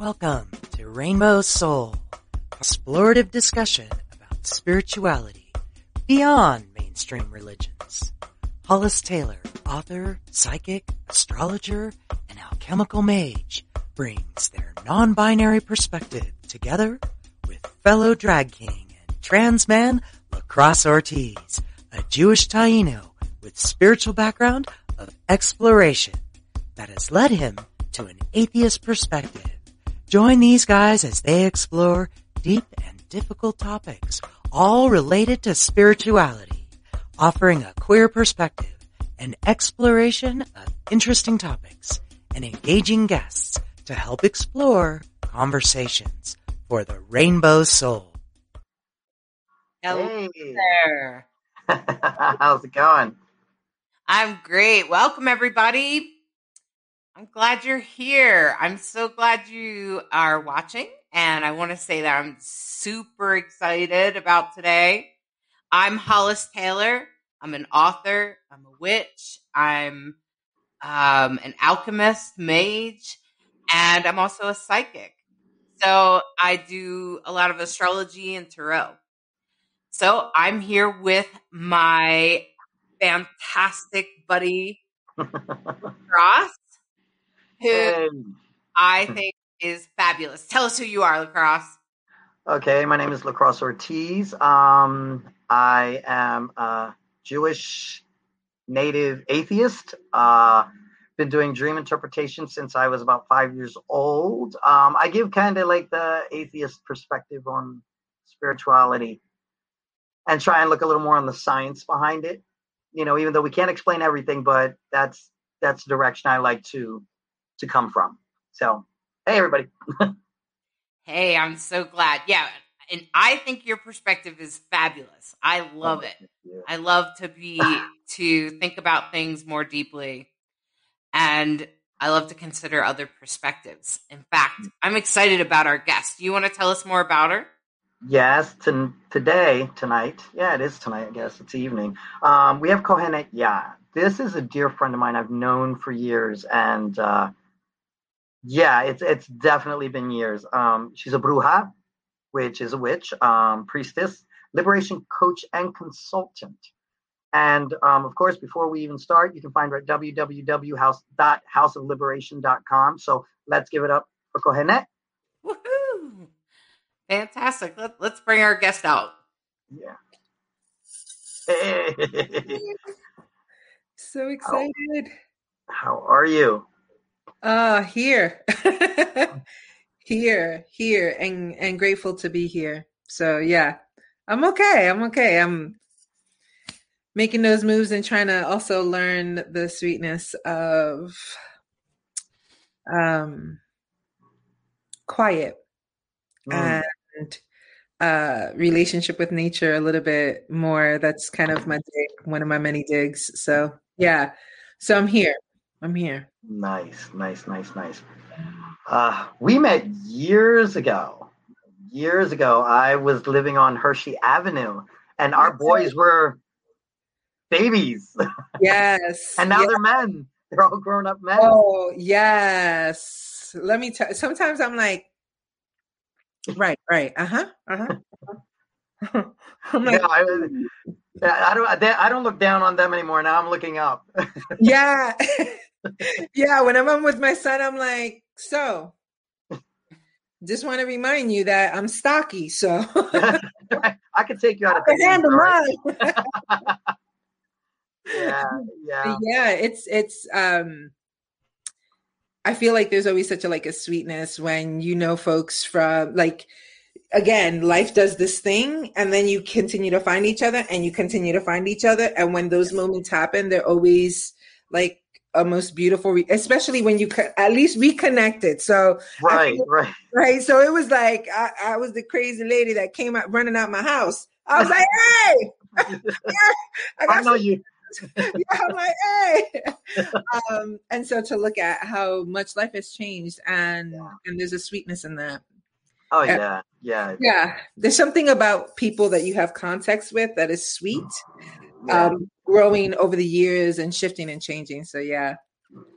Welcome to Rainbow Soul, explorative discussion about spirituality beyond mainstream religions. Hollis Taylor, author, psychic, astrologer, and alchemical mage, brings their non-binary perspective together with fellow drag king and trans man Lacrosse Ortiz, a Jewish Taino with spiritual background of exploration that has led him to an atheist perspective. Join these guys as they explore deep and difficult topics, all related to spirituality, offering a queer perspective, an exploration of interesting topics, and engaging guests to help explore conversations for the rainbow soul. Hello Hey, there. how's it going? I'm great. Welcome, everybody. I'm glad you're here. I'm so glad you are watching. And I want to say that I'm super excited about today. I'm Hollis Taylor. I'm an author. I'm a witch. I'm um, an alchemist, mage, and I'm also a psychic. So I do a lot of astrology and tarot. So I'm here with my fantastic buddy Ross, who I think is fabulous. Tell us who you are, Lacrosse. Okay, my name is Lacrosse Ortiz. Um, I am a Jewish native atheist. Uh, been doing dream interpretation since I was about five years old. Um, I give kind of like the atheist perspective on spirituality and try and look a little more on the science behind it. You know, even though we can't explain everything, but that's that's the direction I like to to come from. So, hey everybody. Hey, I'm so glad. Yeah, and I think your perspective is fabulous. I love it. I love to be to think about things more deeply and I love to consider other perspectives. In fact, I'm excited about our guest. Do you want to tell us more about her? Yes, to, today, tonight. Yeah, it is tonight. I guess it's evening. Um, we have Kohenet Ya. This is a dear friend of mine I've known for years, and uh, yeah, it's it's definitely been years. Um, she's a bruja, which is a witch, um, priestess, liberation coach, and consultant. And um, of course, before we even start, you can find her at www.houseofliberation.com. So let's give it up for Kohenet. Woohoo! Fantastic. Let, let's bring our guest out. Yeah. Hey. So excited. How are you? Uh here. here, here and and grateful to be here. So yeah. I'm okay. I'm okay. I'm making those moves and trying to also learn the sweetness of um quiet Mm. and uh relationship with nature a little bit more. That's kind of my dig, one of my many digs. So yeah. So I'm here. I'm here. Nice, nice, nice, nice. Uh, we met years ago. Years ago, I was living on Hershey Avenue, and our That's boys were babies, Yes. and now yes. they're men. They're all grown up men. Oh, yes. Let me tell sometimes I'm like, right, right. Uh-huh. Uh-huh. I'm like, Yeah, I, I don't. I don't look down on them anymore. Now I'm looking up. yeah. Yeah. Whenever I'm with my son, I'm like, so just want to remind you that I'm stocky, so I could take you out of the handle mine. Yeah, yeah. yeah it's it's um i feel like there's always such a like a sweetness when you know folks from like again life does this thing and then you continue to find each other and you continue to find each other and when those moments happen they're always like a most beautiful re- especially when you co- at least reconnected so Right, right. right so it was like I, I was the crazy lady that came out running out my house i was like hey I I know you. yeah, I'm like, hey. um, and so to look at how much life has changed and Yeah. and there's a sweetness in that. Oh yeah, yeah. Yeah. There's something about people that you have context with that is sweet. yeah. Um, growing over the years and shifting and changing. So yeah.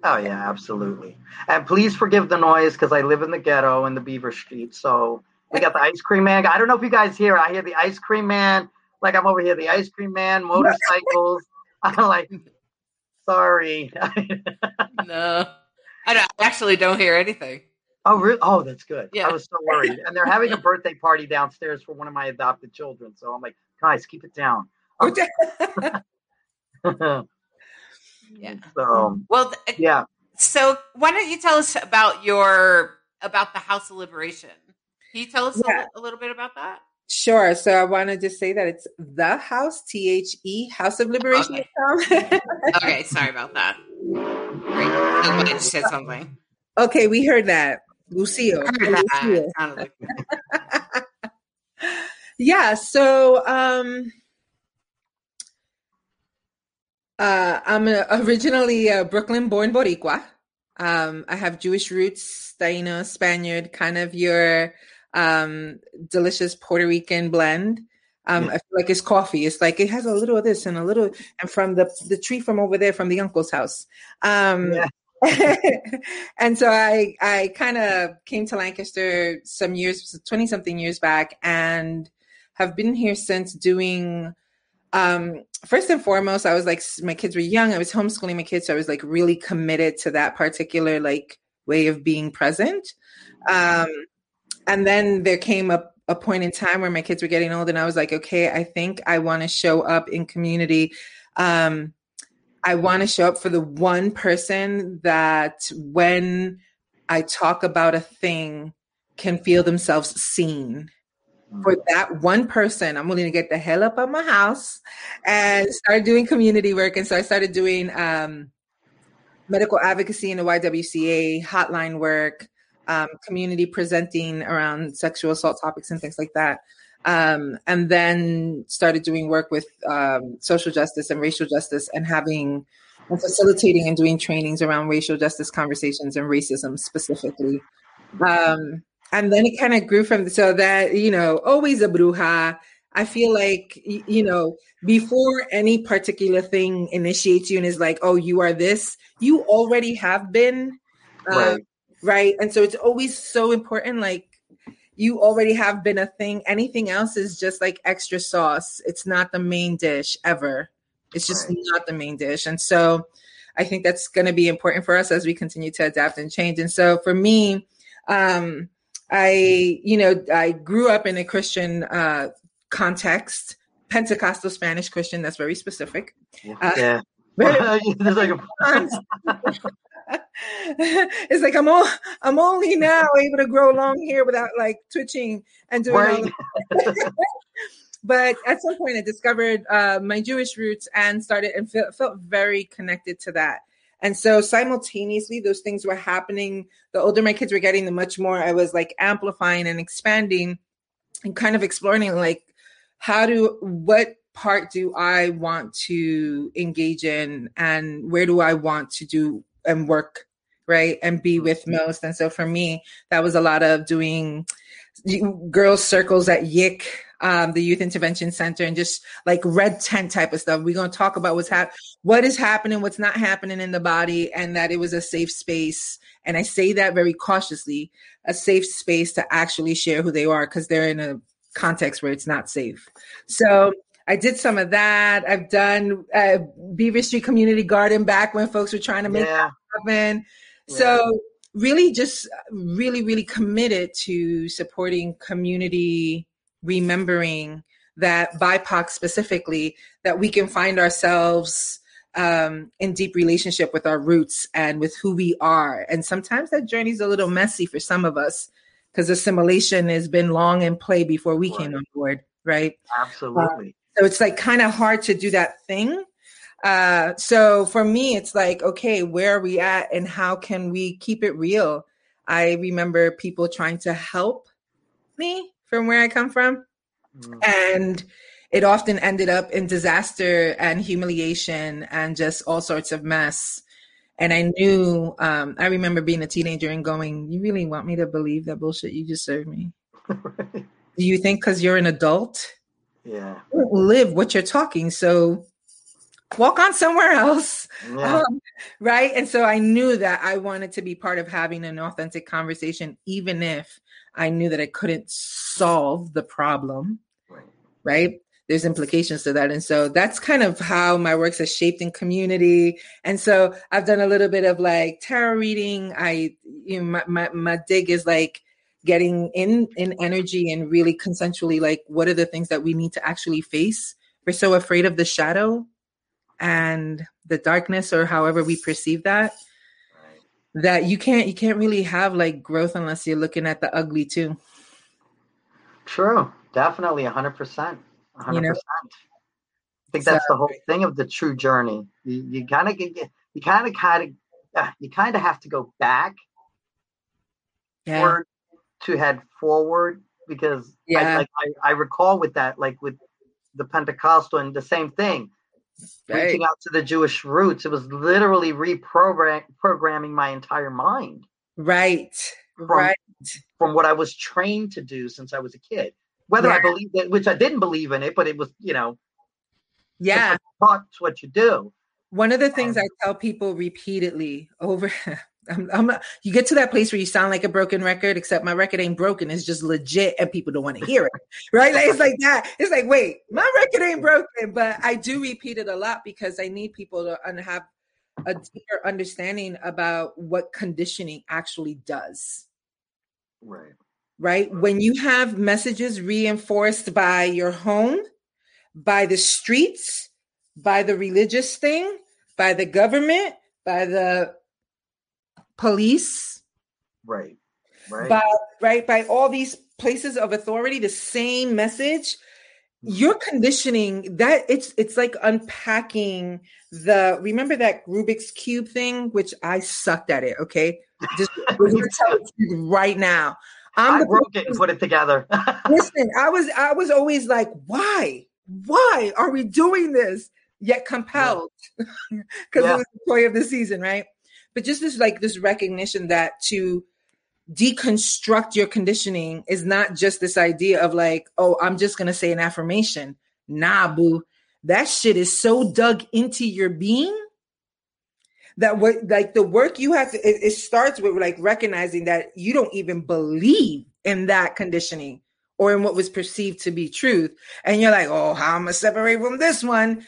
Oh yeah, absolutely. And please forgive the noise because I live in the ghetto in the Beaver Street. So we got the ice cream man. I don't know if you guys hear. I hear the ice cream man. Like I'm over here, the ice cream man, motorcycles. I'm like, sorry. no, I, don't, I actually don't hear anything. Oh, really? Oh, that's good. Yeah. I was so worried. And they're having a birthday party downstairs for one of my adopted children. So I'm like, guys, keep it down. Yeah. so Well, th- yeah. so why don't you tell us about your about the House of Liberation? Can you tell us a Yeah. li- a, little bit about that? Sure. So I want to just say that it's the house, T H E, House of Liberation. Okay. Okay, sorry about that. Great. You said something. okay, we heard that. Lucio. Heard that. Lucio. It sounded yeah so um uh i'm a, originally a brooklyn born boricua um i have jewish roots taino spaniard kind of your um delicious puerto rican blend um i feel like it's coffee it's like it has a little of this and a little and from the the tree from over there from the uncle's house um Yeah. and so I I kind of came to Lancaster some years, twenty something years back, and have been here since doing. Um, first and foremost, I was like, my kids were young. I was homeschooling my kids, so I was like really committed to that particular like way of being present. Um, and then there came a, a point in time where my kids were getting old, and I was like, okay, I think I want to show up in community. Um, I want to show up for the one person that when I talk about a thing can feel themselves seen. For that one person, I'm willing to get the hell up out my house and start doing community work. And so I started doing um, medical advocacy in the YWCA, hotline work, um, community presenting around sexual assault topics and things like that. Um, and then started doing work with um, social justice and racial justice and having and facilitating and doing trainings around racial justice conversations and racism specifically. Um, and then it kind of grew from so that you know always a bruja. I feel like you know before any particular thing initiates you and is like, oh, you are this. You already have been, uh, Right. right? And so it's always so important. Like you already have been a thing. Anything else is just like extra sauce. It's not the main dish ever. It's just Right. not the main dish. And so I think that's going to be important for us as we continue to adapt and change. And so for me, um, I, you know, I grew up in a Christian uh, context, Pentecostal Spanish Christian. That's very specific. Uh, yeah. Very- There's like a- it's like I'm all, I'm only now able to grow long hair without like twitching and doing all right. of but at some point I discovered uh, my Jewish roots and started and felt, felt very connected to that. And so simultaneously, those things were happening. The older my kids were getting, the much more I was like amplifying and expanding and kind of exploring like how do what part do I want to engage in and where do I want to do and work right and be mm-hmm. with most. And so for me, that was a lot of doing girls circles at YIC, um, the Youth Intervention Center, and just like red tent type of stuff. We're going to talk about what's hap- what is happening, what's not happening in the body, and that it was a safe space. And I say that very cautiously, a safe space to actually share who they are because they're in a context where it's not safe. So I did some of that. I've done uh, Beaver Street Community Garden back when folks were trying to make yeah. happen. So really just really, really committed to supporting community remembering that BIPOC specifically, that we can find ourselves um, in deep relationship with our roots and with who we are. And sometimes that journey is a little messy for some of us because assimilation has been long in play before we came on board, right? Absolutely. So it's like kind of hard to do that thing. Uh, so for me, it's like, okay, where are we at and how can we keep it real? I remember people trying to help me from where I come from. Mm. And it often ended up in disaster and humiliation and just all sorts of mess. And I knew, um, I remember being a teenager and going, You really want me to believe that bullshit you just served me? Do you think because you're an adult, yeah. you don't live what you're talking? So walk on somewhere else. Yeah. Um, right. And so I knew that I wanted to be part of having an authentic conversation, even if I knew that I couldn't solve the problem. Right. There's implications to that. And so that's kind of how my works has shaped in community. And so I've done a little bit of like tarot reading. I, you know, my, my, my dig is like, getting in in energy and really consensually like what are the things that we need to actually face we're so afraid of the shadow and the darkness or however we perceive that that you can't you can't really have like growth unless you're looking at the ugly too True. Definitely 100%. 100%. You know? I think that's So- the whole thing of the true journey. You, you kind of get, you kind of, kind of, you kind of have to go back yeah or to head forward because I, like, I, I recall with that, like with the Pentecostal and the same thing, right reaching out to the Jewish roots. It was literally reprogram programming my entire mind right right from what I was trained to do since I was a kid. Whether I Yeah. believed it, which I didn't believe in it, but it was, you know, yeah taught what you do. one of the things um i tell people repeatedly over I'm, I'm you get to that place where you sound like a broken record, except my record ain't broken. It's just legit, and people don't want to hear it, right? Like, it's like that. It's like, wait, my record ain't broken, but I do repeat it a lot because I need people to un- have a deeper understanding about what conditioning actually does. Right. Right? When you have messages reinforced by your home, by the streets, by the religious thing, by the government, by the police, Right. Right. by right by all these places of authority the same message mm-hmm. you're conditioning that it's it's like unpacking the remember that rubik's cube thing which i sucked at it okay just we're gonna tell it to you right now. I'm I broke it and put it together. listen i was i was always like why? Why are we doing this? Yet compelled. Because Yeah. it was the toy of the season right? But just this like this recognition that to deconstruct your conditioning is not just this idea of like oh i'm just gonna say an affirmation. Nah boo. That shit is so dug into your being that what like the work you have to it, it starts with like recognizing that you don't even believe in that conditioning or in what was perceived to be truth. And you're like oh how am i gonna separate from this one?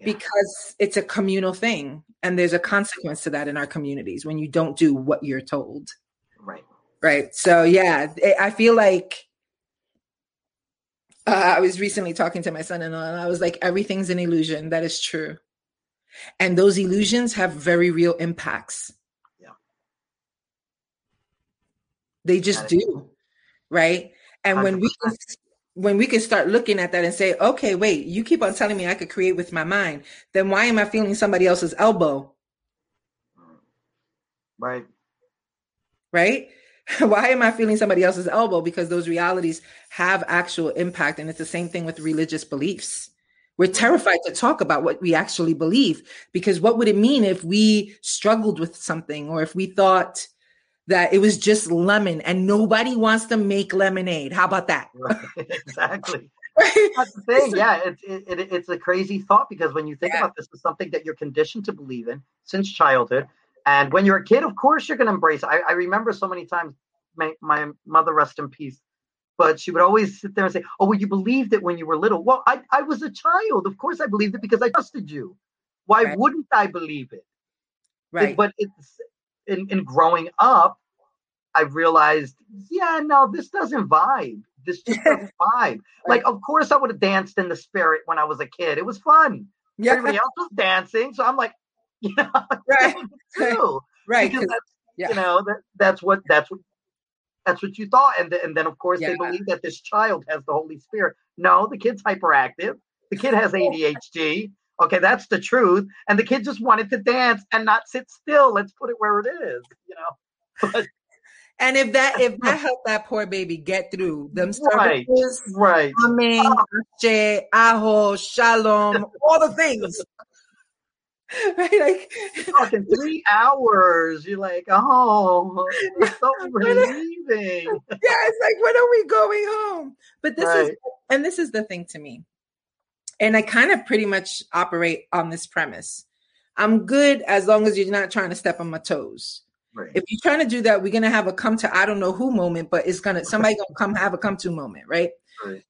Yeah. because it's a communal thing and there's a consequence to that in our communities when you don't do what you're told. Right. right? So yeah I- i feel like uh, i was recently talking to my son-in-law and i was like everything's an illusion. That is true and those illusions have very real impacts Yeah. they just do right and when we can, when we can start looking at that and say okay wait you keep on telling me i could create with my mind then why am i feeling somebody else's elbow Right. right? Why am I feeling somebody else's elbow? Because those realities have actual impact. And it's the same thing with religious beliefs. We're terrified to talk about what we actually believe because what would it mean if we struggled with something or if we thought that it was just lemon and nobody wants to make lemonade? How about that? Right. exactly. Right? That's the thing. Yeah, it's it, it, it's a crazy thought because when you think Yeah. about this, it's something that you're conditioned to believe in since childhood. And when you're a kid, of course, you're going to embrace. it. I, I remember so many times my, my mother, rest in peace, but she would always sit there and say, "Oh, well, you believed it when you were little." Well, I, I was a child. Of course, I believed it because I trusted you. Why Right. wouldn't I believe it? Right. But it's in, in growing up, I realized, yeah, no, this doesn't vibe. This just doesn't vibe. Like, of course, I would have danced in the spirit when I was a kid. It was fun. Yeah. Everybody else was dancing, so I'm like, you know, Right. too. Right. Because 'cause- that's yeah. you know that that's what that's what that's what you thought, and th- and then of course they believe that this child has the Holy Spirit. No, the kid's hyperactive. The kid has ADHD. Okay, that's the truth. And the kid just wanted to dance and not sit still. Let's put it where it is. You know. But And if that if that helped that poor baby get through them Right. services, right. Amen, Ashe, Aho, Shalom, all the things. right? Like Talking three hours. You're like, oh, we're so relieving. yeah, it's like when are we going home? But this is and this is the thing to me. and I kind of pretty much operate on this premise. I'm good as long as you're not trying to step on my toes. Right. If you're trying to do that, we're gonna have a come to I don't know who moment, but it's gonna somebody gonna come have a come to moment, right? right?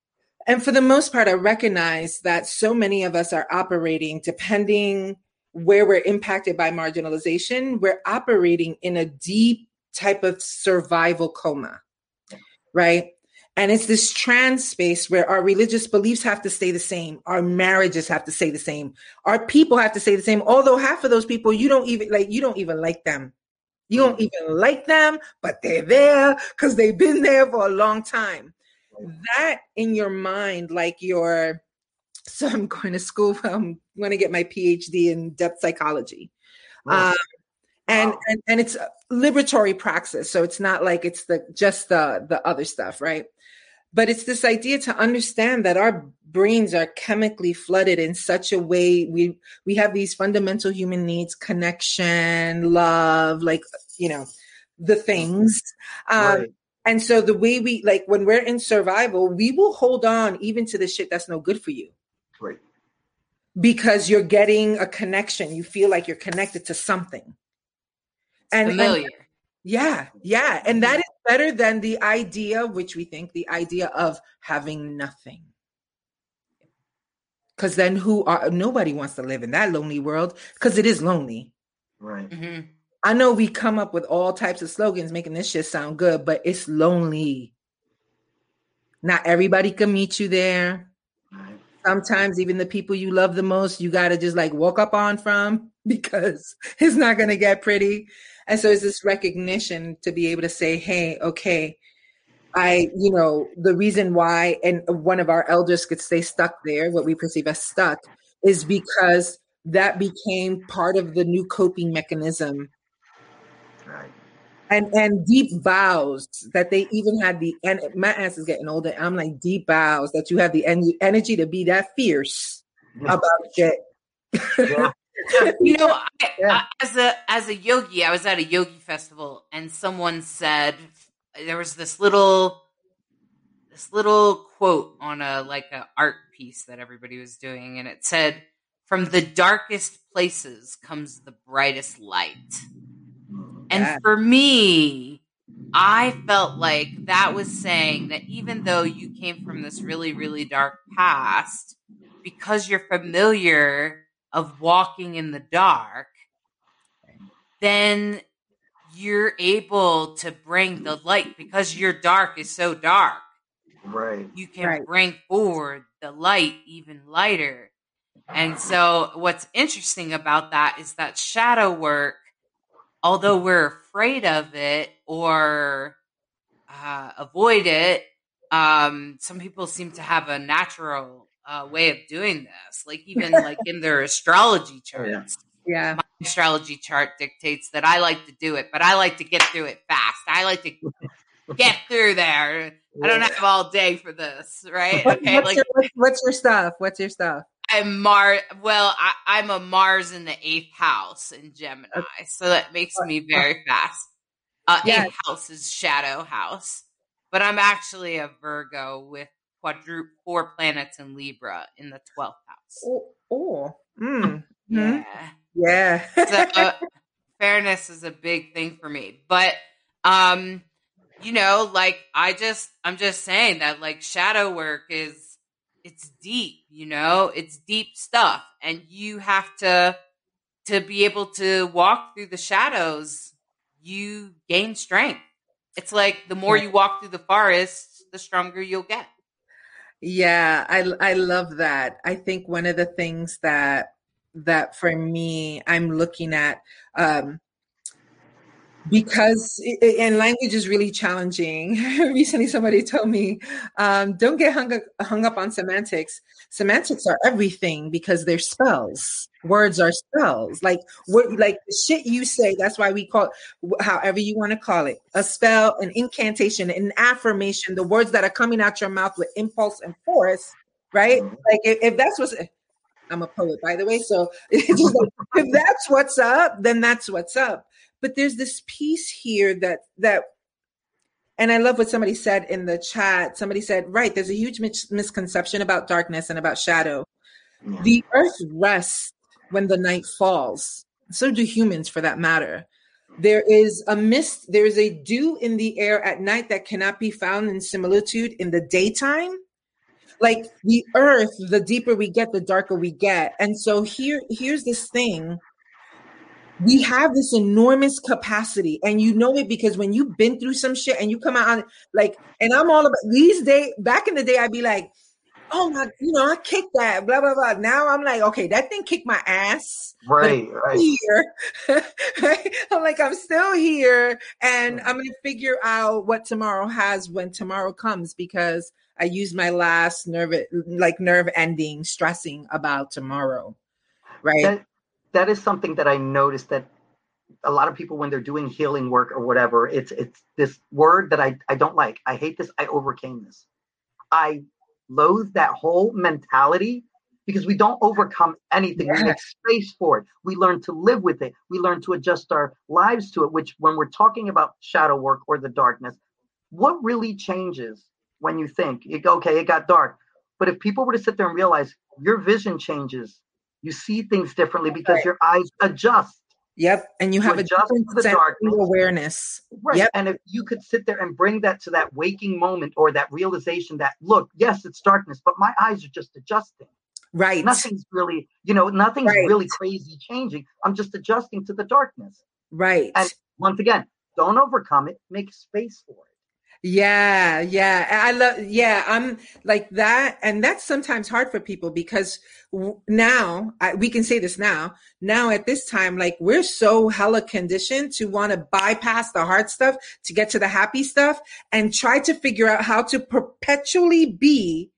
And for the most part, I recognize that so many of us are operating depending where we're impacted by marginalization, we're operating in a deep type of survival coma, right? And it's this trans space where our religious beliefs have to stay the same. Our marriages have to stay the same. Our people have to stay the same. Although half of those people, you don't even like, you don't even like them. You don't mm. even like them, but they're there because they've been there for a long time. That in your mind, like your, so I'm going to school, I'm going to get my PhD in depth psychology. Um, and, wow. and and it's liberatory praxis so it's not like it's the just the the other stuff right but it's this idea to understand that our brains are chemically flooded in such a way we we have these fundamental human needs connection love like you know the things um right. and so the way we like when we're in survival we will hold on even to the shit that's no good for you right because you're getting a connection you feel like you're connected to something and, familiar and, yeah, yeah. And that is better than the idea, which we think the idea of having nothing. Because then who are nobody wants to live in that lonely world because it is lonely. Right. Mm-hmm. I know we come up with all types of slogans making this shit sound good, but it's lonely. Not everybody can meet you there. Sometimes even the people you love the most, you gotta just like walk up on from because it's not gonna get pretty. And so it's this recognition to be able to say, hey, okay, I, you know, the reason why and one of our elders could stay stuck there, what we perceive as stuck, is because that became part of the new coping mechanism. Right. And and deep vows that they even had the and my ass is getting older. I'm like deep vows that you have the en- energy to be that fierce about shit. Yeah. you know, I, yeah. I, as a as a yogi, I was at a yogi festival, and someone said there was this little this little quote on a like a art piece that everybody was doing, and it said, "From the darkest places comes the brightest light." And yeah. for me, I felt like that was saying that even though you came from this really, really dark past, because you're familiar of walking in the dark, then you're able to bring the light because your dark is so dark. Right. You can right. bring forward the light even lighter. And so, what's interesting about that is that shadow work, although we're afraid of it or uh, avoid it, um, some people seem to have a natural uh, way of doing this. Like even like in their astrology charts. Yeah. My astrology chart dictates that I like to do it, but I like to get through it fast. I like to get through there. I don't have all day for this, right? Okay. What's, like, your, what's your stuff? What's your stuff? I'm Mars. Well, I, am a Mars in the eighth house in Gemini, okay. so that makes me very fast. Uh, yes. Eighth house is shadow house, but I'm actually a Virgo with quadruple four planets in Libra in the 12th house. Oh, oh. Mm. yeah. Yeah. so, uh, fairness is a big thing for me. But, um, you know, like I just, I'm just saying that like shadow work is, it's deep, you know, it's deep stuff. And you have to, to be able to walk through the shadows, you gain strength. It's like the more you walk through the forest, the stronger you'll get. Yeah, I I love that. I think one of the things that that for me I'm looking at um because and language is really challenging. Recently, somebody told me, um, "Don't get hung up, hung up on semantics. Semantics are everything because they're spells. Words are spells. Like what, like the shit you say. That's why we call it, however you want to call it, a spell, an incantation, an affirmation. The words that are coming out your mouth with impulse and force, right? Mm-hmm. Like if, if that's what's I'm a poet, by the way. So like, if that's what's up, then that's what's up. But there's this piece here that that and I love what somebody said in the chat. Somebody said, right, there's a huge mis- misconception about darkness and about shadow. Yeah. The earth rests when the night falls. So do humans, for that matter. There is a mist, there is a dew in the air at night that cannot be found in similitude in the daytime. Like the earth, the deeper we get, the darker we get. And so here, here's this thing. We have this enormous capacity, and you know it because when you've been through some shit and you come out on like, and I'm all about these days. Back in the day, I'd be like, oh my, you know, I kicked that, blah, blah, blah. Now I'm like, okay, that thing kicked my ass. Right, right. Here. I'm like, I'm still here and I'm to figure out what tomorrow has when tomorrow comes because I used my last nerve, like nerve ending stressing about tomorrow. Right. That, that is something that I noticed that a lot of people when they're doing healing work or whatever it's it's this word that I, I don't like i hate this i overcame this i loathe that whole mentality because we don't overcome anything. We make space for it. We learn to live with it. We learn to adjust our lives to it, which when we're talking about shadow work or the darkness, what really changes when you think, okay, it got dark. But if people were to sit there and realize your vision changes, you see things differently because right. your eyes adjust. Yep. And you have a different the darkness. awareness. Right. Yep. And if you could sit there and bring that to that waking moment or that realization that, look, yes, it's darkness, but my eyes are just adjusting. Right. Nothing's really, you know, nothing's right. really crazy changing. I'm just adjusting to the darkness. Right. And once again, don't overcome it, make space for it. Yeah, yeah. I love, yeah, I'm like that. And that's sometimes hard for people because now I, we can say this now. Now at this time, like we're so hella conditioned to want to bypass the hard stuff to get to the happy stuff and try to figure out how to perpetually be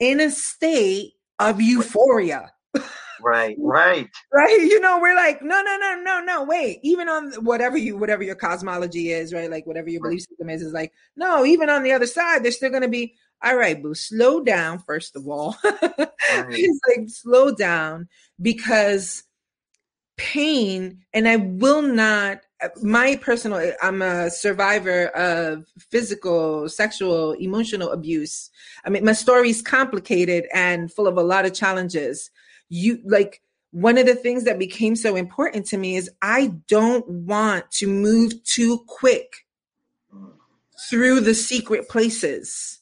in a state of euphoria. Right, right. right. You know, we're like, no, no, no, no, no, wait. Even on whatever you whatever your cosmology is, right? Like whatever your belief system is, is like, no, even on the other side, there's still gonna be, all right, boo, slow down, first of all. right. it's like slow down because pain, and I will not uh, my personal uh, i'm a survivor of physical sexual emotional abuse i mean my story is complicated and full of a lot of challenges you like one of the things that became so important to me is I don't want to move too quick through the secret places.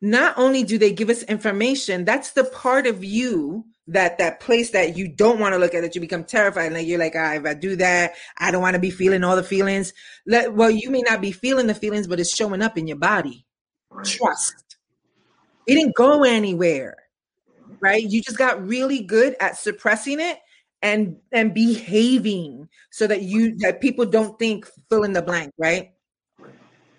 Not only do they give us information, that's the part of you that that place that you don't want to look at that you become terrified like you're like ah, if i do that i don't want to be feeling all the feelings. Let, well you may not be feeling the feelings but it's showing up in your body. Right. trust. It didn't go anywhere right? You just got really good at suppressing it and and behaving so that you that people don't think fill in the blank, right?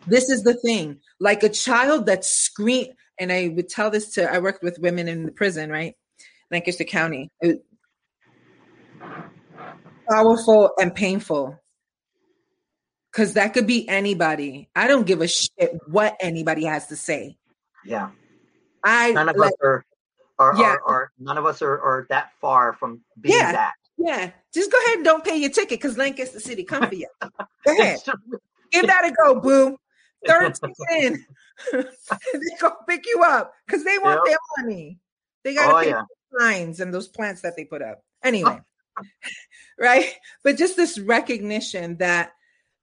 This is the thing. Like a child that scream and I would tell this to I worked with women in the prison, right? Lancaster County. It, powerful and painful. Cause that could be anybody. I don't give a shit what anybody has to say. Yeah. I none of like, us are or, yeah. or, or none of us are, are that far from being yeah. that. Yeah, just go ahead and don't pay your ticket because Lancaster City come for you. Go ahead, give that a go, boo. Third ticket in, they go pick you up because they want yep. their money. They got to oh, pay yeah. signs and those plants that they put up. Anyway, right? But just this recognition that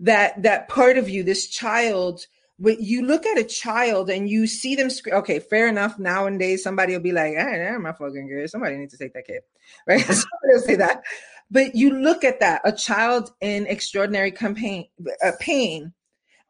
that that part of you, this child when you look at a child and you see them scream, okay, fair enough. Nowadays, somebody will be like, I'm my fucking good. Somebody needs to take that kid, right? somebody will say that. But you look at that, a child in extraordinary campaign, uh, pain,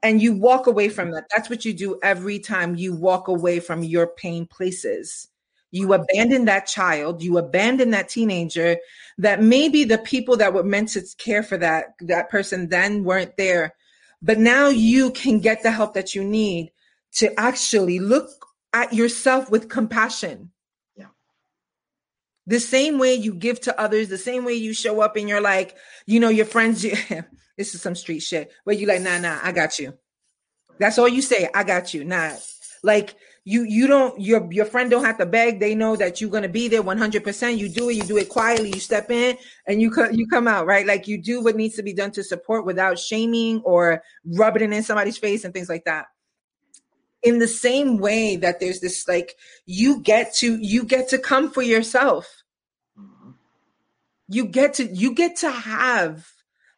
and you walk away from that. That's what you do every time you walk away from your pain places. You abandon that child, you abandon that teenager that maybe the people that were meant to care for that that person then weren't there but now you can get the help that you need to actually look at yourself with compassion. Yeah. The same way you give to others, the same way you show up and you're like, you know, your friends, this is some street shit, where you like, nah, nah, I got you. That's all you say. I got you. Nah. Like you you don't your your friend don't have to beg. They know that you're going to be there 100% you do it you do it quietly. You step in and you co- you come out right? Like you do what needs to be done to support without shaming or rubbing it in somebody's face and things like that. In the same way that there's this like you get to you get to come for yourself. Mhm. you get to you get to have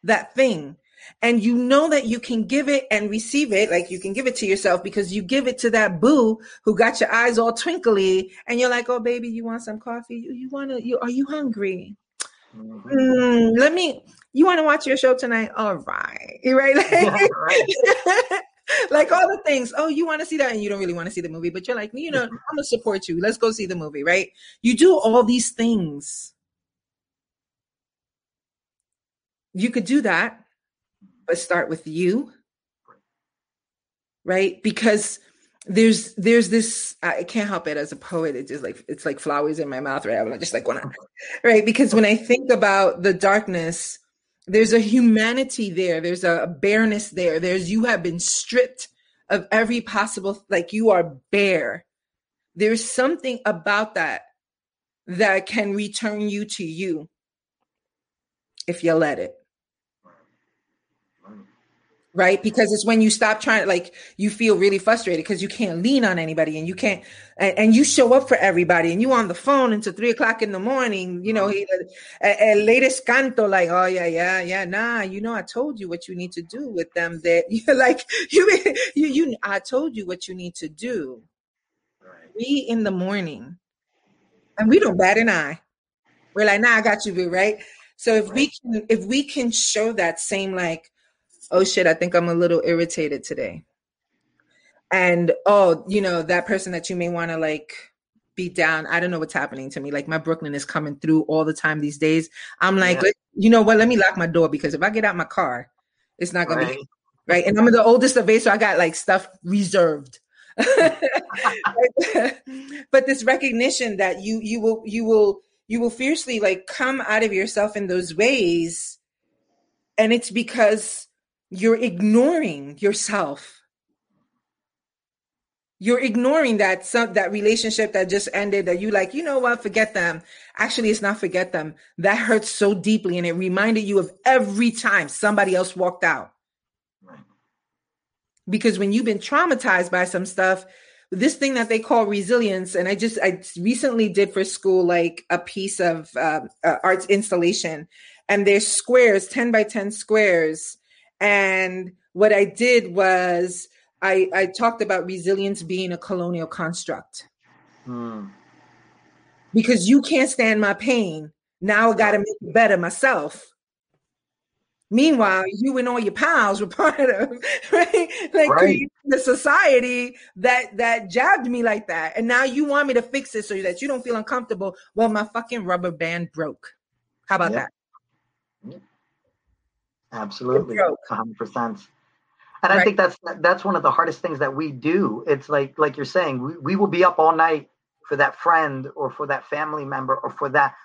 that thing and you know that you can give it and receive it like you can give it to yourself because you give it to that boo who got your eyes all twinkly and you're like oh baby you want some coffee? You, you want to you are you hungry? Mhm. Mm, let me you want to watch your show tonight? All right right? Like, like all the things. Oh you want to see that? And you don't really want to see the movie but you're like you know i'm gonna support you. Let's go see the movie right? You do all these things. You could do that start with you right? Because there's there's this i can't help it as a poet it's just like it's like flowers in my mouth right? I'm just like wanna right? Because when i think about the darkness there's a humanity there there's a bareness there there's you have been stripped of every possible like you are bare. There's something about that that can return you to you if you let it right? Because it's when you stop trying like you feel really frustrated because you can't lean on anybody and you can't and, and you show up for everybody and you on the phone until three o'clock in the morning you know he- uh, uh, latest canto like oh yeah yeah yeah nah you know i told you what you need to do with them that you're like you you you i told you what you need to do. Right. three in the morning and we don't bat an eye. We're like nah i got you boo right? So if we can if we can show that same like oh shit i think i'm a little irritated today and oh you know that person that you may want to like beat down i don't know what's happening to me like my brooklyn is coming through all the time these days i'm like Yeah. you know what let me lock my door because if i get out my car it's not gonna be Right. right? And I'm the oldest of eight, so I got like stuff reserved. but this recognition that you you will you will you will fiercely like come out of yourself in those ways, and it's because you're ignoring yourself. You're ignoring that some that relationship that just ended that you like, you know what, forget them. Actually, it's not forget them. That hurts so deeply and it reminded you of every time somebody else walked out because when you've been traumatized by some stuff this thing that they call resilience and i just i recently did for school like a piece of uh, uh, arts installation and there's squares 10 by 10 squares and what i did was i i talked about resilience being a colonial construct Hmm. because you can't stand my pain now i gotta make it better myself Meanwhile, you and all your pals were part of right, like Right. the society that that jabbed me like that, and now you want me to fix it so that you don't feel uncomfortable. Well, my fucking rubber band broke. How about Yeah. that? Absolutely, hundred percent. And I think that's that's one of the hardest things that we do. It's like like you're saying, we, we will be up all night for that friend or for that family member or for that,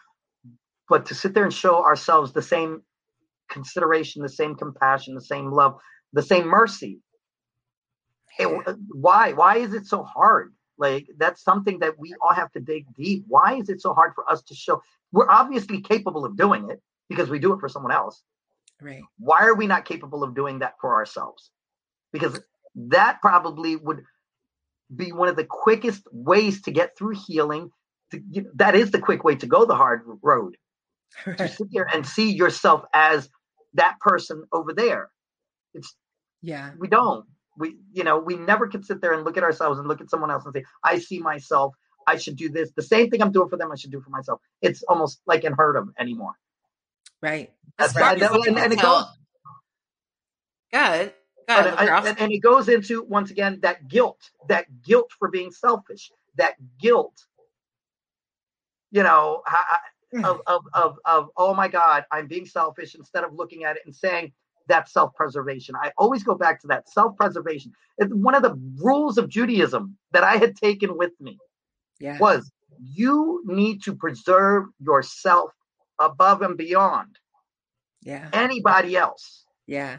but to sit there and show ourselves the same consideration, the same compassion, the same love, the same mercy. It- why why is it so hard? Like that's something that we all have to dig deep. Why is it so hard for us to show? We're obviously capable of doing it because we do it for someone else Right. why are we not capable of doing that for ourselves? Because that probably would be one of the quickest ways to get through healing to, you know, that is the quick way to go the hard road. To sit there and see yourself as that person over there. It's Yeah. we don't. We you know we never can sit there and look at ourselves and look at someone else and say i see myself. I should do this. The same thing i'm doing for them i should do for myself. It's almost like unheard of anymore Right. That's right. as And- and- and it goes- Good. Good. And, and it goes into once again that guilt, that guilt for being selfish, that guilt, you know, ha- hmm. of, of, of, of, oh my God, I'm being selfish instead of looking at it and saying that's self preservation. I always go back to that self preservation. One of the rules of Judaism that I had taken with me Yeah. was you need to preserve yourself above and beyond Yeah. anybody else. Yeah.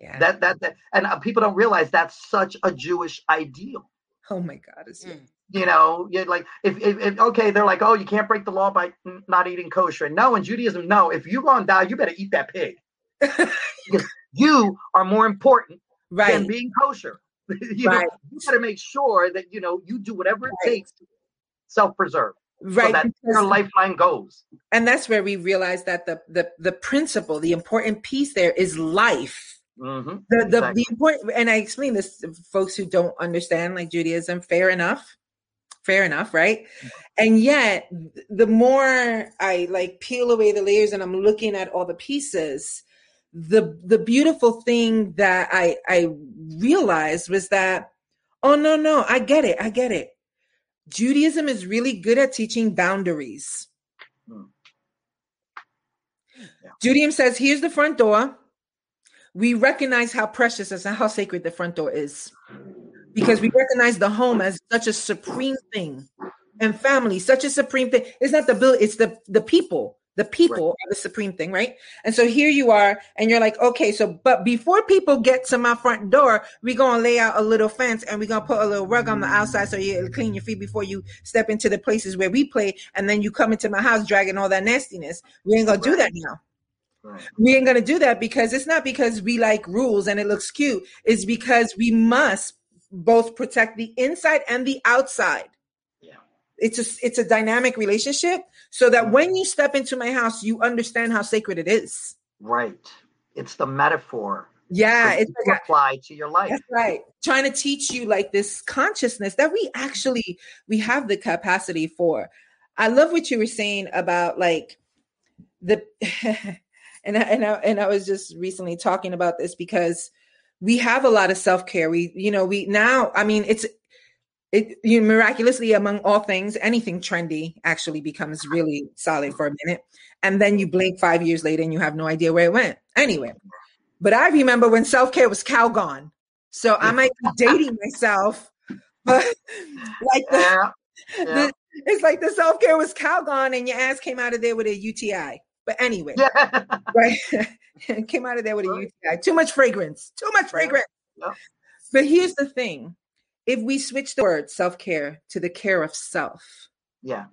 Yeah. That, that, that, and uh, people don't realize that's such a Jewish ideal. oh my God. It's Mm. you know you're like if, if, if okay they're like oh you can't break the law by n- not eating kosher no in judaism no if you're gonna die you better eat that pig you are more important than being kosher you right. know, you got to make sure that you know you do whatever it right. takes to self-preserve. Right, so that your lifeline goes. And that's where we realize that the the the principle, the important piece there is life. Mm-hmm. The the, exactly. the important, and I explain this to folks who don't understand like Judaism. Fair enough, fair enough, right? Mm-hmm. And yet, the more I like peel away the layers and I'm looking at all the pieces, the the beautiful thing that I I realized was that oh no no I get it I get it. Judaism is really good at teaching boundaries. Hmm. Yeah. Judaism says here's the front door. We recognize how precious and how sacred the front door is because we recognize the home as such a supreme thing and family such a supreme thing. It's not the bill, it's the the people the people right. are the supreme thing, right? And so here you are, and you're like, okay, so but before people get to my front door, we're gonna lay out a little fence and we're gonna put a little rug on the outside so you clean your feet before you step into the places where we play, and then you come into my house dragging all that nastiness. We ain't gonna right. do that now. Right. We ain't gonna do that because it's not because we like rules and it looks cute. It's because we must both protect the inside and the outside it's a it's a dynamic relationship so that when you step into my house you understand how sacred it is. Right. It's the metaphor yeah it's like apply to your life. That's right. Trying to teach you like this consciousness that we actually we have the capacity for. I love what you were saying about like the and I, and I, and I was just recently talking about this because we have a lot of self-care. We you know we now i mean it's it you know, miraculously among all things anything trendy actually becomes really solid for a minute. And then you blink five years later and you have no idea where it went. Anyway but i remember when self-care was calgon so i might be dating myself but like the, yeah. Yeah. the it's like the self-care was calgon and your ass came out of there with a uti but anyway yeah. right? Came out of there with a uti too much fragrance. Too much fragrance. But here's the thing if we switch the word self-care to the care of self. Yeah.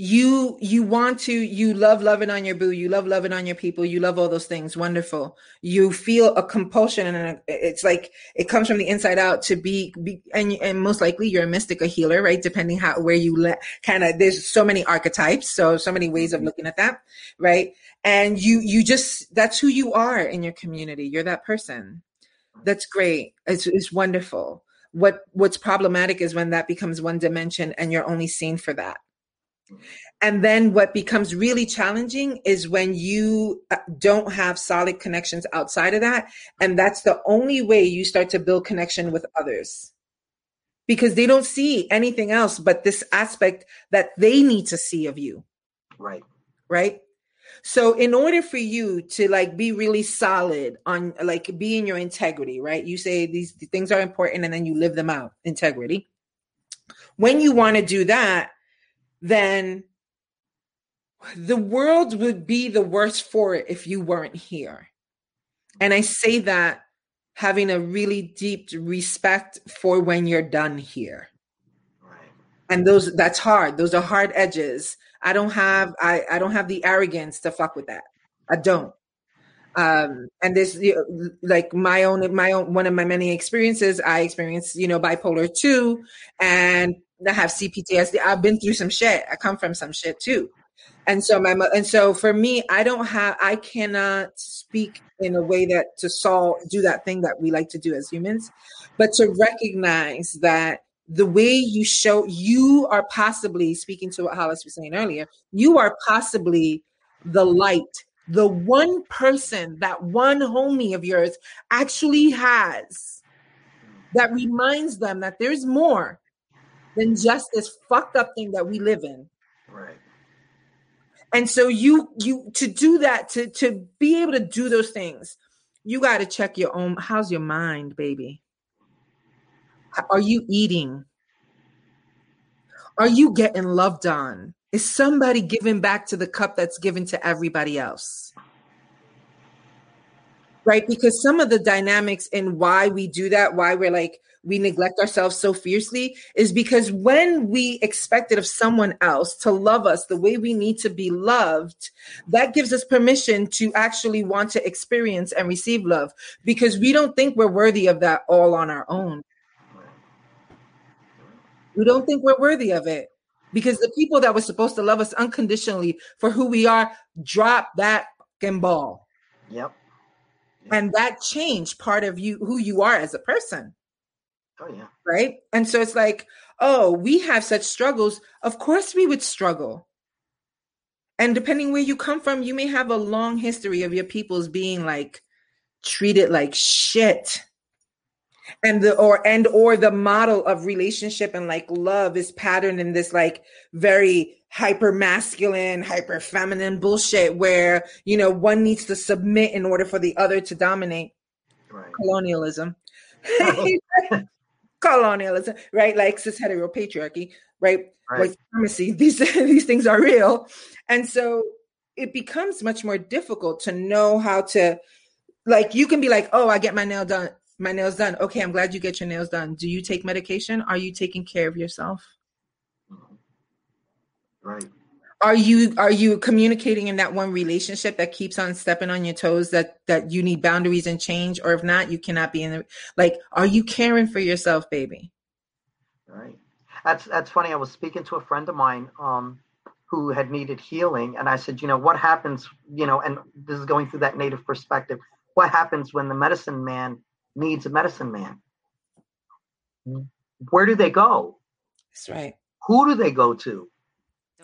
You you want to you love loving on your boo you love loving on your people you love all those things. Wonderful. You feel a compulsion and it's like it comes from the inside out to be, be and and most likely you're a mystic a healer right? Depending how where you let kind of there's so many archetypes so so many ways of mm-hmm. looking at that right? And you you just that's who you are in your community. You're that person that's great. It's, it's wonderful. What what's problematic is when that becomes one dimension and you're only seen for that. And then what becomes really challenging is when you uh, don't have solid connections outside of that. And that's the only way you start to build connection with others because they don't see anything else but this aspect that they need to see of you. Right. Right. So in order for you to like be really solid on like be in your integrity, right? You say these things are important and then you live them out, integrity. When you want to do that, then the world would be the worse for it if you weren't here. And I say that having a really deep respect for when you're done here. Right. And those that's hard. Those are hard edges I don't have I, I don't have the arrogance to fuck with that. I don't. Um, and this like my own my own one of my many experiences. I experienced you know bipolar two, and I have CPTSD. I've been through some shit. I come from some shit too, and so my and so for me, I don't have I cannot speak in a way that to solve do that thing that we like to do as humans, but to recognize that the way you show you are possibly speaking to what Hollis was saying earlier, you are possibly the light, the one person that one homie of yours actually has that reminds them that there's more than just this fucked up thing that we live in. Right. And so you you to do that to to be able to do those things, you got to check your own how's your mind, baby? Are you eating? Are you getting loved on? Is somebody giving back to the cup that's given to everybody else? right? Because some of the dynamics and why we do that, why we're like, we neglect ourselves so fiercely, is because when we expect it of someone else to love us the way we need to be loved, that gives us permission to actually want to experience and receive love because we don't think we're worthy of that all on our own. We don't think we're worthy of it because the people that were supposed to love us unconditionally for who we are drop that fucking ball. Yep. And that changed part of you, who you are as a person. Oh yeah. Right. And so it's like, oh, we have such struggles. Of course we would struggle. And depending where you come from, you may have a long history of your peoples being like treated like shit and the or and or the model of relationship and like love is patterned in this like very hyper masculine hyper feminine bullshit where you know one needs to submit in order for the other to dominate. Right. colonialism. Oh. Colonialism right? Like cis heteropatriarchy right? Right. white supremacy. These these things are real. And so it becomes much more difficult to know how to like you can be like oh i get my nail done my nails done okay i'm glad you get your nails done do you take medication are you taking care of yourself Right. are you are you communicating in that one relationship that keeps on stepping on your toes that that you need boundaries and change or if not you cannot be in the like are you caring for yourself baby Right. That's that's funny. I was speaking to a friend of mine um, who had needed healing, and I said, you know, what happens, you know, and this is going through that native perspective. What happens when the medicine man needs a medicine man? Where do they go? that's right Who do they go to?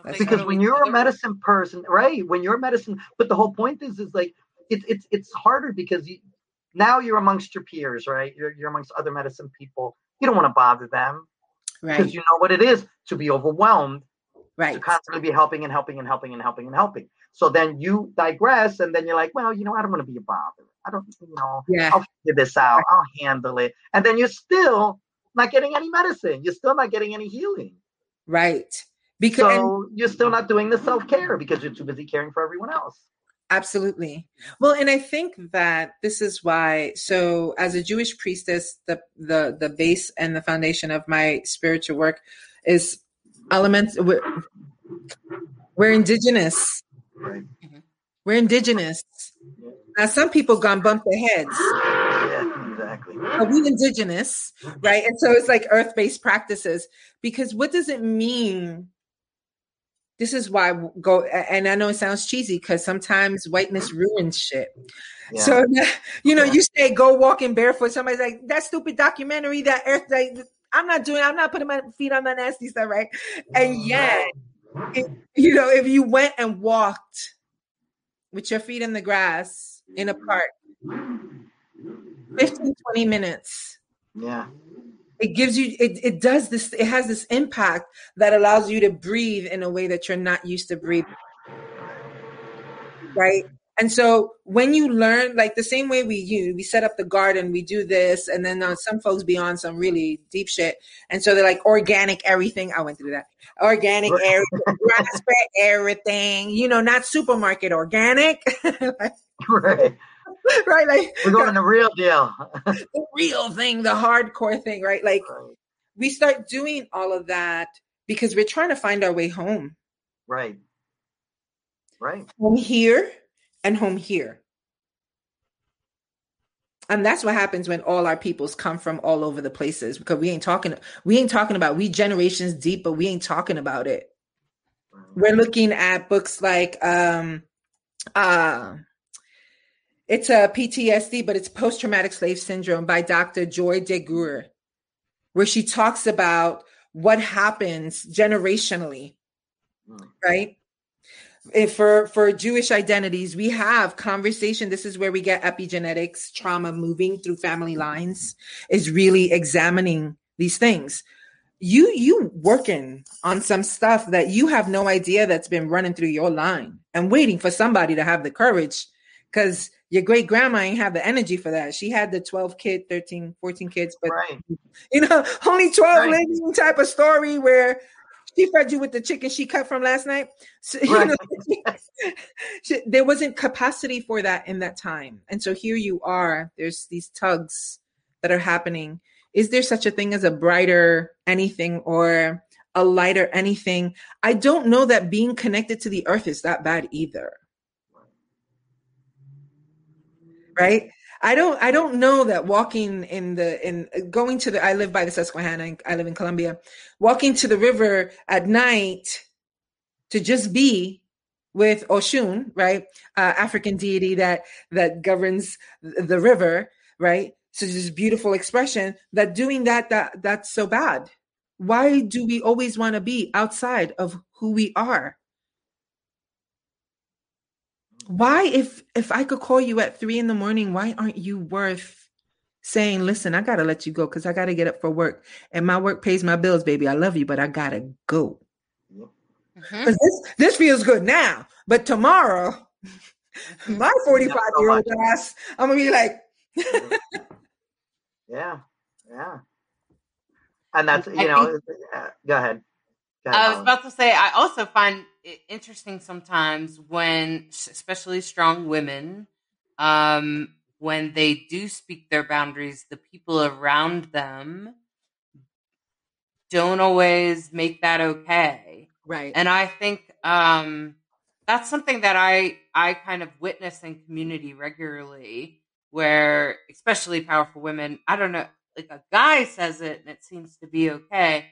That's Because when you're a medicine person, right? When you're a medicine, but the whole point is, is like it's it's it's harder because you, now you're amongst your peers, right? You're you're amongst other medicine people. You don't want to bother them because right you know what it is to be overwhelmed right to constantly be helping and helping and helping and helping and helping. So then you digress, and then you're like, well, you know, I don't want to be a bother. I don't, you know, yeah I'll figure this out. I'll handle it. And then you're still not getting any medicine. You're still not getting any healing. right because So you're still not doing the self care because you're too busy caring for everyone else. Absolutely. Well, and I think that this is why so as a Jewish priestess the the the base and the foundation of my spiritual work is elements we're, we're indigenous. Right. We're indigenous. Now some people gone bump their heads. Yeah, exactly. But we indigenous, right? And so it's like earth-based practices because what does it mean? This is why go and I know it sounds cheesy because sometimes whiteness ruins shit. Yeah. So you know, Yeah. you say go walking barefoot. Somebody's like that stupid documentary that Earth. Like, I'm not doing. I'm not putting my feet on that nasty stuff, right? And mm-hmm. yet, it, you know, if you went and walked with your feet in the grass in a park, 15, 20 minutes, yeah. it gives you. It it does this. It has this impact that allows you to breathe in a way that you're not used to breathing, right? And so when you learn, like the same way we you we set up the garden, we do this, and then uh, some folks be on some really deep shit, and so they're like organic everything. I went through that organic everything, grass fed everything, you know, not supermarket organic, Like, Right. right? Like We're going the real deal. the real thing, the hardcore thing, right? Like right. we start doing all of that because we're trying to find our way home, Right. Right. home here and home here. And that's what happens when all our peoples come from all over the places because we ain't talking we ain't talking about we generations deep, but we ain't talking about it. right. We're looking at books like um uh it's a PTSD, but it's post traumatic slave syndrome by Dr. Joy DeGruy, where she talks about what happens generationally Mm. right if for for jewish identities we have conversation this is where we get epigenetics trauma moving through family lines is really examining these things you you working on some stuff that you have no idea that's been running through your line and waiting for somebody to have the courage because your great grandma ain't have the energy for that she had the 12 kid 13 14 kids but Right. you know only 12 Right. living type of story where she fed you with the chicken she cut from last night. So, Right. you know, she- there wasn't capacity for that in that time. And so here you are. There's these tugs that are happening. Is there such a thing as a brighter anything or a lighter anything? I don't know that being connected to the earth is that bad either. Right? I don't I don't know that walking in the in going to the I live by the Susquehanna I live in Columbia. Walking to the river at night to just be with Oshun, right? Uh, African deity that that governs the river, right? So this beautiful expression that doing that that that's so bad. Why do we always want to be outside of who we are? Why, if if I could call you at three in the morning, why aren't you worth saying, "Listen, I gotta let you go because I gotta get up for work, and my work pays my bills, baby. I love you, but I gotta go." Mhm. This this feels good now, but tomorrow, my forty five year old ass, I'm gonna be like, Yeah, yeah. And that's you know. uh, go ahead. I was about to say, I also find it interesting sometimes when, especially strong women, um, when they do speak their boundaries, the people around them don't always make that okay. right, And I think um, that's something that I I kind of witness in community regularly, where especially powerful women, I don't know, like a guy says it and it seems to be okay,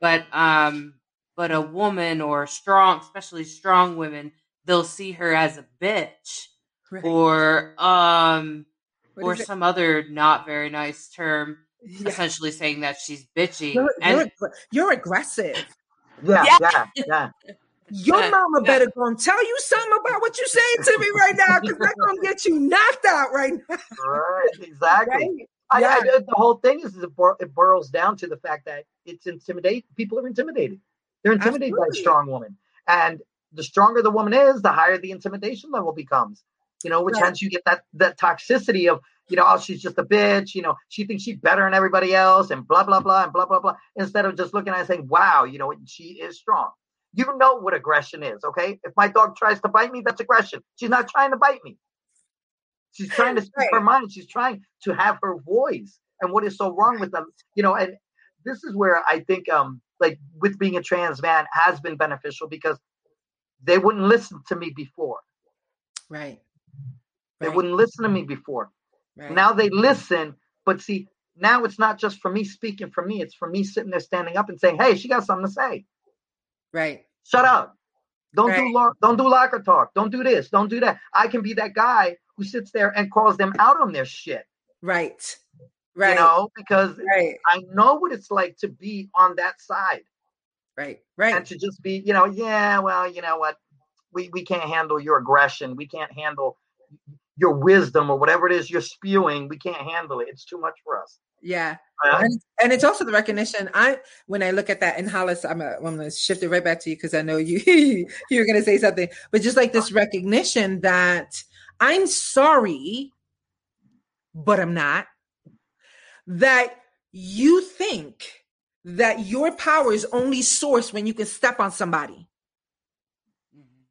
but um, but a woman or strong, especially strong women, they'll see her as a bitch right. or um What or is it? some other not very nice term, Yeah. essentially saying that she's bitchy. You're, and you're, you're aggressive. Yeah, Yeah. yeah, yeah. Your Yeah, mama yeah. better go and tell you something about what you're saying to me right now, because that's gonna get you knocked out right now. Right, exactly. Right? I, Yeah. I, the whole thing is, is it, bor- it boils down to the fact that it's intimidate. People are intimidated. They're intimidated by a strong woman, and the stronger the woman is, the higher the intimidation level becomes. You know, which Right. hence you get that that toxicity of you know, oh, she's just a bitch. You know, she thinks she's better than everybody else, and blah blah blah and blah blah blah. Instead of just looking at it and saying, wow, you know, she is strong. You know what aggression is, okay? If my dog tries to bite me, that's aggression. She's not trying to bite me. She's trying to speak her mind. She's trying to have her voice. And what is so wrong with them, you know, and this is where I think um like with being a trans man has been beneficial because they wouldn't listen to me before. Right. They Right. wouldn't listen to me before. Right. Now they listen, but see, now it's not just for me speaking for me, it's for me sitting there standing up and saying, Hey, she got something to say. right. Shut up. Don't Right. do lo- don't do locker talk. Don't do this. Don't do that. I can be that guy who sits there and calls them out on their shit. Right. Right. You know, because Right. I know what it's like to be on that side Right. Right. And to just be, you know, yeah, well, you know what? We we can't handle your aggression. We can't handle your wisdom or whatever it is you're spewing. We can't handle it. It's too much for us. Yeah. And, and it's also the recognition. I when I look at that in Hollis, I'm, a, I'm going to shift it right back to you because I know you you're going to say something. But just like this recognition that I'm sorry, but I'm not. That you think that your power is only sourced when you can step on somebody. Mhm.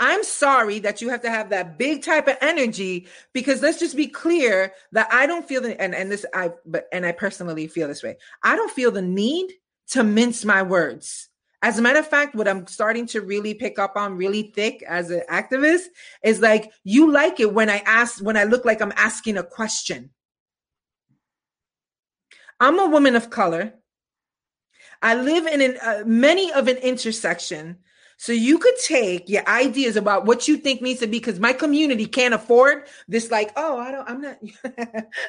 I'm sorry that you have to have that big type of energy because let's just be clear that I don't feel the and, and this I but and I personally feel this way. I don't feel the need to mince my words. As a matter of fact, what I'm starting to really pick up on really thick as an activist is like you like it when I ask when I look like I'm asking a question. I'm a woman of color. I live in an, uh, many of an intersection so you could take your ideas about what you think needs to be because my community can't afford this. Like, oh, I don't, I'm not,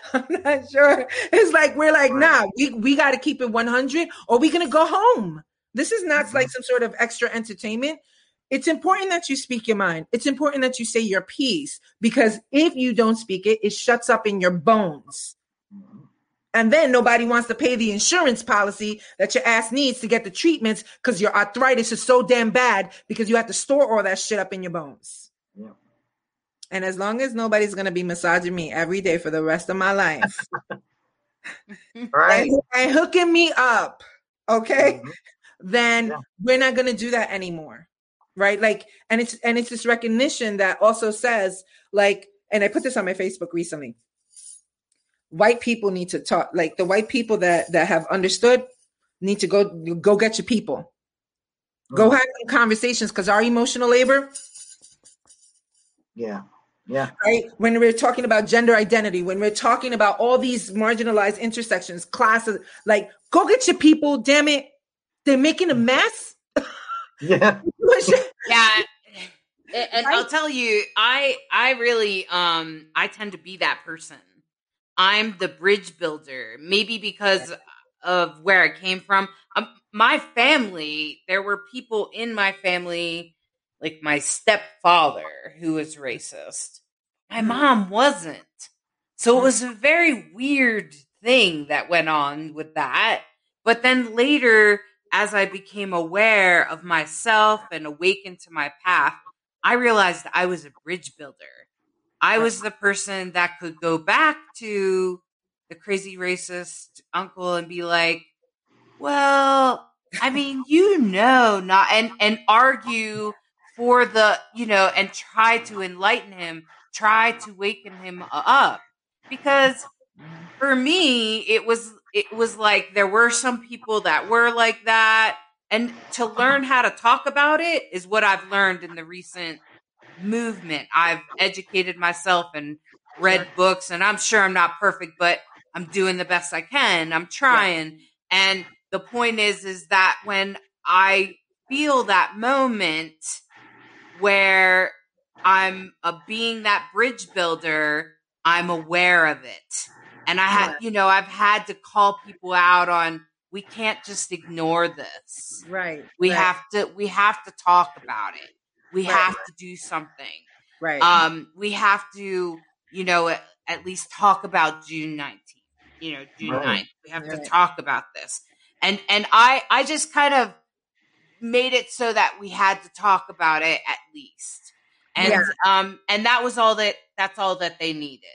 I'm not sure. It's like we're like, nah, we we got to keep it 100, or we gonna go home. This is not like some sort of extra entertainment. It's important that you speak your mind. It's important that you say your piece because if you don't speak it, it shuts up in your bones. And then nobody wants to pay the insurance policy that your ass needs to get the treatments because your arthritis is so damn bad because you have to store all that shit up in your bones. Yeah. And as long as nobody's gonna be massaging me every day for the rest of my life Right. and, and hooking me up, okay, Mhm. then Yeah. we're not going to do that anymore. Right? Like and it's and it's this recognition that also says like and I put this on my Facebook recently. White people need to talk like the white people that that have understood need to go go get your people. Go Mm. have some conversations because our emotional labor Yeah. Yeah. right? When we're talking about gender identity, when we're talking about all these marginalized intersections, classes, like go get your people, damn it. They're making a mess. Yeah. yeah and and Right? i'll tell you i i really um i tend to be that person i'm the bridge builder maybe because of where i came from. Um, my family there were people in my family like my stepfather who was racist. My Mhm. mom wasn't. So it was a very weird thing that went on with that. But then later as I became aware of myself and awakened to my path, I realized I was a bridge builder. I was the person that could go back to the crazy racist uncle and be like, well, I mean, you know, not, and, and argue for the, you know, and try to enlighten him, try to waken him up. Because for me it was it was like there were some people that were like that and to uh-huh. learn how to talk about it is what i've learned in the recent movement. I've educated myself and read books and i'm sure i'm not perfect but i'm doing the best i can. I'm trying. And the point is is that when i feel that moment where i'm a being that bridge builder i'm aware of it. And I had, you know, I've had to call people out on we can't just ignore this. right. We right, have to we have to talk about it. We Right. have to do something. right. Um we have to, you know, at, at least talk about June 19th. You know, June Right. 9th. We have Right. to talk about this. And and I I just kind of made it so that we had to talk about it at least. And Yeah. um and that was all that that's all that they needed.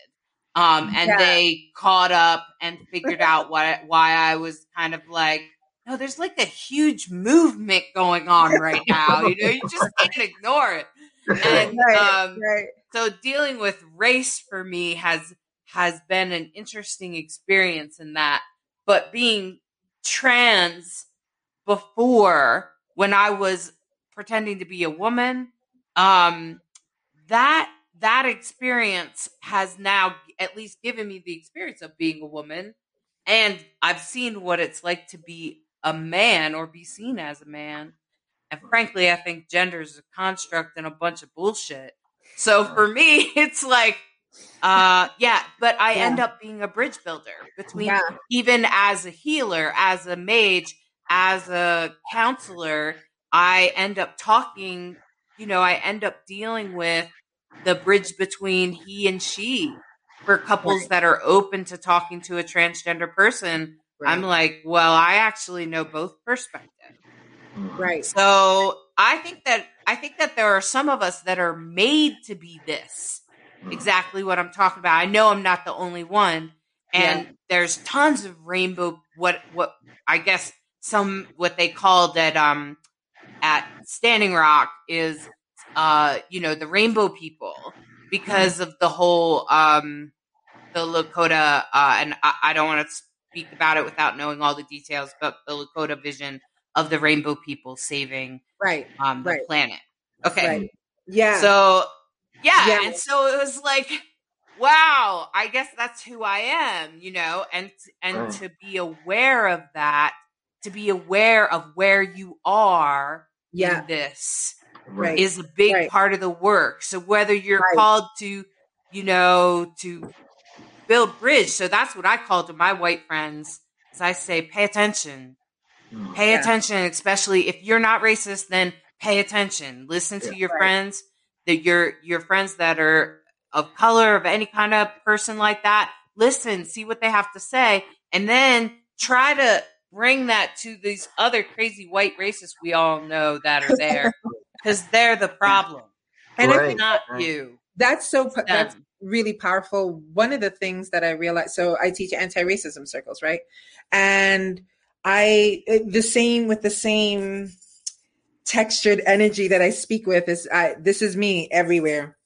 Um and Yeah. they caught up and figured out what why I was kind of like no, there's like a huge movement going on right now. You know, you just can't ignore it. And right, um, right. so dealing with race for me has has been an interesting experience in that. But being trans before when I was pretending to be a woman, um, that that experience has now at least given me the experience of being a woman and I've seen what it's like to be a man or be seen as a man. And frankly, I think gender is a construct and a bunch of bullshit. So for me, it's like, uh, yeah, but I end up being a bridge builder between Yeah. even as a healer, as a mage, as a counselor. I end up talking, you know, I end up dealing with the bridge between he and she for couples Right. that are open to talking to a transgender person. I'm like, well, I actually know both perspectives. right. So I think that I think that there are some of us that are made to be this. Exactly what I'm talking about. I know I'm not the only one. And there's tons of rainbow what what I guess some what they called at um at Standing Rock is uh you know the rainbow people because of the whole um the Lakota uh and I, I don't want to speak about it without knowing all the details but the Lakota vision of the rainbow people saving Right. um the Right. planet. Okay. Right. Yeah. So yeah, Yeah. and so it was like, wow, I guess that's who I am, you know, and and Right. to be aware of that, to be aware of where you are yeah. in this Right. is a big Right. part of the work. So whether you're Right. called to, you know, to build bridge, so that's what I call to my white friends. As I say, pay attention, Mm. pay Yeah. attention, especially if you're not racist, then pay attention. Listen to Yeah. your Right. friends, that your your friends that are of color, of any kind of person like that. Listen, see what they have to say, and then try to bring that to these other crazy white racists we all know that are there, because they're the problem, And I Right. think not right. you. that's so that's them. Really powerful. One of the things that I realized, so I teach anti-racism circles, right? And I the same with the same textured energy that I speak with is I this is me everywhere.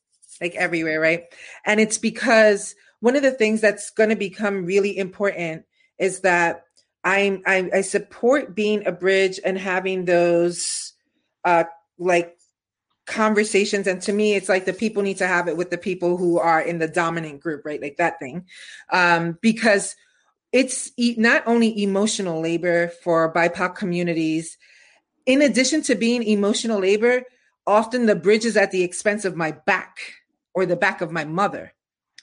Like everywhere, right? And it's because one of the things that's going to become really important is that I'm I, I support being a bridge and having those uh like conversations and to me it's like the people need to have it with the people who are in the dominant group right? Like that thing. Um because it's e- not only emotional labor for bipoc communities in addition to being emotional labor often the bridge is at the expense of my back or the back of my mother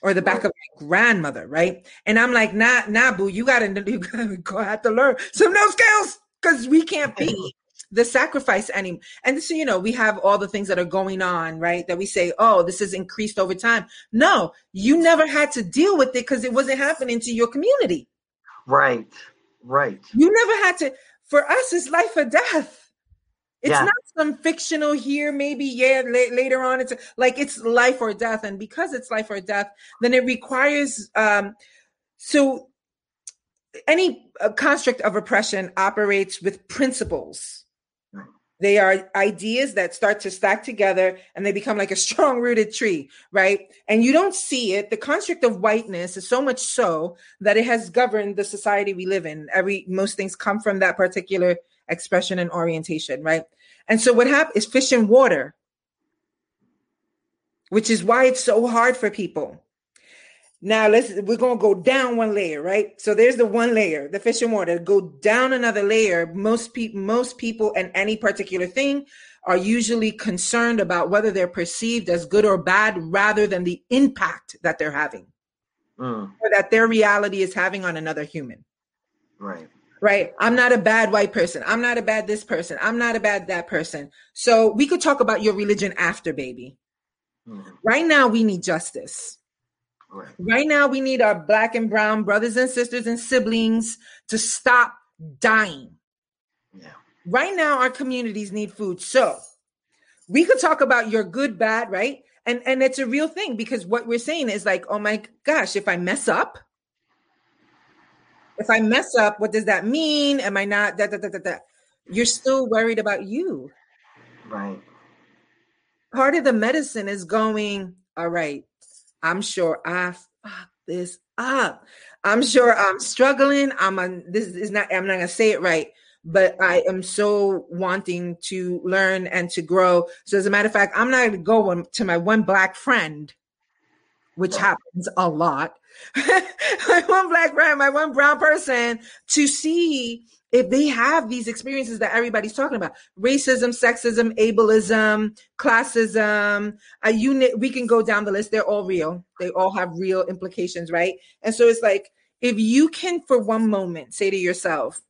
or the back of my grandmother right? And i'm like nah nah boo you gotta you gotta have to learn some new skills because we can't be the sacrifice anymore. And so, you know, we have all the things that are going on, right? That we say, oh, this has increased over time. No, you never had to deal with it because it wasn't happening to your community. Right, right. You never had to. For us, it's life or death. It's yeah. not some fictional here, maybe, yeah, la- later on. It's like it's life or death. And because it's life or death, then it requires, um, so any uh, construct of oppression operates with principles they are ideas that start to stack together and they become like a strong rooted tree, right? And you don't see it. The construct of whiteness is so much so that it has governed the society we live in. Every most things come from that particular expression and orientation, right? And so what happens is fish and water, which is why it's so hard for people now let's we're gonna go down one layer, right? So there's the one layer, the fish and water. Go down another layer. Most people, most people, and any particular thing are usually concerned about whether they're perceived as good or bad, rather than the impact that they're having, mm. or that their reality is having on another human. Right. Right. I'm not a bad white person. I'm not a bad this person. I'm not a bad that person. So we could talk about your religion after, baby. Mm. Right now, we need justice Right. right now, we need our black and brown brothers and sisters and siblings to stop dying. Yeah. Right now, our communities need food. So we could talk about your good, bad, right? And and it's a real thing because what we're saying is like, oh my gosh, if I mess up, if I mess up, what does that mean? Am I not that that that that? You're still worried about you. Right. Part of the medicine is going, all right, I'm sure I fucked this up. I'm sure I'm struggling. I'm a, this is not, I'm not going to say it right, but I am so wanting to learn and to grow. So as a matter of fact, I'm not going to go to my one black friend, which oh. happens a lot. my one black friend, my one brown person to see if they have these experiences that everybody's talking about racism sexism ableism classism a unit we can go down the list. They're all real. They all have real implications right? And so it's like if you can for one moment say to yourself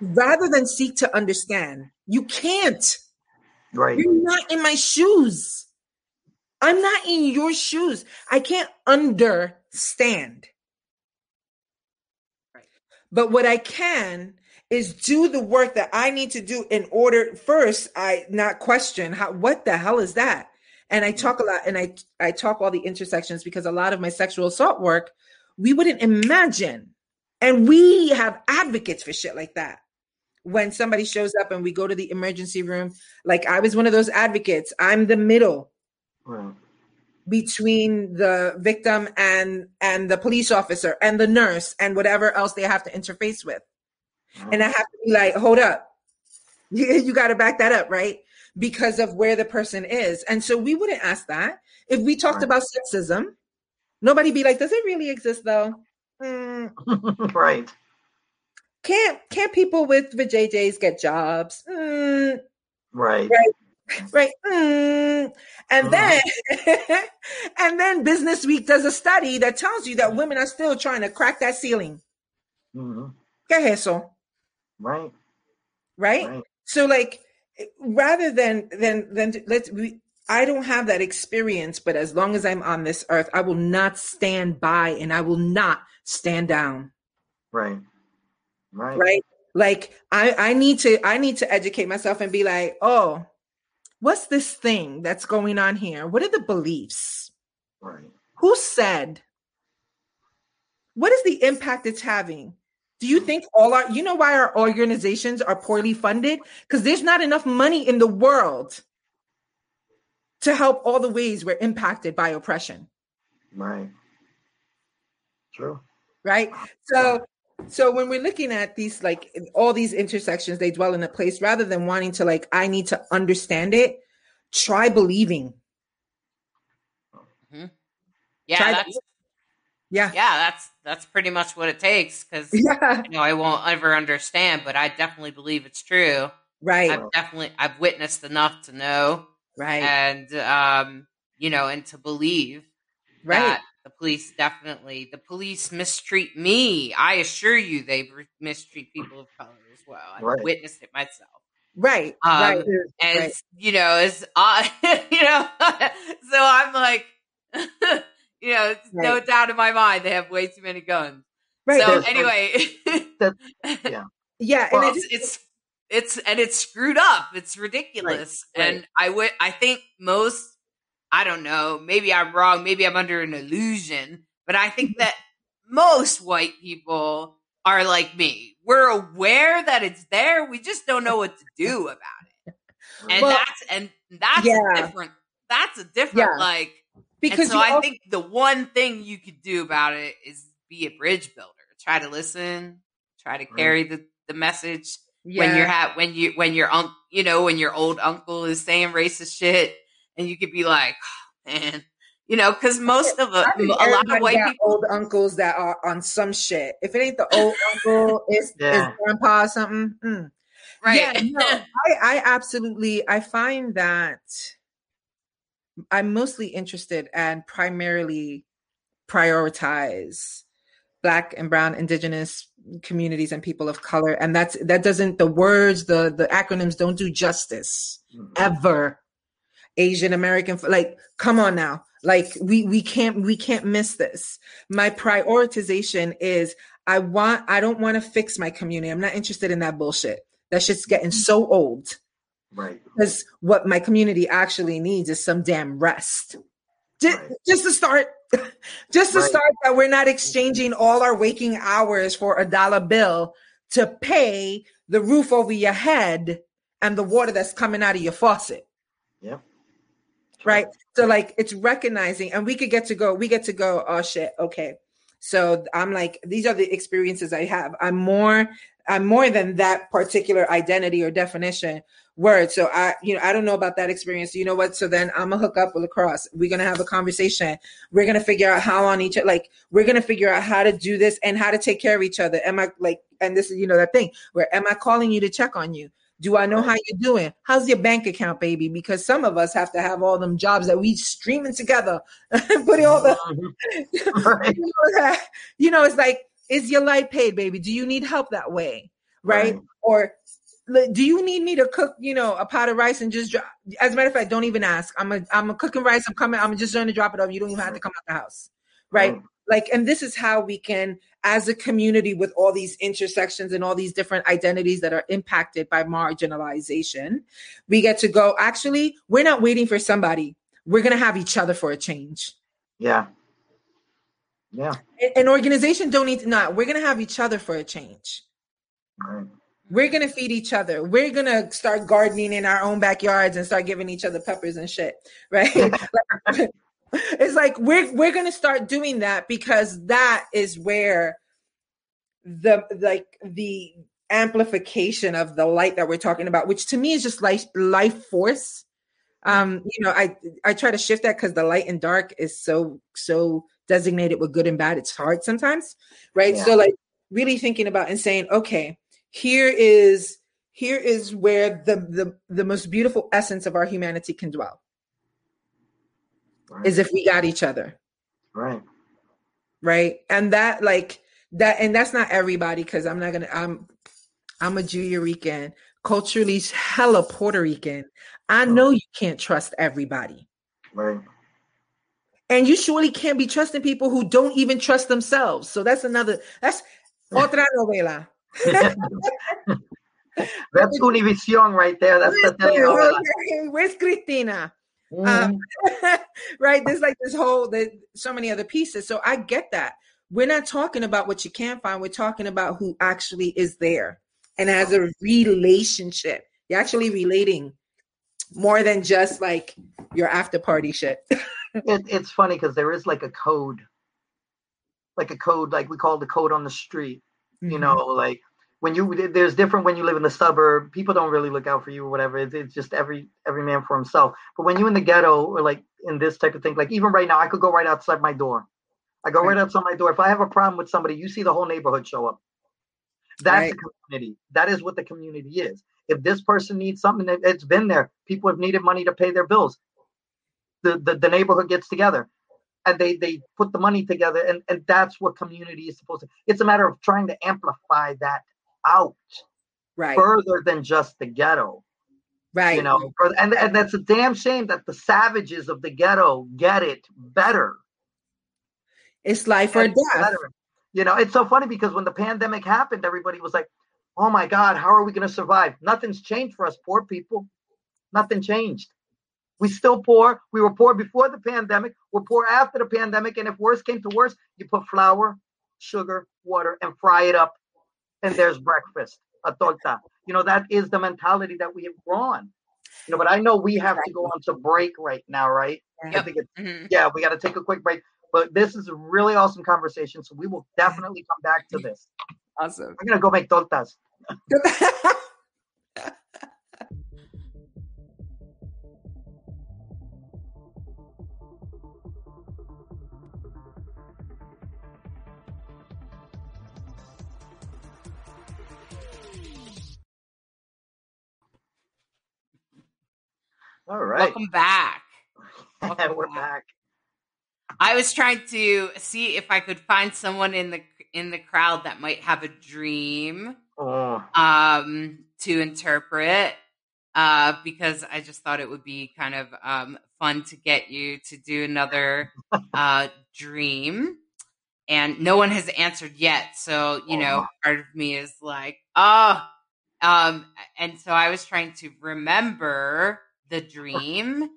rather than seek to understand you can't. Right. You're not in my shoes. I'm not in your shoes. I can't understand but what I can is do the work that I need to do in order first I not question how what the hell is that? And I talk a lot and I I talk all the intersections because a lot of my sexual assault work we wouldn't imagine. And we have advocates for shit like that. When somebody shows up and we go to the emergency room, like I was one of those advocates. I'm the middle. Right between the victim and and the police officer and the nurse and whatever else they have to interface with. And i have to be like hold up. You, you got to back that up right? Because of where the person is. And so we wouldn't ask that. If we talked right. about sexism nobody be like does it really exist though? Mm. right. Can't can't people with vajayjays get jobs? Mm. right. Right right mm. and mm. then and then business week does a study that tells you that women are still trying to crack that ceiling mm-hmm. eso? right right right so like rather than than than let's we I don't have that experience, but as long as I'm on this earth, I will not stand by and I will not stand down. Right. Right. Right. Like I, I need to I need to educate myself and be like, oh, what's this thing that's going on here? What are the beliefs? Right. Who said? What is the impact it's having? Do you hmm. think all our, you know, why our organizations are poorly funded? Because there's not enough money in the world to help all the ways we're impacted by oppression. Right. True. Right. So, so when we're looking at these, like all these intersections, they dwell in a place rather than wanting to, like, I need to understand it, try believing. Mhm. Yeah, Try- that's Yeah. yeah, that's that's pretty much what it takes because Yeah. you know I won't ever understand, but I definitely believe it's true. Right. I've definitely I've witnessed enough to know Right. and um you know and to believe Right. The police definitely the police mistreat me. I assure you they mistreat people of color as well. I've Right. witnessed it myself. Right. Um, right. as Right. you know, as uh, you know, so I'm like, you know, it's no doubt in my mind they have way too many guns. Right. so there's- anyway, yeah. yeah. well, and it's, it's, it's and it's screwed up. It's ridiculous, right. and I would I think most I don't know. Maybe I'm wrong. Maybe I'm under an illusion, but I Mm-hmm. think that most white people are like me. We're aware that it's there. We just don't know what to do about it. and Well, that's and that's yeah. a different that's a different Yeah. like because and so i al- think the one thing you could do about it is be a bridge builder try to listen try to carry the the message yeah. when you're ha- when you when your un- you know when your old uncle is saying racist shit and you could be like oh, man you know because most of a, a lot of white people old uncles that are on some shit. If it ain't the old uncle, it's, Yeah. it's grandpa or something. Mm. right Yeah, no, I, I absolutely I find that I'm mostly interested and primarily prioritize black and brown indigenous communities and people of color and that's that doesn't the words the the acronyms don't do justice Mhm. ever asian american like come on now. Like we we can't we can't miss this. My prioritization is i want i don't want to fix my community. I'm not interested in that bullshit. That shit's getting mm. so old. Right. because what my community actually needs is some damn rest. Just, Right. just to start just to Right. start that we're not exchanging all our waking hours for a dollar bill to pay the roof over your head and the water that's coming out of your faucet. Yep. Right? So like it's recognizing and we could get to go we get to go oh shit okay. So i'm like these are the experiences i have. I'm more i'm more than that particular identity or definition word. So i you know i don't know about that experience. You know what? So then i'm gonna hook up with lacrosse. We're gonna have a conversation. We're gonna figure out how on each like we're gonna figure out how to do this and how to take care of each other. Am i like and this is you know that thing where am i calling you to check on you do I know how you're doing? How's your bank account, baby? Because some of us have to have all them jobs that we streaming together, putting all the, Mhm. Right. you know, you know, it's like, is your light paid, baby? Do you need help that way, right? Right. Or do you need me to cook, you know, a pot of rice and just drop? As a matter of fact, don't even ask. I'm a, I'm a cooking rice. I'm coming. I'm just going to drop it off. You don't even have to come out the house, right? Right. Like and this is how we can as a community with all these intersections and all these different identities that are impacted by marginalization we get to go actually we're not waiting for somebody we're going to have each other for a change Yeah. Yeah. An organization don't need to not we're going to have each other for a change Right. we're going to feed each other we're going to start gardening in our own backyards and start giving each other peppers and shit right Like, it's like we're we're going to start doing that because that is where the like the amplification of the light that we're talking about which to me is just life life force. Um you know i i try to shift that because the light and dark is so so designated with good and bad it's hard sometimes right? Yeah. so like really thinking about and saying okay here is here is where the the the most beautiful essence of our humanity can dwell Right. is if we got each other right. right and that like that and that's not everybody because i'm not gonna i'm i'm a Jew Rican, culturally hella puerto rican i know you can't trust everybody Right. and you surely can't be trusting people who don't even trust themselves so that's another that's otra novela That's Univision right there. That's the telenovela. Where's Cristina? Mhm. right there's like this whole there's so many other pieces so i get that we're not talking about what you can't find. We're talking about who actually is there and has a relationship. You're actually relating more than just like your after party shit. it, it's funny because there is like a code, like a code, like we call the code on the street. Mm-hmm. You know, like when you there's different when you live in the suburb. People don't really look out for you or whatever. It's, it's just every every man for himself. But when you in the ghetto or like in this type of thing, like even right now, I could go right outside my door. I go right outside my door. If I have a problem with somebody, you see the whole neighborhood show up. That's right. a community. That is what the community is. If this person needs something, that it's been there. People have needed money to pay their bills. The, the, the neighborhood gets together and they, they put the money together. And, and that's what community is supposed to. It's a matter of trying to amplify that out right. further than just the ghetto. Right. You know, and, and that's a damn shame that the savages of the ghetto get it better. It's life or death. Better. You know, it's so funny because when the pandemic happened, everybody was like, oh my God, how are we going to survive? Nothing's changed for us poor people. Nothing changed. We still poor. We were poor before the pandemic. We're poor after the pandemic. And if worse came to worse, you put flour, sugar, water, and fry it up. And there's breakfast, a torta. You know, that is the mentality that we have grown. You know, but I know we have to go on to break right now, right? Yep. I think it's, mm-hmm. yeah, we got to take a quick break. But this is a really awesome conversation. So we will definitely come back to this. Awesome. I'm going to go make tortas. All right. Welcome back. Welcome We're back. back. I was trying to see if I could find someone in the in the crowd that might have a dream oh. um to interpret uh because I just thought it would be kind of um fun to get you to do another uh dream and no one has answered yet so you oh. know part of me is like oh um and so I was trying to remember the dream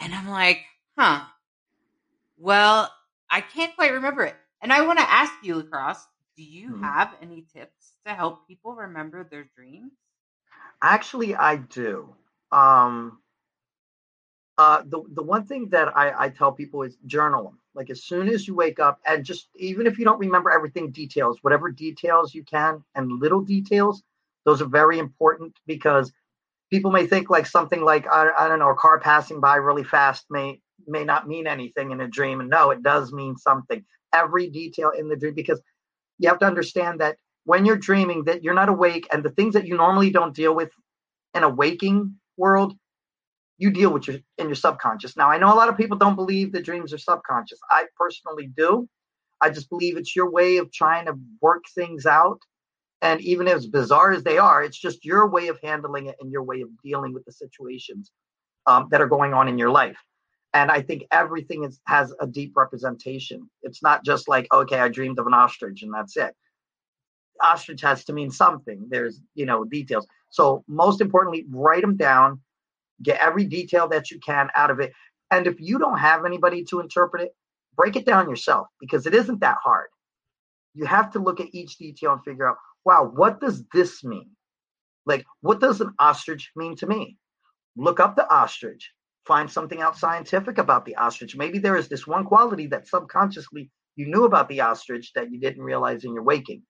and I'm like huh well, I can't quite remember it. And I want to ask you, Lacrosse, do you mm-hmm. have any tips to help people remember their dreams? Actually, I do. Um, uh, the the one thing that I, I tell people is journal them. Like as soon as you wake up, and just even if you don't remember everything, details, whatever details you can, and little details, those are very important because people may think like something like I, I don't know, a car passing by really fast may may not mean anything in a dream. And no, it does mean something. Every detail in the dream, because you have to understand that when you're dreaming, that you're not awake, and the things that you normally don't deal with in a waking world, you deal with your in your subconscious. Now, I know a lot of people don't believe that dreams are subconscious. I personally do. I just believe it's your way of trying to work things out. And even as bizarre as they are, it's just your way of handling it and your way of dealing with the situations um, that are going on in your life. And i think everything is, has a deep representation. It's not just like okay i dreamed of an ostrich and that's it. Ostrich has to mean something. There's you know details. So most importantly write them down. Get every detail that you can out of it. And if you don't have anybody to interpret it break it down yourself because it isn't that hard. You have to look at each detail and figure out wow what does this mean like what does an ostrich mean to me look up the ostrich find something out scientific about the ostrich. Maybe there is this one quality that subconsciously you knew about the ostrich that you didn't realize in your waking.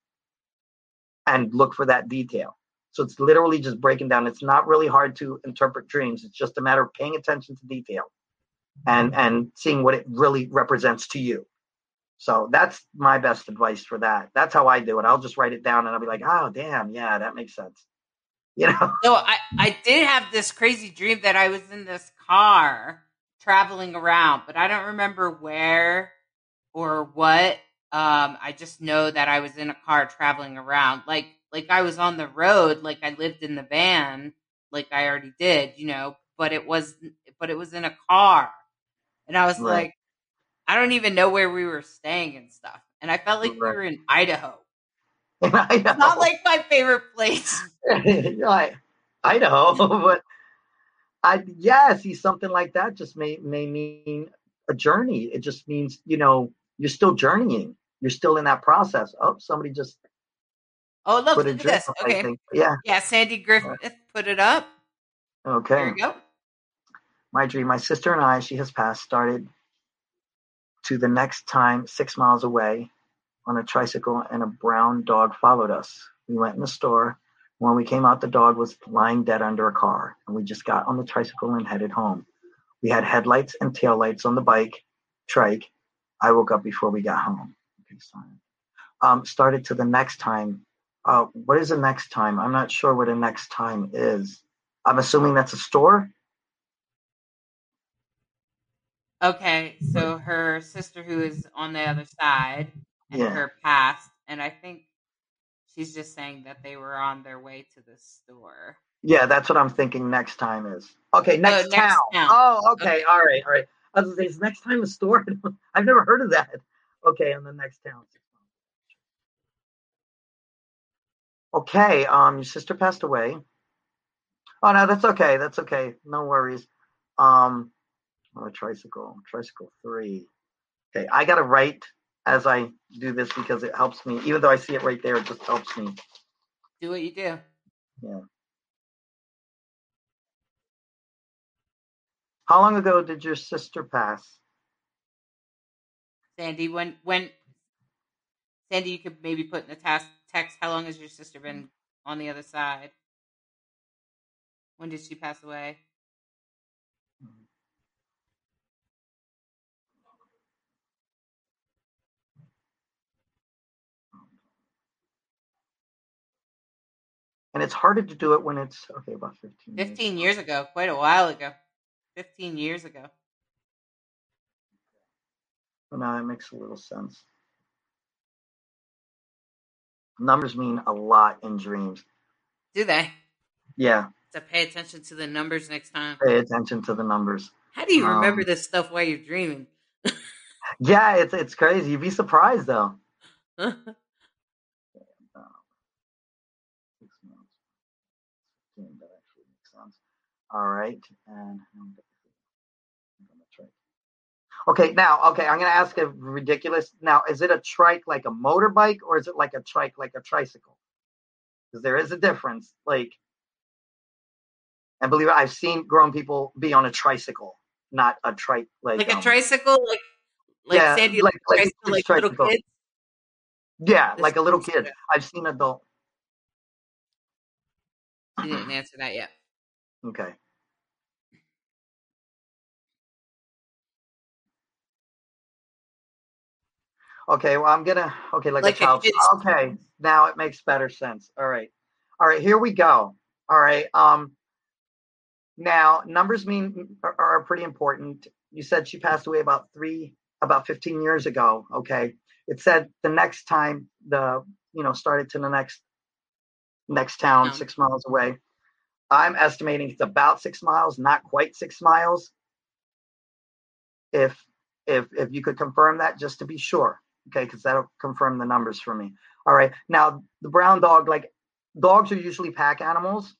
And look for that detail. So it's literally just breaking down. It's not really hard to interpret dreams. It's just a matter of paying attention to detail and and seeing what it really represents to you. So that's my best advice for that. That's how I do it. I'll just write it down and I'll be like, oh damn, yeah, that makes sense. You know. So I I did have this crazy dream that I was in this car traveling around, but I don't remember where or what. Um, I just know that I was in a car traveling around, like like I was on the road, like I lived in the van, like I already did, you know. But it was but it was in a car, and I was right. like, I don't even know where we were staying and stuff, and I felt like right. we were in Idaho. Idaho. Not like my favorite place. right. Idaho, but I yeah, see something like that just may may mean a journey. It just means you know you're still journeying. you're still in that process. Oh, somebody just Oh, look, look at this. up, Okay. Yeah. Yeah, Sandy Griffith put it up. Okay. There you go. My dream, my sister and I, she has passed, started to the next time six miles away on a tricycle and a brown dog followed us. We went in the store. When we came out, the dog was lying dead under a car, and we just got on the tricycle and headed home. We had headlights and taillights on the bike, trike. I woke up before we got home. Okay. Um, started to the next time. Uh, what is the next time? I'm not sure what the next time is. I'm assuming that's a store. Okay, so her sister who is on the other side and Yeah. her past, and I think she's just saying that they were on their way to the store. Yeah, that's what I'm thinking next time is. Okay, next, next town. town. Oh, okay. Okay. All right. All right. I was gonna say, is next time a store? I've never heard of that. Okay, on the next town. Okay, um, your sister passed away. Oh no, that's okay. That's okay. No worries. Um, oh, a tricycle, tricycle three. Okay, I gotta write as I do this because it helps me. Even though I see it right there, it just helps me. Do what you do. Yeah. How long ago did your sister pass? Sandy, when when Sandy, you could maybe put in the task text how long has your sister been on the other side? When did she pass away? And it's harder to do it when it's okay about fifteen. years. Fifteen years ago, quite a while ago. Fifteen years ago. Well, now that makes a little sense. Numbers mean a lot in dreams. Do they? Yeah, to pay attention to the numbers next time. pay attention to the numbers. How do you remember Um, this stuff while you're dreaming? Yeah, it's it's crazy. You'd be surprised though. Six months. Fifteen, that actually makes sense. All right, and I'm gonna try. Okay, now, okay, I'm gonna ask a ridiculous. Now, is it a trike like a motorbike, or is it like a trike like a tricycle? Because there is a difference. Like, and believe it, I've seen grown people be on a tricycle, not a trike like like a um, tricycle, like like yeah, Sandy, like- like, like tricycle, like little kids. Yeah, like a little kid. I've seen adult. She didn't answer that yet. Okay. Okay, well, I'm gonna okay, like, Like a child. Okay, now it makes better sense. All right, all right, here we go. All right, um, now numbers mean are, are pretty important. You said she passed away about three, about 15 years ago. Okay, it said the next time the you know started to the next next town, Town. six miles away. I'm estimating it's about six miles, not quite six miles. If if if you could confirm that, just to be sure, okay, because that'll confirm the numbers for me. All right. Now the brown dog, like dogs are usually pack animals.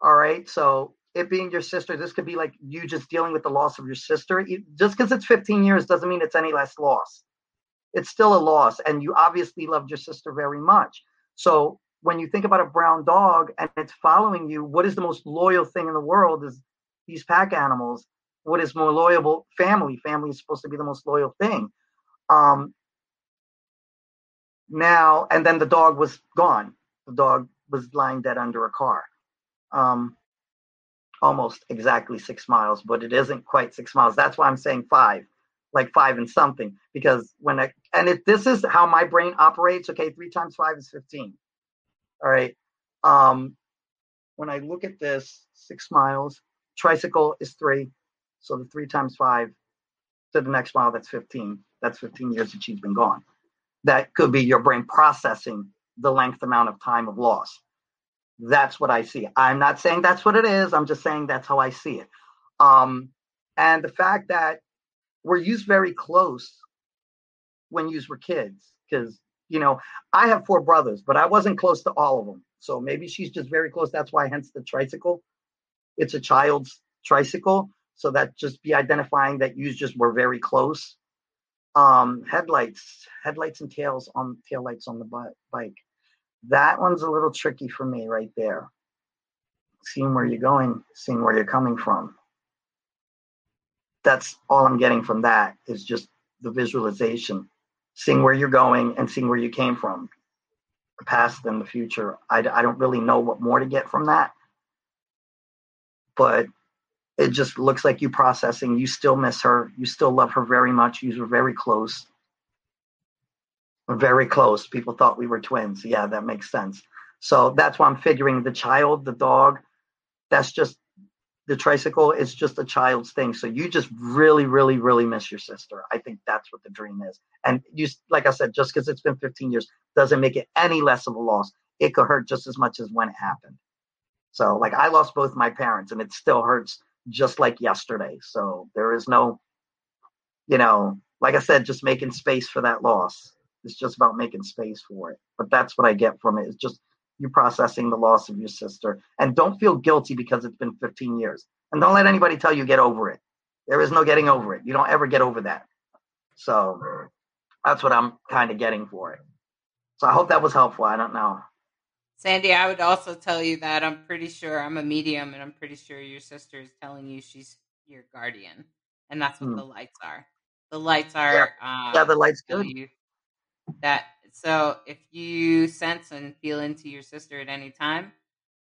All right. So it being your sister, this could be like you just dealing with the loss of your sister. Just because it's 15 years doesn't mean it's any less loss. It's still a loss, and you obviously loved your sister very much. So when you think about a brown dog and it's following you, what is the most loyal thing in the world is these pack animals. What is more loyal? Family. Family is supposed to be the most loyal thing. Um, now, and then the dog was gone. The dog was lying dead under a car. Um, almost exactly six miles, but it isn't quite six miles. That's why I'm saying five, like five and something. Because when I, and if this is how my brain operates, okay, three times five is 15. All right. Um, when I look at this, six miles, tricycle is three. So the three times five to the next mile, that's 15. That's 15 years that she's been gone. That could be your brain processing the length amount of time of loss. That's what I see. I'm not saying that's what it is. I'm just saying that's how I see it. Um, and the fact that we're used very close when you were kids, because you know I have four brothers, but I wasn't close to all of them. So maybe she's just very close. That's why, hence the tricycle. It's a child's tricycle, so that just be identifying that you just were very close. um, headlights, headlights and tails on tail lights on the bi- bike. That one's a little tricky for me right there. Seeing where you're going, seeing where you're coming from. That's all I'm getting from that is just the visualization, seeing where you're going and seeing where you came from, the past and the future. I, I don't really know what more to get from that, but it just looks like you processing. You still miss her. You still love her very much. You were very close. Very close. People thought we were twins. Yeah, that makes sense. So that's why I'm figuring the child, the dog, that's just the tricycle is just a child's thing. So you just really, really, really miss your sister. I think that's what the dream is. And you, like I said, just because it's been 15 years doesn't make it any less of a loss. It could hurt just as much as when it happened. So, like, I lost both my parents, and it still hurts just like yesterday. So there is no, you know, like I said, just making space for that loss. It's just about making space for it. But that's what I get from it. It's just you processing the loss of your sister. And don't feel guilty because it's been 15 years. And don't let anybody tell you get over it. There is no getting over it. You don't ever get over that. So that's what I'm kind of getting for it. So I hope that was helpful. I don't know. Sandy, I would also tell you that I'm pretty sure I'm a medium and I'm pretty sure your sister is telling you she's your guardian. And that's what Hmm. the lights are. The lights are Yeah, um, the light's good. you that so if you sense and feel into your sister at any time,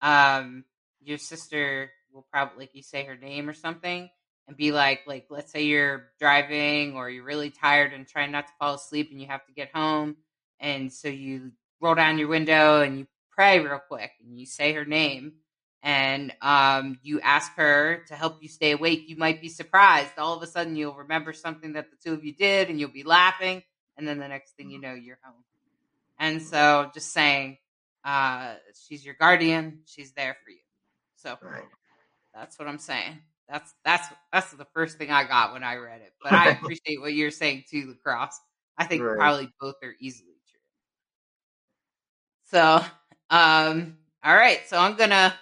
um, your sister will probably like you say her name or something and be like like let's say you're driving or you're really tired and trying not to fall asleep and you have to get home and so you roll down your window and you pray real quick and you say her name and um, you ask her to help you stay awake you might be surprised. All of a sudden you'll remember something that the two of you did and you'll be laughing and then the next thing you know you're home. And so just saying uh, she's your guardian she's there for you. So Right. that's what i'm saying. That's that's that's the first thing i got when i read it. But i appreciate what you're saying too lacrosse i think Right. probably both are easily true. So um all right. So i'm gonna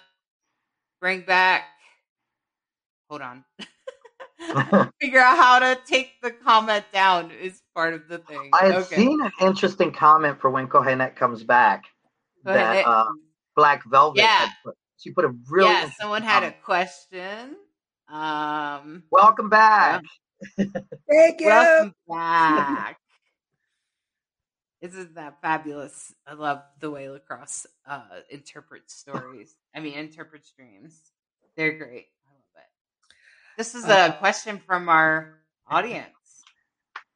bring back hold on figure out how to take the comment down is part of the thing I had okay seen an interesting comment for when Kohenet comes back Go ahead. that uh, Black Velvet Yeah. had put. She put a really yeah interesting someone had a question um Welcome back. Thank you. Welcome back. Isn't that fabulous? I love the way lacrosse uh, interprets stories. I mean, interprets dreams. They're great. I love it. This is a question from our audience.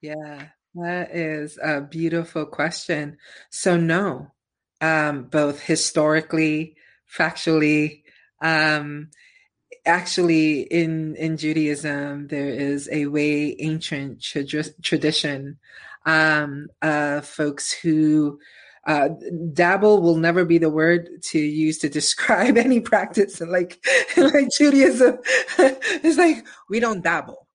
Yeah, that is a beautiful question. So, no, um, both historically, factually, um, actually, in in Judaism, there is a way ancient trad- tradition. Um, uh, folks who uh, dabble will never be the word to use to describe any practice. Like like Judaism, it's like we don't dabble.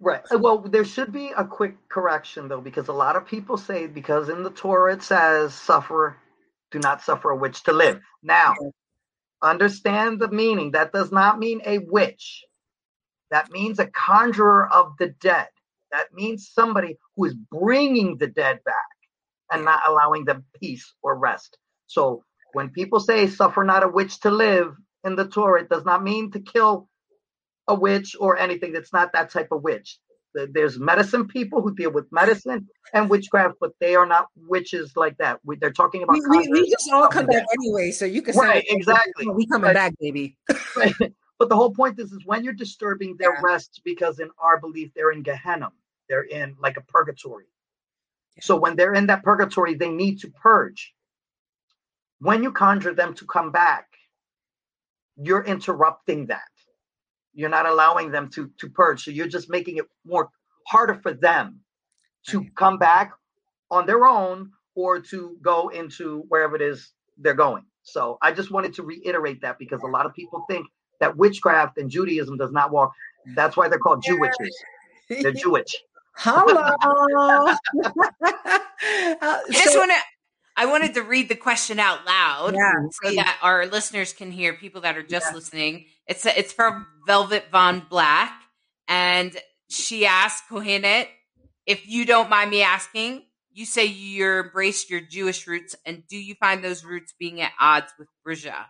Right. Uh, Well, there should be a quick correction though, because a lot of people say because in the Torah it says suffer, do not suffer a witch to live. Now, understand the meaning. That does not mean a witch. That means a conjurer of the dead. That means somebody who is bringing the dead back and not allowing them peace or rest. So when people say suffer not a witch to live in the Torah, it does not mean to kill a witch or anything that's not that type of witch. There's medicine people who deal with medicine and witchcraft, but they are not witches like that. We, they're talking about We, we, we just all come back anyway, so you can Right, it- exactly. We coming Right. back, baby. Right. But the whole point is, is when you're disturbing their Yeah. rest, because in our belief, they're in Gehenna. They're in like a purgatory. Yeah. So when they're in that purgatory, they need to purge. When you conjure them to come back, you're interrupting that. You're not allowing them to to purge. So you're just making it more harder for them to Right. come back on their own or to go into wherever it is they're going. So I just wanted to reiterate that because a lot of people think that witchcraft and Judaism does not walk. Mm. That's why they're called Jew witches. They're Jewish. Hello. Uh, I just so- want to. I wanted to read the question out loud Yeah, so please. that our listeners can hear. People that are just Yeah. listening. It's it's from Velvet Von Black, and she asked Kohenet, if you don't mind me asking, you say you embraced your Jewish roots, and do you find those roots being at odds with Bruja?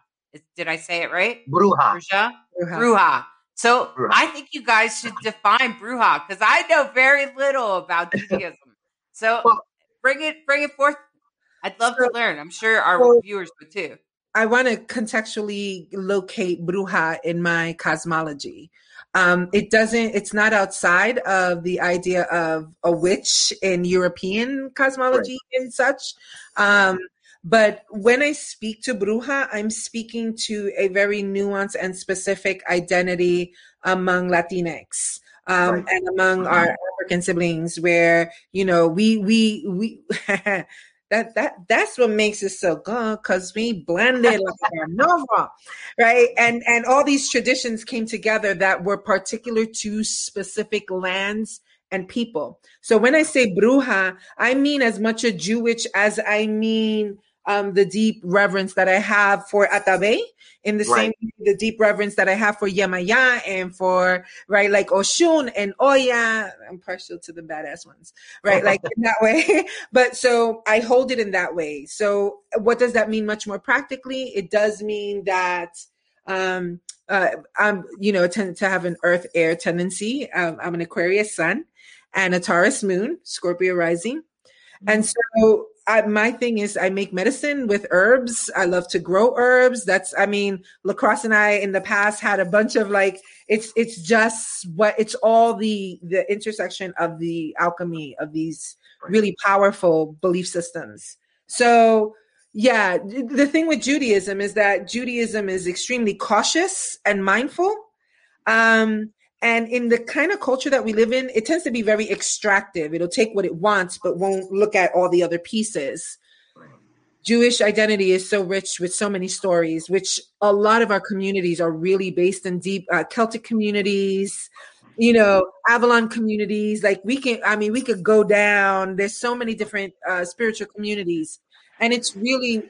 Did I say it right? Bruja. Bruja. Bruja. Bruja. So. I think you guys should define Bruja because I know very little about Judaism. So well, bring it, bring it forth. I'd love to learn. I'm sure our well, viewers would too. I want to contextually locate Bruja in my cosmology. Um, it doesn't, it's not outside of the idea of a witch in European cosmology right. and such. Um, but when I speak to Bruja, I'm speaking to a very nuanced and specific identity among Latinx. Um, and among mm-hmm. our African siblings, where you know we we we that that that's what makes it so good because we blended like a nova, right? And and all these traditions came together that were particular to specific lands and people. So when I say bruja, I mean as much a Jewish as I mean um, the deep reverence that I have for Atabey, in the right. same the deep reverence that I have for Yemaya and for right like Oshun and Oya. I'm partial to the badass ones, right? like in that way. But so I hold it in that way. So what does that mean? Much more practically, it does mean that um uh i'm you know tend to have an earth air tendency um, i'm an aquarius sun and a taurus moon scorpio rising and so I, my thing is I make medicine with herbs. I love to grow herbs. That's I mean, lacrosse and I in the past had a bunch of like it's it's just what it's all the the intersection of the alchemy of these really powerful belief systems. So yeah, the thing with Judaism is that Judaism is extremely cautious and mindful. Um, and in the kind of culture that we live in, it tends to be very extractive. It'll take what it wants, but won't look at all the other pieces. Jewish identity is so rich with so many stories, which a lot of our communities are really based in deep uh, Celtic communities, you know, Avalon communities. Like we can, I mean, we could go down. There's so many different uh, spiritual communities, and it's really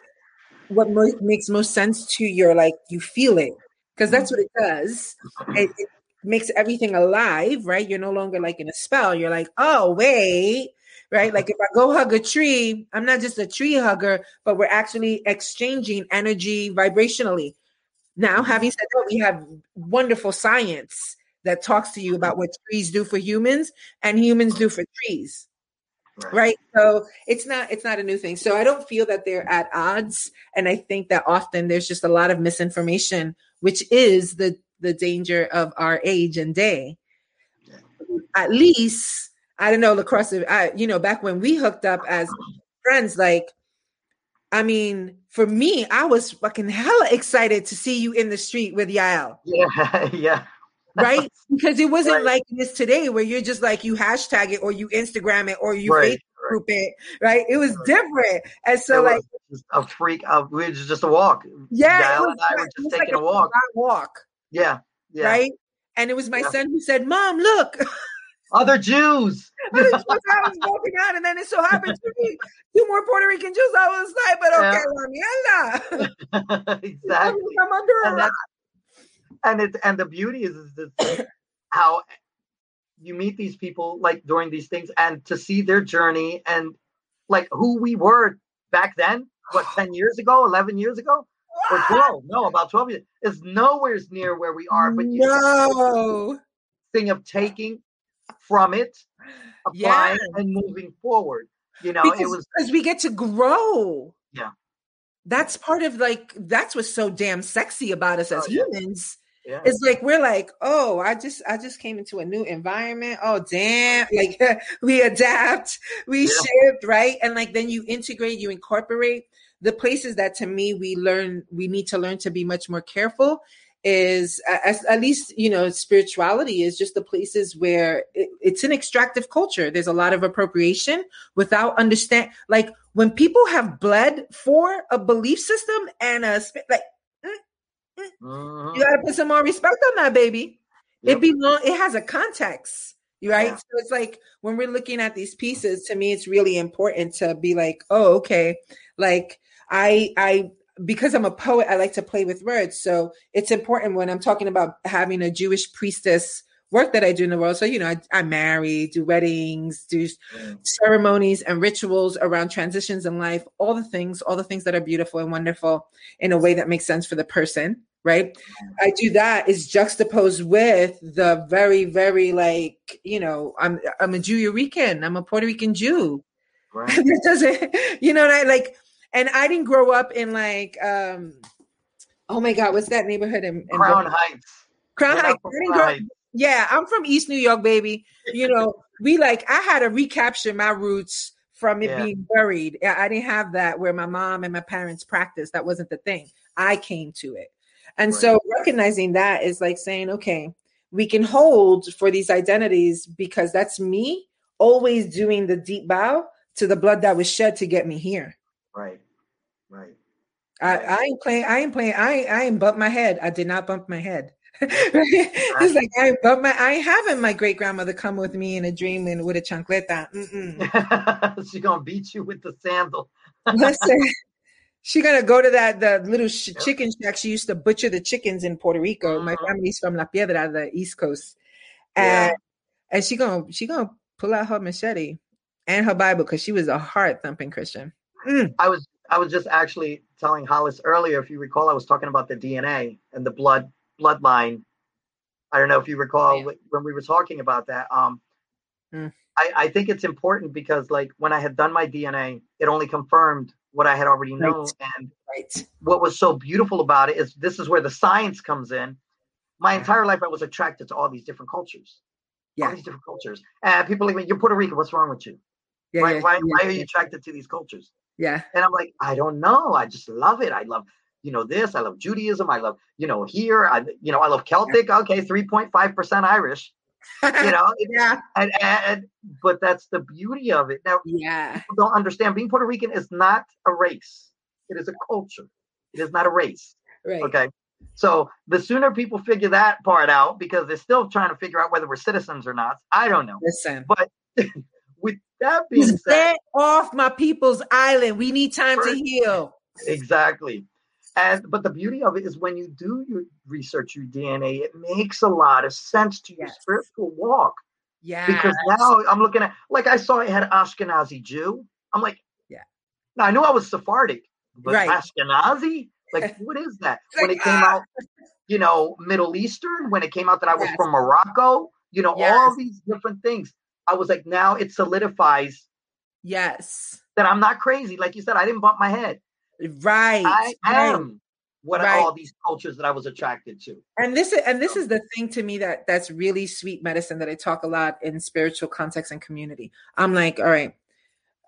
what mo- makes most sense to your like you feel it because that's what it does. It, it, makes everything alive, right? You're no longer like in a spell. You're like, oh, wait, right? Like if I go hug a tree, I'm not just a tree hugger, but we're actually exchanging energy vibrationally. Now, mm-hmm. having said that, we have wonderful science that talks to you about what trees do for humans and humans do for trees. Right. right. so it's not it's not a new thing so i don't feel that they're at odds and i think that often there's just a lot of misinformation which is the the danger of our age and day. At least, I don't know, lacrosse, I, you know, back when we hooked up as friends, like, I mean, for me, I was fucking hella excited to see you in the street with Yael. Yeah, yeah. right? Because it wasn't right. like this today where you're just like you hashtag it or you Instagram it or you right. Facebook group it, right? It was right. different. And so like a freak of we was just a walk. Yeah, Yael and I were just taking like a, a walk. Walk. Yeah. Yeah. Right. And it was my yeah. son who said, Mom, look. Other Jews. Other Jews. I was walking out, and then it so happened to be two more Puerto Rican Jews. I was like, but okay, yeah. la mierda. exactly. I'm under and, a and it and the beauty is, is this, how you meet these people like during these things and to see their journey and like who we were back then, what, 10 years ago, 11 years ago? Or 12 no about 12 years. Is nowhere near where we are but no. thing of taking from it applying yeah. and moving forward. You know because, it was because we get to grow yeah. that's part of like that's what's so damn sexy about us oh, as oh, humans yeah. It's like we're like, oh, I just I just came into a new environment. Oh, damn! Like we adapt, we yeah. shift, right? And like then you integrate, you incorporate the places that to me we learn we need to learn to be much more careful is as, at least you know spirituality is just the places where it, it's an extractive culture there's a lot of appropriation without understand like when people have bled for a belief system and a like uh-huh. you gotta put some more respect on that baby yep. it belong it has a context right yeah. so it's like when we're looking at these pieces to me it's really important to be like oh okay like I I because I'm a poet, I like to play with words. So it's important when I'm talking about having a Jewish priestess work that I do in the world. So, you know, I, I marry, do weddings, do ceremonies and rituals around transitions in life, all the things, all the things that are beautiful and wonderful in a way that makes sense for the person. Right. I do that is juxtaposed with the very, very like, you know, I'm I'm a Jew Rican, I'm a Puerto Rican Jew. Right. it doesn't, you know, I like, and I didn't grow up in like um oh my god, what's that neighborhood in, in Crown Heights? Crown Heights. Heights. Yeah, I'm from East New York, baby. You know, we like I had to recapture my roots from it yeah. being buried. I didn't have that where my mom and my parents practiced. That wasn't the thing. I came to it. And right. so recognizing that is like saying, okay, we can hold for these identities because that's me always doing the deep bow to the blood that was shed to get me here. Right. Right. I, I ain't playing. I ain't playing. I I ain't bump my head. I did not bump my head. it's like I but my I having my great grandmother come with me in a dream and with a chancleta. She's gonna beat you with the sandal. Listen, she gonna go to that the little sh- chicken shack. She used to butcher the chickens in Puerto Rico. Mm-hmm. My family's from La Piedra, the East Coast, and yeah. and she gonna she gonna pull out her machete and her Bible because she was a heart thumping Christian. Mm. I was I was just actually telling Hollis earlier, if you recall, I was talking about the DNA and the blood bloodline. I don't know if you recall yeah. when we were talking about that. Um, mm. I, I, think it's important because, like, when I had done my DNA, it only confirmed what I had already known. And right. what was so beautiful about it is this is where the science comes in. My entire life, I was attracted to all these different cultures. Yeah. All these different cultures. And people like, you're Puerto Rican. What's wrong with you? Yeah, why, yeah, why, yeah, why are you attracted to these cultures? Yeah. And I'm like, I don't know. I just love it. I love you know this i love judaism i love you know here i you know i love celtic okay 3.5% irish you know yeah. and, and but that's the beauty of it. Now yeah. don't understand being puerto rican is not a race. It is a culture. It is not a race right. okay? So the sooner people figure that part out because they're still trying to figure out whether we're citizens or not i don't know. Listen. But with that being said off my people's island. We need time to heal. Exactly and but the beauty of it is when you do your research your DNA, it makes a lot of sense to your yes. spiritual walk. Yeah. Because now I'm looking at like I saw it had Ashkenazi Jew. I'm like, yeah. Now I knew I was Sephardic, but right. Ashkenazi? Like, what is that? when it came out, ah. you know, Middle Eastern, when it came out that I was yes. from Morocco, you know, yes. all these different things. I was like, now it solidifies. Yes. That I'm not crazy. Like you said, I didn't bump my head. Right. I am what right. all these cultures that I was attracted to. And this is and this is the thing to me that that's really sweet medicine that I talk a lot in spiritual context and community. I'm like, all right,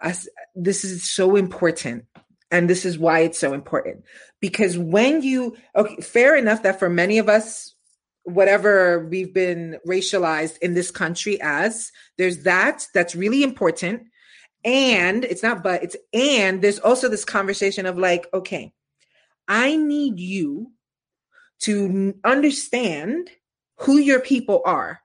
I, this is so important. And this is why it's so important. Because when you okay, fair enough that for many of us, whatever we've been racialized in this country as, there's that that's really important and it's not but it's and there's also this conversation of like okay i need you to understand who your people are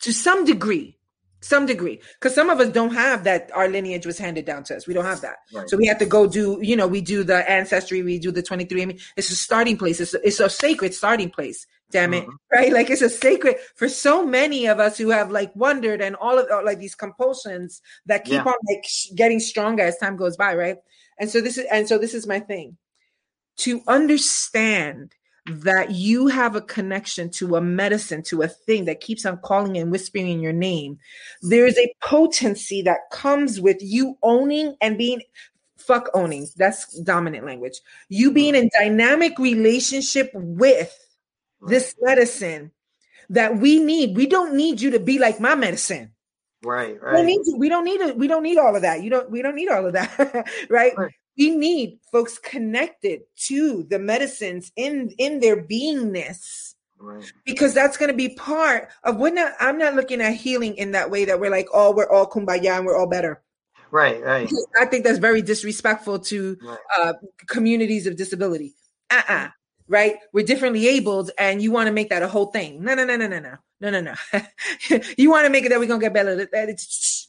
to some degree some degree because some of us don't have that our lineage was handed down to us. We don't have that. Right. so we have to go do you know we do the ancestry we do the 23 I mean, it's a starting place. It's a, it's a sacred starting place damn it mm-hmm. right like it's a sacred for so many of us who have like wondered and all of like these compulsions that keep yeah. on like getting stronger as time goes by right and so this is and so this is my thing to understand that you have a connection to a medicine, to a thing that keeps on calling and whispering in your name. There is a potency that comes with you owning and being fuck owning. That's dominant language. You being in dynamic relationship with this medicine that we need. We don't need you to be like my medicine. Right, right. We don't need you. We don't need it. We don't need all of that. You don't. We don't need all of that, right? right? We need folks connected to the medicines in in their beingness. Right. Because that's going to be part of when I'm not looking at healing in that way that we're like, oh, we're all kumbaya and we're all better. Right, right. I think that's very disrespectful to right. uh, communities of disability. Uh uh-uh, uh right? We're differently abled, and you want to make that a whole thing. No, no, no, no, no, no, no, no, no. you want to make it that we're gonna get better. That it's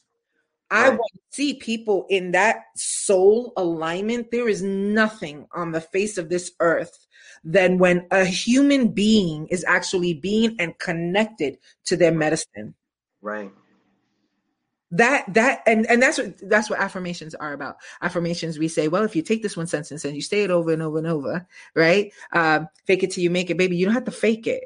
I want to see people in that soul alignment. There is nothing on the face of this earth than when a human being is actually being and connected to their medicine. Right. That that and and that's what that's what affirmations are about. Affirmations we say, well, if you take this one sentence and you say it over and over and over, right? Um, fake it till you make it, baby. You don't have to fake it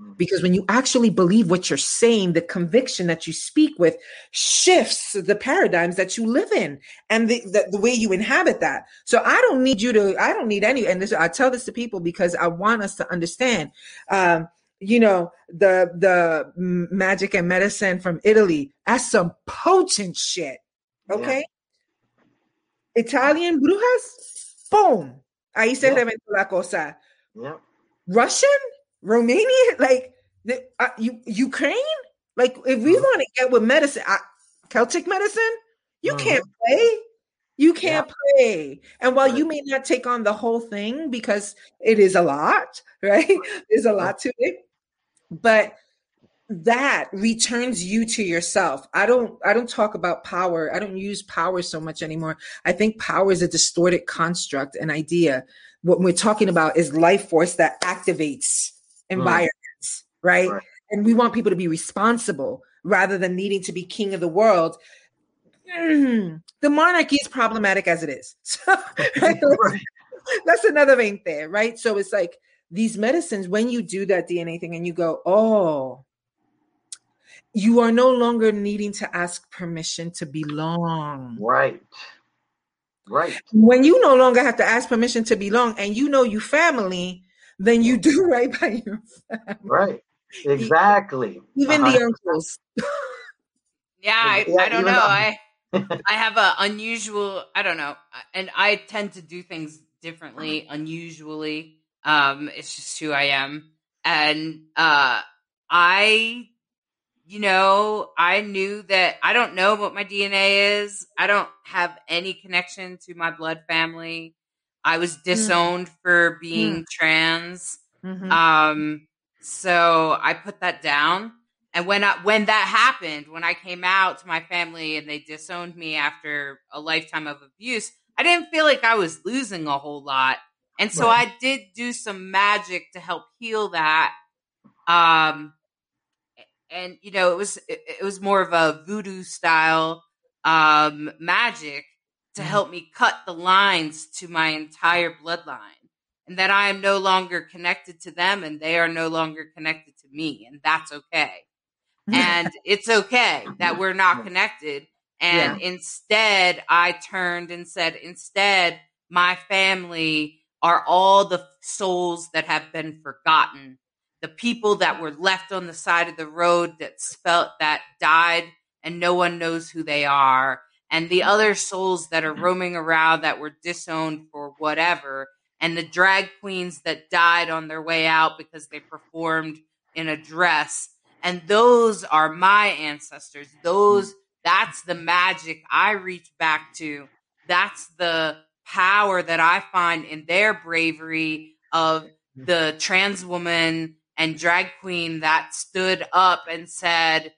Mm. because when you actually believe what you're saying the conviction that you speak with shifts the paradigms that you live in and the, the, the way you inhabit that so i don't need you to i don't need any and this i tell this to people because i want us to understand um you know the the magic and medicine from italy that's some potent shit okay italian brujas boom ahí se Yeah. reventó la cosa Yeah. Russian, Romanian, like the, uh, U- Ukraine. Like if we Mhm. want to get with medicine, uh, Celtic medicine, you Mhm. can't play. You can't play. And while you may not take on the whole thing because it is a lot, right? There's a lot to it, but that returns you to yourself. I don't I don't talk about power. I don't use power so much anymore. I think power is a distorted construct, an idea. What we're talking about is life force that activates environments, right? Right. And we want people to be responsible rather than needing to be king of the world. Mm, the monarchy is problematic as it is. So? Right. That's another thing there, right? So it's like these medicines, when you do that DNA thing and you go, oh, you are no longer needing to ask permission to belong. Right. Right. When you no longer have to ask permission to belong and you know you family, then you do right by your family. Right. Exactly. Even Uh-huh. the uncles. Yeah, I, Yeah, I don't know. though- I I have a unusual. I don't know, and I tend to do things differently, unusually. Um, it's just who I am, and uh, I, you know, I knew that I don't know what my DNA is. I don't have any connection to my blood family. I was disowned for being trans. Mhm. Um, so I put that down. And when I, when that happened, when I came out to my family and they disowned me after a lifetime of abuse, I didn't feel like I was losing a whole lot. And so Right. I did do some magic to help heal that. Um, and you know, it was, it, it was more of a voodoo style, um, magic to Mhm. help me cut the lines to my entire bloodline and that I am no longer connected to them and they are no longer connected to me. And that's okay. And it's okay that we're not connected. And instead, I turned and said, instead, my family are all the souls that have been forgotten. The people that were left on the side of the road that felt that died and no one knows who they are. And the other souls that are mm-hmm. roaming around that were disowned for whatever. And the drag queens that died on their way out because they performed in a dress. And those are my ancestors. Those, mm-hmm. that's the magic I reach back to. That's the power that I find in their bravery of the trans woman and drag queen that stood up and said,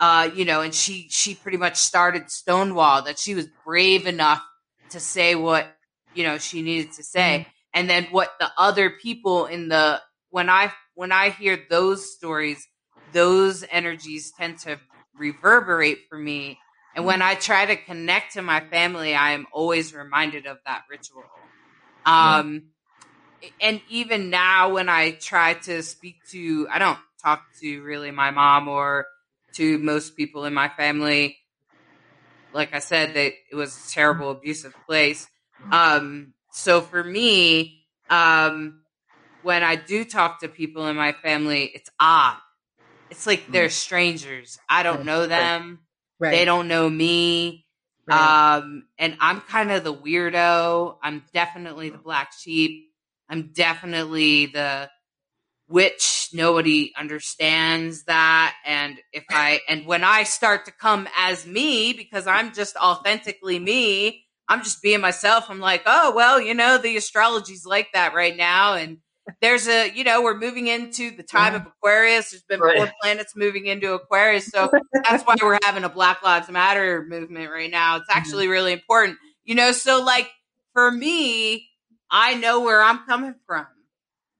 uh, you know, and she she pretty much started Stonewall that she was brave enough to say what you know she needed to say, and then what the other people in the when I when I hear those stories, those energies tend to reverberate for me. And when I try to connect to my family, I am always reminded of that ritual. Um, and even now, when I try to speak to, I don't talk to really my mom or to most people in my family. Like I said, that it was a terrible, abusive place. Um, so for me, um, when I do talk to people in my family, it's odd. It's like they're strangers. I don't know them. Right. They don't know me. right. Um, and I'm kind of the weirdo. I'm definitely the black sheep. I'm definitely the witch. Nobody understands that. And if I, and when I start to come as me, because I'm just authentically me, I'm just being myself. I'm like, oh, well, you know, the astrology's like that right now. And, there's a you know we're moving into the time of Aquarius. There's been Right. four planets moving into Aquarius, so that's why we're having a Black Lives Matter movement right now. It's mm-hmm. actually really important, you know. So like for me, I know where I'm coming from,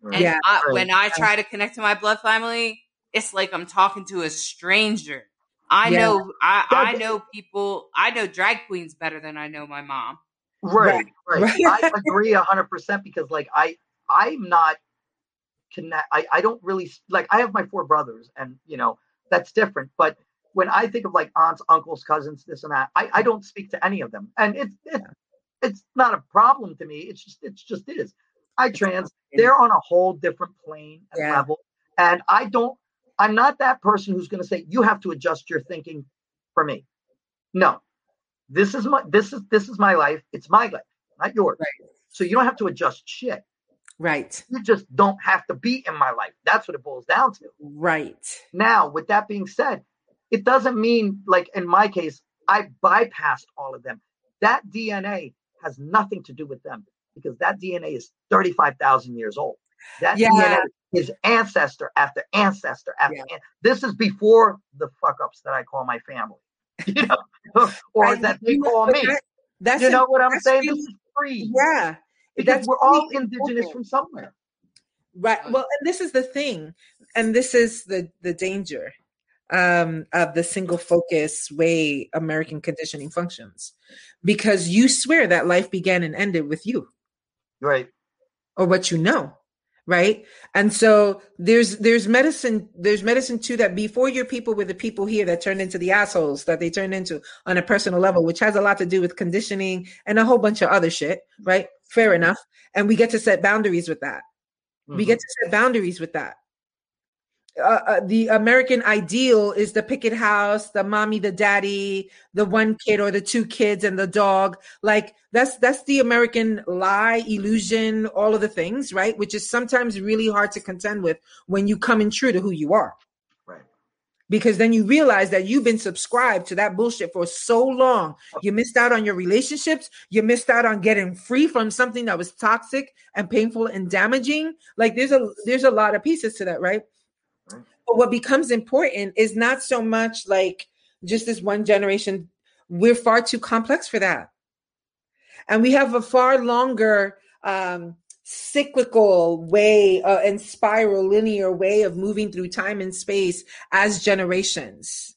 Right. and Yeah. I, Right. when I try to connect to my blood family, it's like I'm talking to a stranger. I Yeah. know I, Yeah, I know people. I know drag queens better than I know my mom. Right, right. Right. I agree a hundred percent because like I I'm not connect I, I don't really like I have my four brothers and you know that's different. But when I think of like aunts, uncles, cousins, this and that, I, I don't speak to any of them. And it's it's it's not a problem to me. It's just it's just is. I trans, they're on a whole different plane and Yeah. level. And I don't I'm not that person who's gonna say you have to adjust your thinking for me. No. This is my this is this is my life. It's my life, not yours. Right. So you don't have to adjust shit. Right. You just don't have to be in my life. That's what it boils down to. Right. Now, with that being said, it doesn't mean like in my case, I bypassed all of them. That DNA has nothing to do with them because that DNA is 35,000 years old. That Yeah. DNA is ancestor after ancestor after Yeah. an- this is before the fuck ups that I call my family. You know, or that they call me. that's you know what I'm saying? really- This is free. yeah. Because we're all indigenous from somewhere. Right. Right. Well, and this is the thing, and this is the the danger um, of the single focus way American conditioning functions, because you swear that life began and ended with you Right. or what you know, right? And so there's there's medicine there's medicine too that before your people were the people here that turned into the assholes that they turned into on a personal level, which has a lot to do with conditioning and a whole bunch of other shit, right? Fair enough. And we get to set boundaries with that. We Mhm. get to set boundaries with that. Uh, uh, the American ideal is the picket house, the mommy, the daddy, the one kid or the two kids and the dog. Like that's that's the American lie, illusion, all of the things, right? Which is sometimes really hard to contend with when you come in true to who you are. Because then you realize that you've been subscribed to that bullshit for so long. You missed out on your relationships. You missed out on getting free from something that was toxic and painful and damaging. Like there's a there's a lot of pieces to that, right? But what becomes important is not so much like just this one generation. We're far too complex for that. And we have a far longer um cyclical way uh, and spiral linear way of moving through time and space as generations.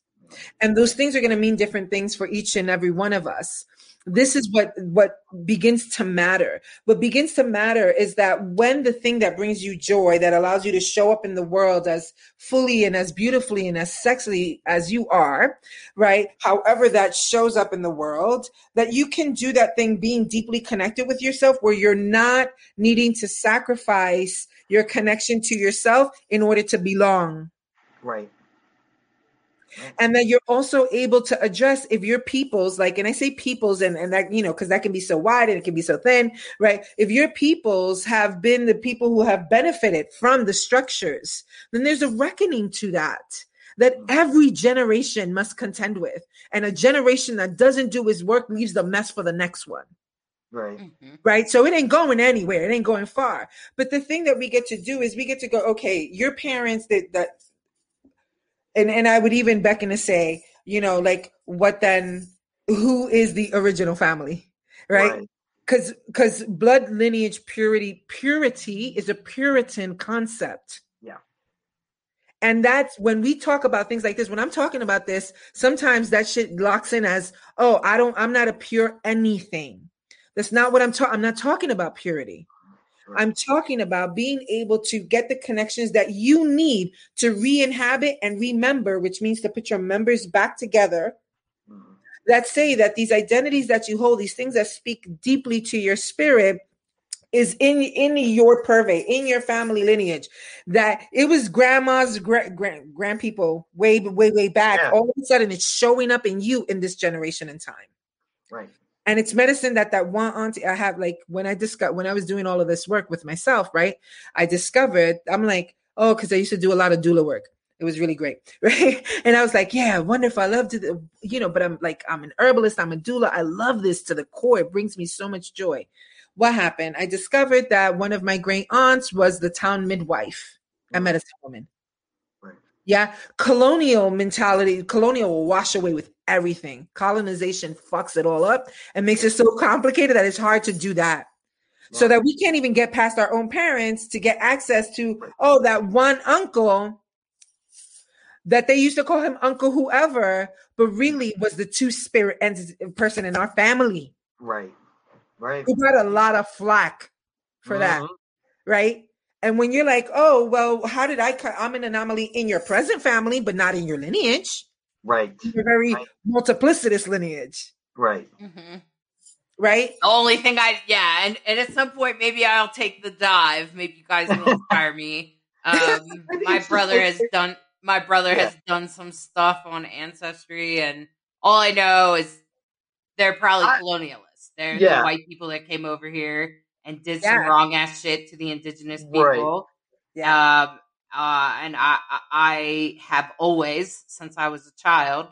And those things are going to mean different things for each and every one of us this is what what begins to matter what begins to matter is that when the thing that brings you joy that allows you to show up in the world as fully and as beautifully and as sexily as you are right however that shows up in the world that you can do that thing being deeply connected with yourself where you're not needing to sacrifice your connection to yourself in order to belong Right. And that you're also able to address if your peoples like and i say peoples and, and that you know because that can be so wide and it can be so thin right if your peoples have been the people who have benefited from the structures then there's a reckoning to that that every generation must contend with and a generation that doesn't do its work leaves the mess for the next one Right. Mhm. right? So it ain't going anywhere. It ain't going far. But the thing that we get to do is we get to go, okay, your parents that that and and I would even beckon to say, you know, like what then who is the original family? Right? Right. Cuz cuz blood lineage purity purity is a puritan concept. Yeah. And that's when we talk about things like this, when I'm talking about this, sometimes that shit locks in as, oh, I don't, I'm not a pure anything. That's not what I'm talking. I'm not talking about purity. I'm talking about being able to get the connections that you need to re-inhabit and remember, which means to put your members back together Mhm. that say that these identities that you hold, these things that speak deeply to your spirit, is in in your purvey, in your family lineage. That it was grandma's grand grand grand people way way way back. Yeah. All of a sudden, it's showing up in you in this generation and time. Right. And it's medicine that that one auntie I have. Like when I discovered when I was doing all of this work with myself, right? I discovered I'm like, oh, because I used to do a lot of doula work. It was really great, right? And I was like, yeah, wonderful. I love to, you know, but I'm like, I'm an herbalist, I'm a doula. I love this to the core. It brings me so much joy. What happened? I discovered that one of my great aunts was the town midwife, a medicine woman. Right. Yeah, colonial mentality, colonial will wash away with everything. Colonization fucks it all up and makes it so complicated that it's hard to do that. So that we can't even get past our own parents to get access to, oh, that one uncle that they used to call him Uncle Whoever, but really was the two spirit entity person in our family. Right. Right. We got a lot of flack for that, Mhm. right? And when you're like, oh, well, how did I? co- I'm an anomaly in your present family, but not in your lineage. Right. You're very Right. multiplicitous lineage, Right. Mhm. right? The only thing I yeah, and, and at some point maybe I'll take the dive. Maybe you guys will inspire me. Um, my brother has done my brother Yeah. has done some stuff on ancestry, and all I know is they're probably I- colonialists. They're Yeah. the white people that came over here and did some wrong ass shit to the indigenous Right. people. Yeah. Um, uh, and I, I I have always, since I was a child,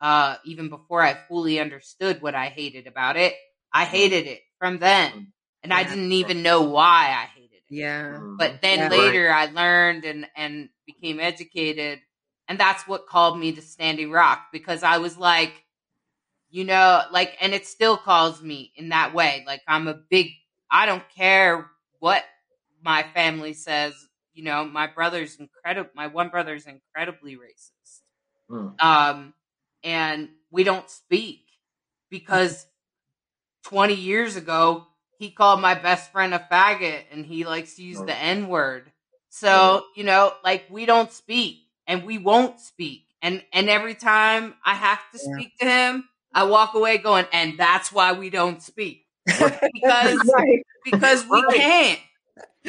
uh, even before I fully understood what I hated about it, I hated it from then, and I didn't even know why I hated it. yeah. But then Yeah. later, I learned and and became educated, and that's what called me to Standing Rock because I was like, you know, like, and it still calls me in that way. Like I'm a big. I don't care what my family says. You know, my brother's incredible. My one brother's incredibly racist. Mm. Um, and we don't speak because 20 years ago he called my best friend a faggot and he likes to use the n word so Right. you know like we don't speak and we won't speak and and every time i have to Yeah. speak to him i walk away going and that's why we don't speak because right. because we Right. can't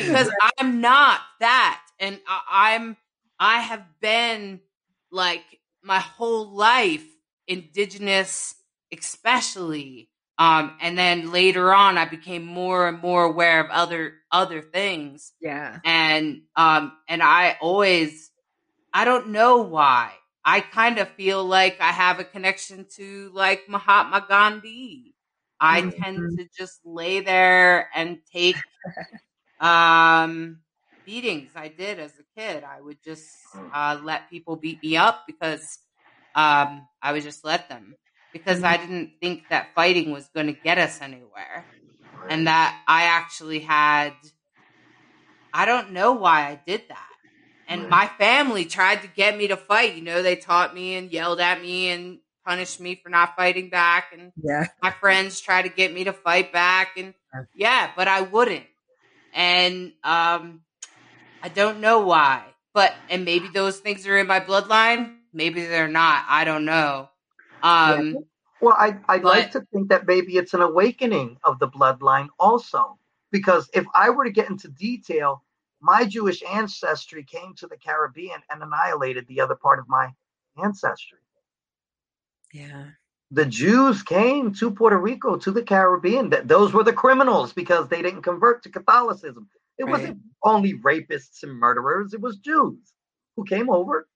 because i'm not that. And I, i'm i have been like my whole life indigenous especially. Um and then later on i became more and more aware of other other things. Yeah. and um and i always i don't know why. I kind of feel like i have a connection to like mahatma gandhi. I tend to just lay there and take um beatings i did as a kid i would just uh let people beat me up because um i would just let them because i didn't think that fighting was going to get us anywhere and that I actually had I don't know why I did that. And my family tried to get me to fight. You know, they taught me and yelled at me and punished me for not fighting back and Yeah. my friends tried to get me to fight back and Yeah. yeah, but I wouldn't. And um I don't know why. But and maybe those things are in my bloodline, maybe they're not. I don't know. Um Well, I, I'd like to think that maybe it's an awakening of the bloodline also. Because if I were to get into detail, my Jewish ancestry came to the Caribbean and annihilated the other part of my ancestry. Yeah. The Jews came to Puerto Rico, to the Caribbean. That those were the criminals because they didn't convert to Catholicism. It Right. wasn't only rapists and murderers, it was Jews who came over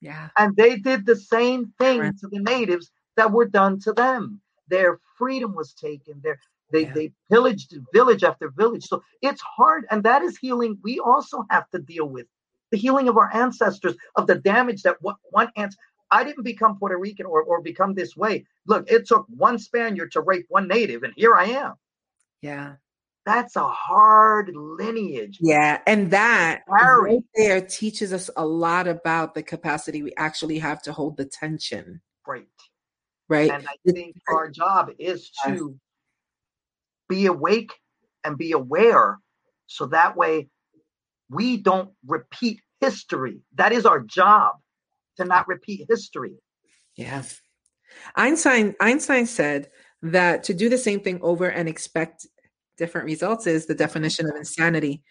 Yeah. and they did the same thing Right. to the natives that were done to them. Their freedom was taken. Their they Yeah. they pillaged village after village. So it's hard, and that is healing. We also have to deal with the healing of our ancestors of the damage that one, one ant. I didn't become Puerto Rican or or become this way. Look, it took one Spaniard to rape one native, and here I am. Yeah. That's a hard lineage. Yeah. And that Harry. right there teaches us a lot about the capacity we actually have to hold the tension. Right. Right. And I think our job is to be awake and be aware so that way we don't repeat history. That is our job to not repeat history. Yeah. Einstein Einstein said that to do the same thing over and expect different results is the definition of insanity.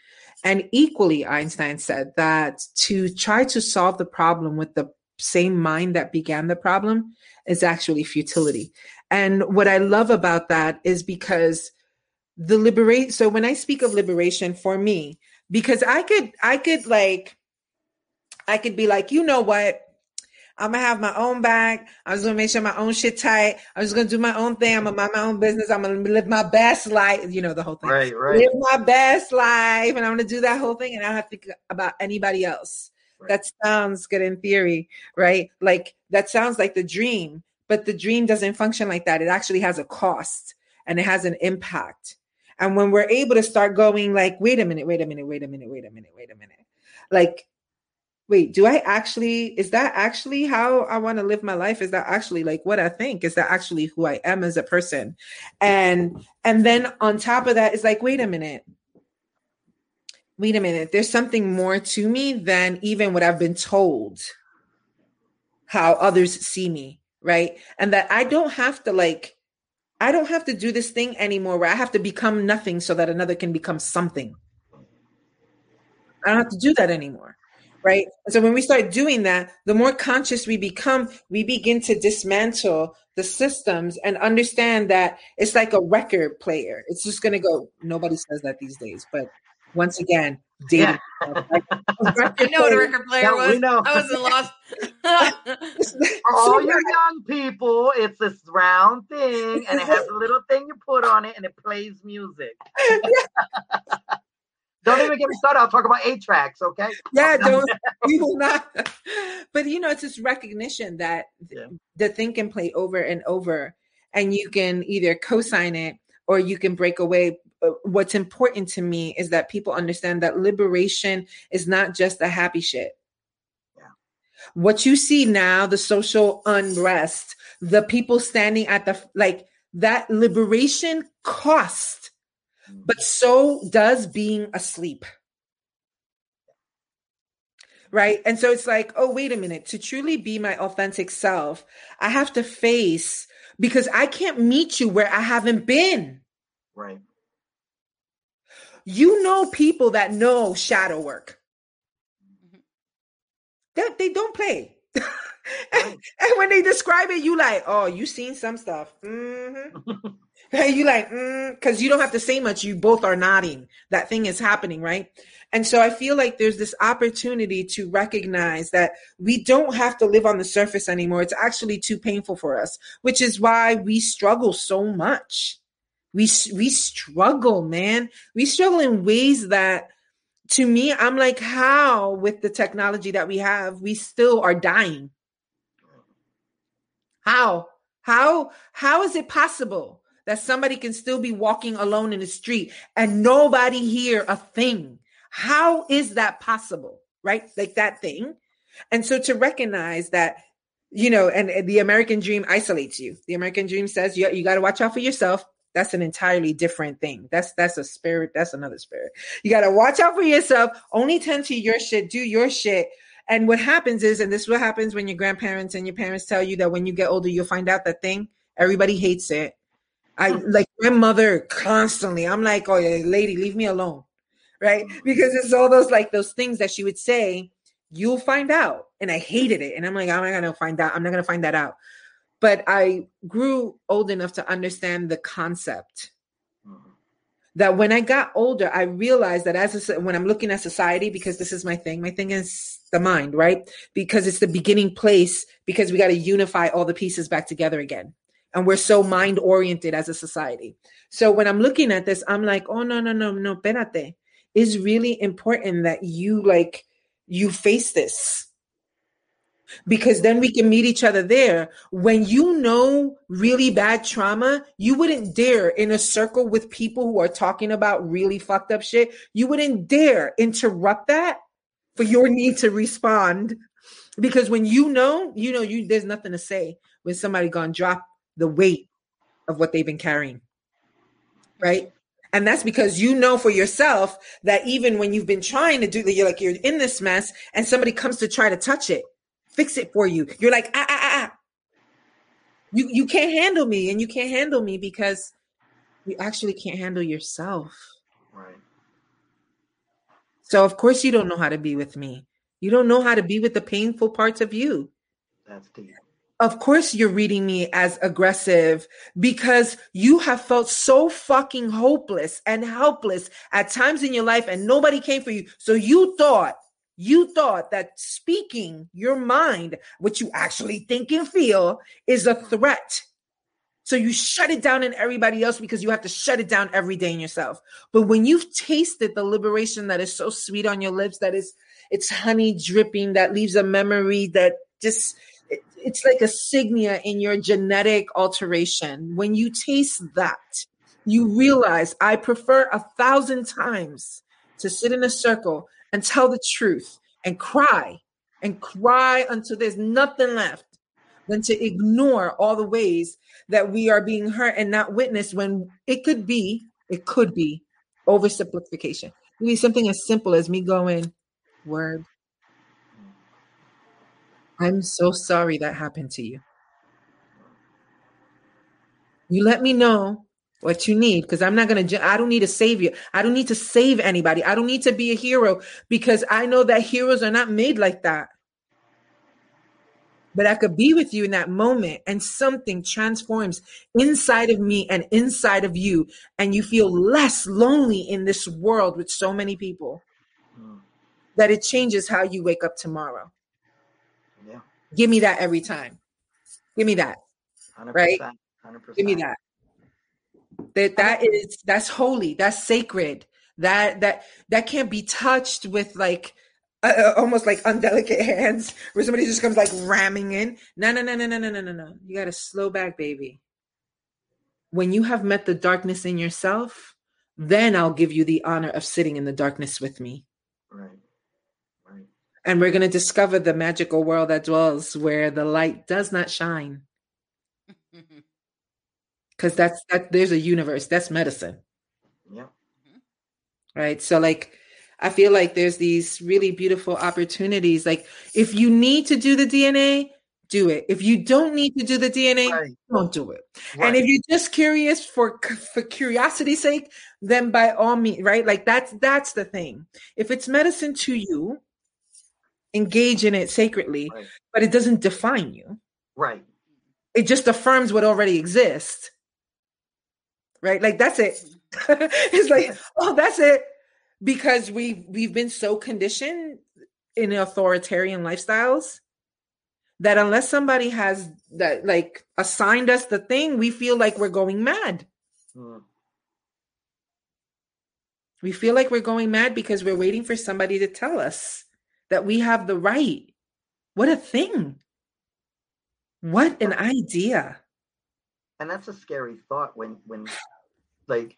And equally Einstein said that to try to solve the problem with the same mind that began the problem is actually futility. And what I love about that is because the liberate so when I speak of liberation for me because I could I could like I could be like, you know what? I'm gonna have my own bag. I'm just gonna make sure my own shit tight. I'm just gonna do my own thing. I'm gonna mind my own business. I'm gonna live my best life. You know the whole thing. Right, right. Live my best life, and I'm gonna do that whole thing, and I don't have to think about anybody else. Right. That sounds good in theory, right? Like that sounds like the dream, but the dream doesn't function like that. It actually has a cost and it has an impact. And when we're able to start going, like, wait a minute, wait a minute, wait a minute, wait a minute, wait a minute, like wait, do I actually, is that actually how I want to live my life? Is that actually like what I think? Is that actually who I am as a person? And, and then on top of that, it's like, wait a minute. Wait a minute. There's something more to me than even what I've been told how others see me. Right. And that I don't have to like, I don't have to do this thing anymore where I have to become nothing so that another can become something. I don't have to do that anymore right? So when we start doing that, the more conscious we become, we begin to dismantle the systems and understand that it's like a record player. It's just going to go. Nobody says that these days, but once again, data. Yeah. I know what a record player no, was. Know. I wasn't lost. For all your young people, it's this round thing, and it has a little thing you put on it, and it plays music. Don't even get me started. I'll talk about eight tracks, okay? Yeah, don't we will not. But you know, it's this recognition that yeah. the thing can play over and over, and you can either co-sign it or you can break away. Uh, what's important to me is that people understand that liberation is not just a happy shit. Yeah. What you see now, the social unrest, the people standing at the like that liberation cost but so does being asleep. Right. And so it's like, oh, wait a minute. To truly be my authentic self, I have to face because I can't meet you where I haven't been. Right. You know people that know shadow work. Mm-hmm. That they don't play. and, and, when they describe it, you like, oh, you seen some stuff. Mm-hmm. You like, because mm, you don't have to say much. You both are nodding. That thing is happening, right? And so I feel like there's this opportunity to recognize that we don't have to live on the surface anymore. It's actually too painful for us, which is why we struggle so much. We we struggle, man. We struggle in ways that to me I'm like how with the technology that we have, we still are dying. How? How how is it possible? That somebody can still be walking alone in the street and nobody hear a thing. How is that possible? Right? Like that thing. And so to recognize that, you know, and, the American dream isolates you. The American dream says you, you got to watch out for yourself. That's an entirely different thing. That's that's a spirit. That's another spirit. You got to watch out for yourself. Only tend to your shit. Do your shit. And what happens is, and this is what happens when your grandparents and your parents tell you that when you get older, you'll find out that thing. Everybody hates it. I like my mother constantly. I'm like, oh, lady, leave me alone. Right. Because it's all those like those things that she would say, you'll find out. And I hated it. And I'm like, I'm not going to find out. I'm not going to find that out. But I grew old enough to understand the concept mm-hmm. that when I got older, I realized that as a, when I'm looking at society, because this is my thing, my thing is the mind, right? Because it's the beginning place, because we got to unify all the pieces back together again and we're so mind oriented as a society. So when I'm looking at this, I'm like, oh no, no, no, no, espérate. It's really important that you like you face this. Because then we can meet each other there. When you know really bad trauma, you wouldn't dare in a circle with people who are talking about really fucked up shit. You wouldn't dare interrupt that for your need to respond. Because when you know, you know, you there's nothing to say when somebody gonna drop the weight of what they've been carrying. Right? And that's because you know for yourself that even when you've been trying to do that, you're like, you're in this mess and somebody comes to try to touch it, fix it for you. You're like, ah, ah, ah, ah. You, you can't handle me and you can't handle me because you actually can't handle yourself. Right. So of course you don't know how to be with me. You don't know how to be with the painful parts of you. That's deep of course you're reading me as aggressive because you have felt so fucking hopeless and helpless at times in your life and nobody came for you. So you thought You thought that speaking your mind, what you actually think and feel, is a threat. So you shut it down in everybody else because you have to shut it down every day in yourself. But when you've tasted the liberation that is so sweet on your lips, that is, it's honey dripping, that leaves a memory that just, it's like a signia in your genetic alteration. When you taste that, you realize I prefer a thousand times to sit in a circle and tell the truth and cry and cry until there's nothing left than to ignore all the ways that we are being hurt and not witnessed when it could be, it could be oversimplification. It could be something as simple as me going, word. I'm so sorry that happened to you. You let me know what you need because I'm not going to, I don't need to save you. I don't need to save anybody. I don't need to be a hero because I know that heroes are not made like that. But I could be with you in that moment and something transforms inside of me and inside of you. And you feel less lonely in this world with so many people mm. that it changes how you wake up tomorrow. Give me that every time. Give me that. 100%, right? 100%. Give me that that that is that's holy that's sacred that that that can't be touched with like uh, almost like undelicate hands where somebody just comes like ramming in no no no no no no no no no you got to slow back baby when you have met the darkness in yourself then i'll give you the honor of sitting in the darkness with me right and we're going to discover the magical world that dwells where the light does not shine. Because that's that there's a universe that's medicine. Yeah. Right? So like i feel like there's these really beautiful opportunities. Like if you need to do the dna do it. If you don't need to do the dna right. don't do it. Right. and if you're just curious for for curiosity's sake then by all means right? Like that's that's the thing. If it's medicine to you engage in it sacredly right. but it doesn't define you right it just affirms what already exists right? Like that's it. it's like, oh, that's it. Because we we've been so conditioned in authoritarian lifestyles that unless somebody has that like assigned us the thing, we feel like we're going mad. Mm. We feel like we're going mad because we're waiting for somebody to tell us that we have the right. What a thing. What an idea. And that's a scary thought when when like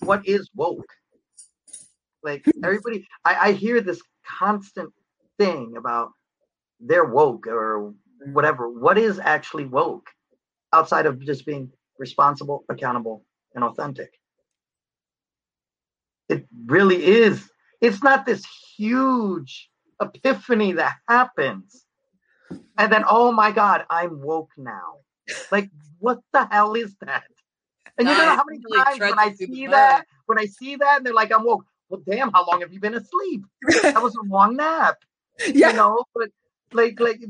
what is woke? Like hmm. everybody I, I hear this constant thing about they're woke or whatever. What is actually woke outside of just being responsible accountable and authentic? It really is. It's not this huge epiphany that happens and then oh my god i'm woke now like what the hell is that? And you know how many times when I see that, when I see that, and they're like, I'm woke. Well, damn, how long have you been asleep? that was a long nap. Yeah. You know, but like, like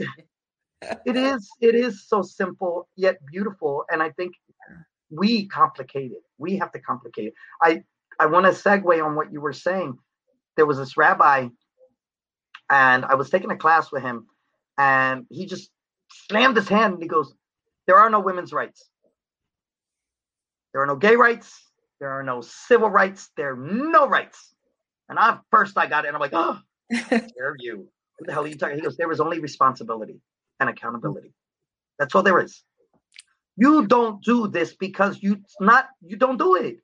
it is, it is so simple yet beautiful. And I think we complicate it. We have to complicate it. I, I want to segue on what you were saying. There was this rabbi, and I was taking a class with him, and he just slammed his hand and he goes, there are no women's rights. There are no gay rights. There are no civil rights. There are no rights. And I first I got it, and I'm like, oh, dare you? What the hell are you talking? He goes, there is only responsibility and accountability. Mm. That's all there is. You don't do this because you not you don't do it.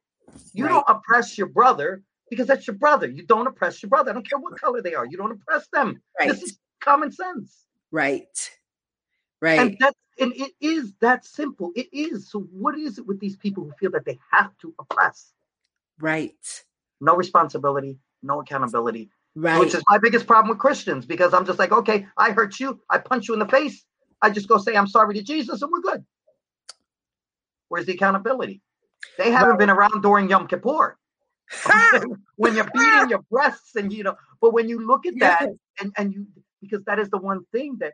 You right. don't oppress your brother because that's your brother. You don't oppress your brother. I don't care what color they are. You don't oppress them. Right. This is common sense. Right. Right. And that's and it is that simple. It is. So what is it with these people who feel that they have to oppress? Right. No responsibility, no accountability. Right. Which is my biggest problem with Christians because I'm just like, okay, I hurt you, I punch you in the face. I just go say I'm sorry to Jesus and we're good. Where's the accountability? They haven't right. been around during Yom Kippur. when you're beating your breasts and you know, but when you look at yes. that and, and you because that is the one thing that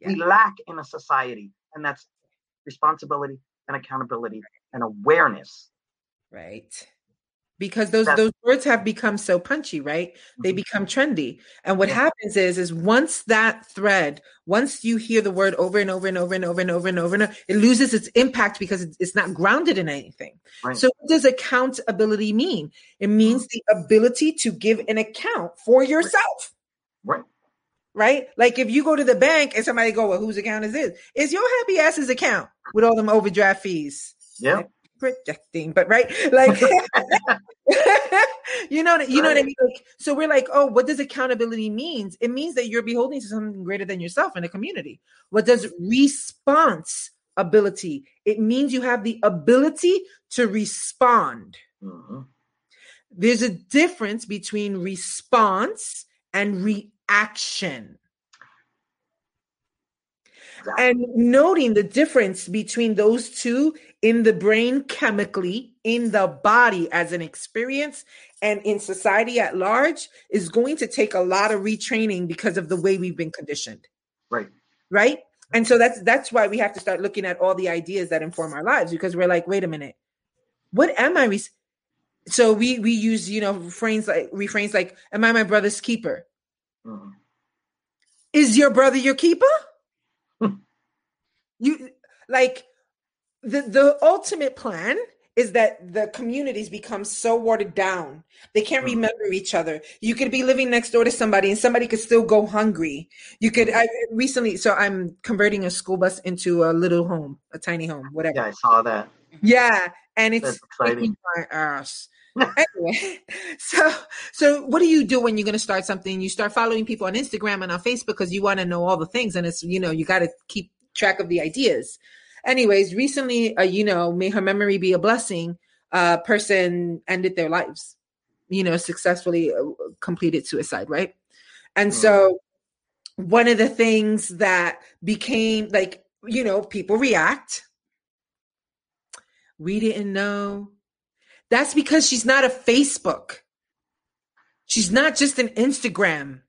yeah. we lack in a society, and that's responsibility and accountability and awareness. Right. Because those That's- those words have become so punchy right they Mhm. become trendy and what Yeah. happens is is once that thread once you hear the word over and over and over and over and over and over and over it loses its impact because it's- not grounded in anything Right. so what does accountability mean it means the ability to give an account for yourself Right. right like if you go to the bank and somebody go well whose account is this it's your happy ass's account with all them overdraft fees Yeah. Projecting, but right, like you know, you know what I mean. Like, so we're like, oh, what does accountability means? It means that you're beholding to something greater than yourself in a community. What does response ability? It means you have the ability to respond. hmm There's a difference between response and reaction. And noting the difference between those two in the brain chemically, in the body as an experience, and in society at large is going to take a lot of retraining because of the way we've been conditioned. Right. Right. And so that's that's why we have to start looking at all the ideas that inform our lives because we're like, wait a minute, what am I? Res-? So we we use you know refrains like refrains like, "Am I my brother's keeper?" Mhm. is your brother your keeper? You like the the ultimate plan is that the communities become so watered down they can't Mhm. remember each other you could be living next door to somebody and somebody could still go hungry you could i recently so i'm converting a school bus into a little home a tiny home whatever Yeah, I saw that. yeah, and it's my ass. anyway, so so what do you do when you're going to start something? You start following people on Instagram and on Facebook because you want to know all the things, and it's you know you got to keep track of the ideas. Anyways, recently, uh, you know, may her memory be a blessing. A person ended their lives, you know, successfully uh, completed suicide, right? And so, one of the things that became like, you know, people react we didn't know. That's because she's not a Facebook. She's not just an Instagram.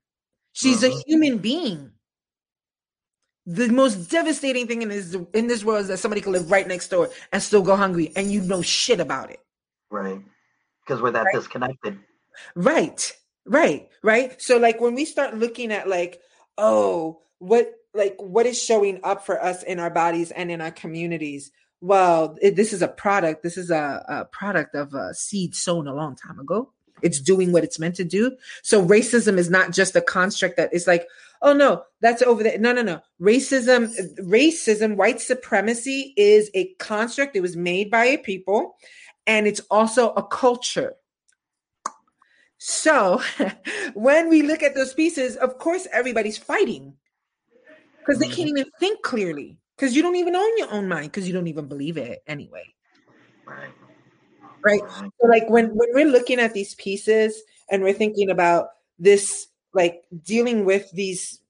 She's a Mhm. human being. The most devastating thing in this in this world is that somebody can live right next door and still go hungry, and you know shit about it. Right. Because we're that Right. disconnected. Right. Right. Right. So like when we start looking at like, oh, what like what is showing up for us in our bodies and in our communities? Well, it, this is a product. This is a, a product of a seed sown a long time ago. It's doing what it's meant to do. So racism is not just a construct that is like, oh no, that's over there. No, no, no. Racism, racism, white supremacy is a construct. It was made by a people, and it's also a culture. So when we look at those pieces, of course, everybody's fighting because they can't mm-hmm. even think clearly because you don't even own your own mind because you don't even believe it anyway. Right. Right. Right. So like when when we're looking at these pieces and we're thinking about this, like dealing with these,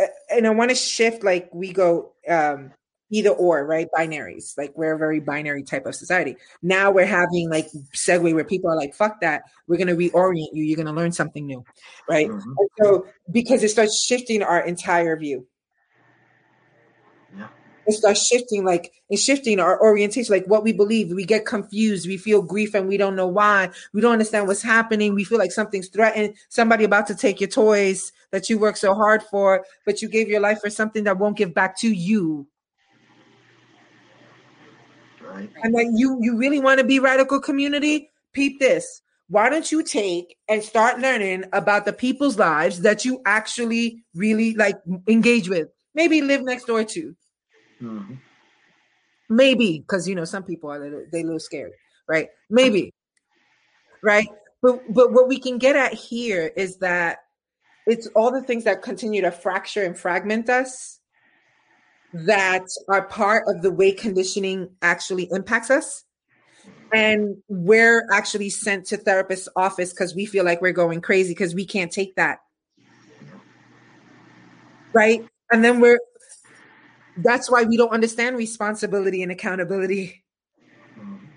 uh, and I want to shift like we go um either or, right? Binaries. Like we're a very binary type of society. Now we're having like segue where people are like, "Fuck that! We're gonna reorient you. You're gonna learn something new." Right. Mhm. So because it starts shifting our entire view. Yeah. It starts shifting like and shifting our orientation, like what we believe. We get confused, we feel grief and we don't know why. We don't understand what's happening. We feel like something's threatened, somebody about to take your toys that you worked so hard for, but you gave your life for something that won't give back to you. Right. And then you you really want to be radical community? Peep this. Why don't you take and start learning about the people's lives that you actually really like engage with? Maybe live next door to. Mhm. Maybe because you know some people are they a little scared, right? Maybe, right? But but what we can get at here is that it's all the things that continue to fracture and fragment us that are part of the way conditioning actually impacts us. And we're actually sent to therapist's office because we feel like we're going crazy because we can't take that. Right. And then we're that's why we don't understand responsibility and accountability. Mhm.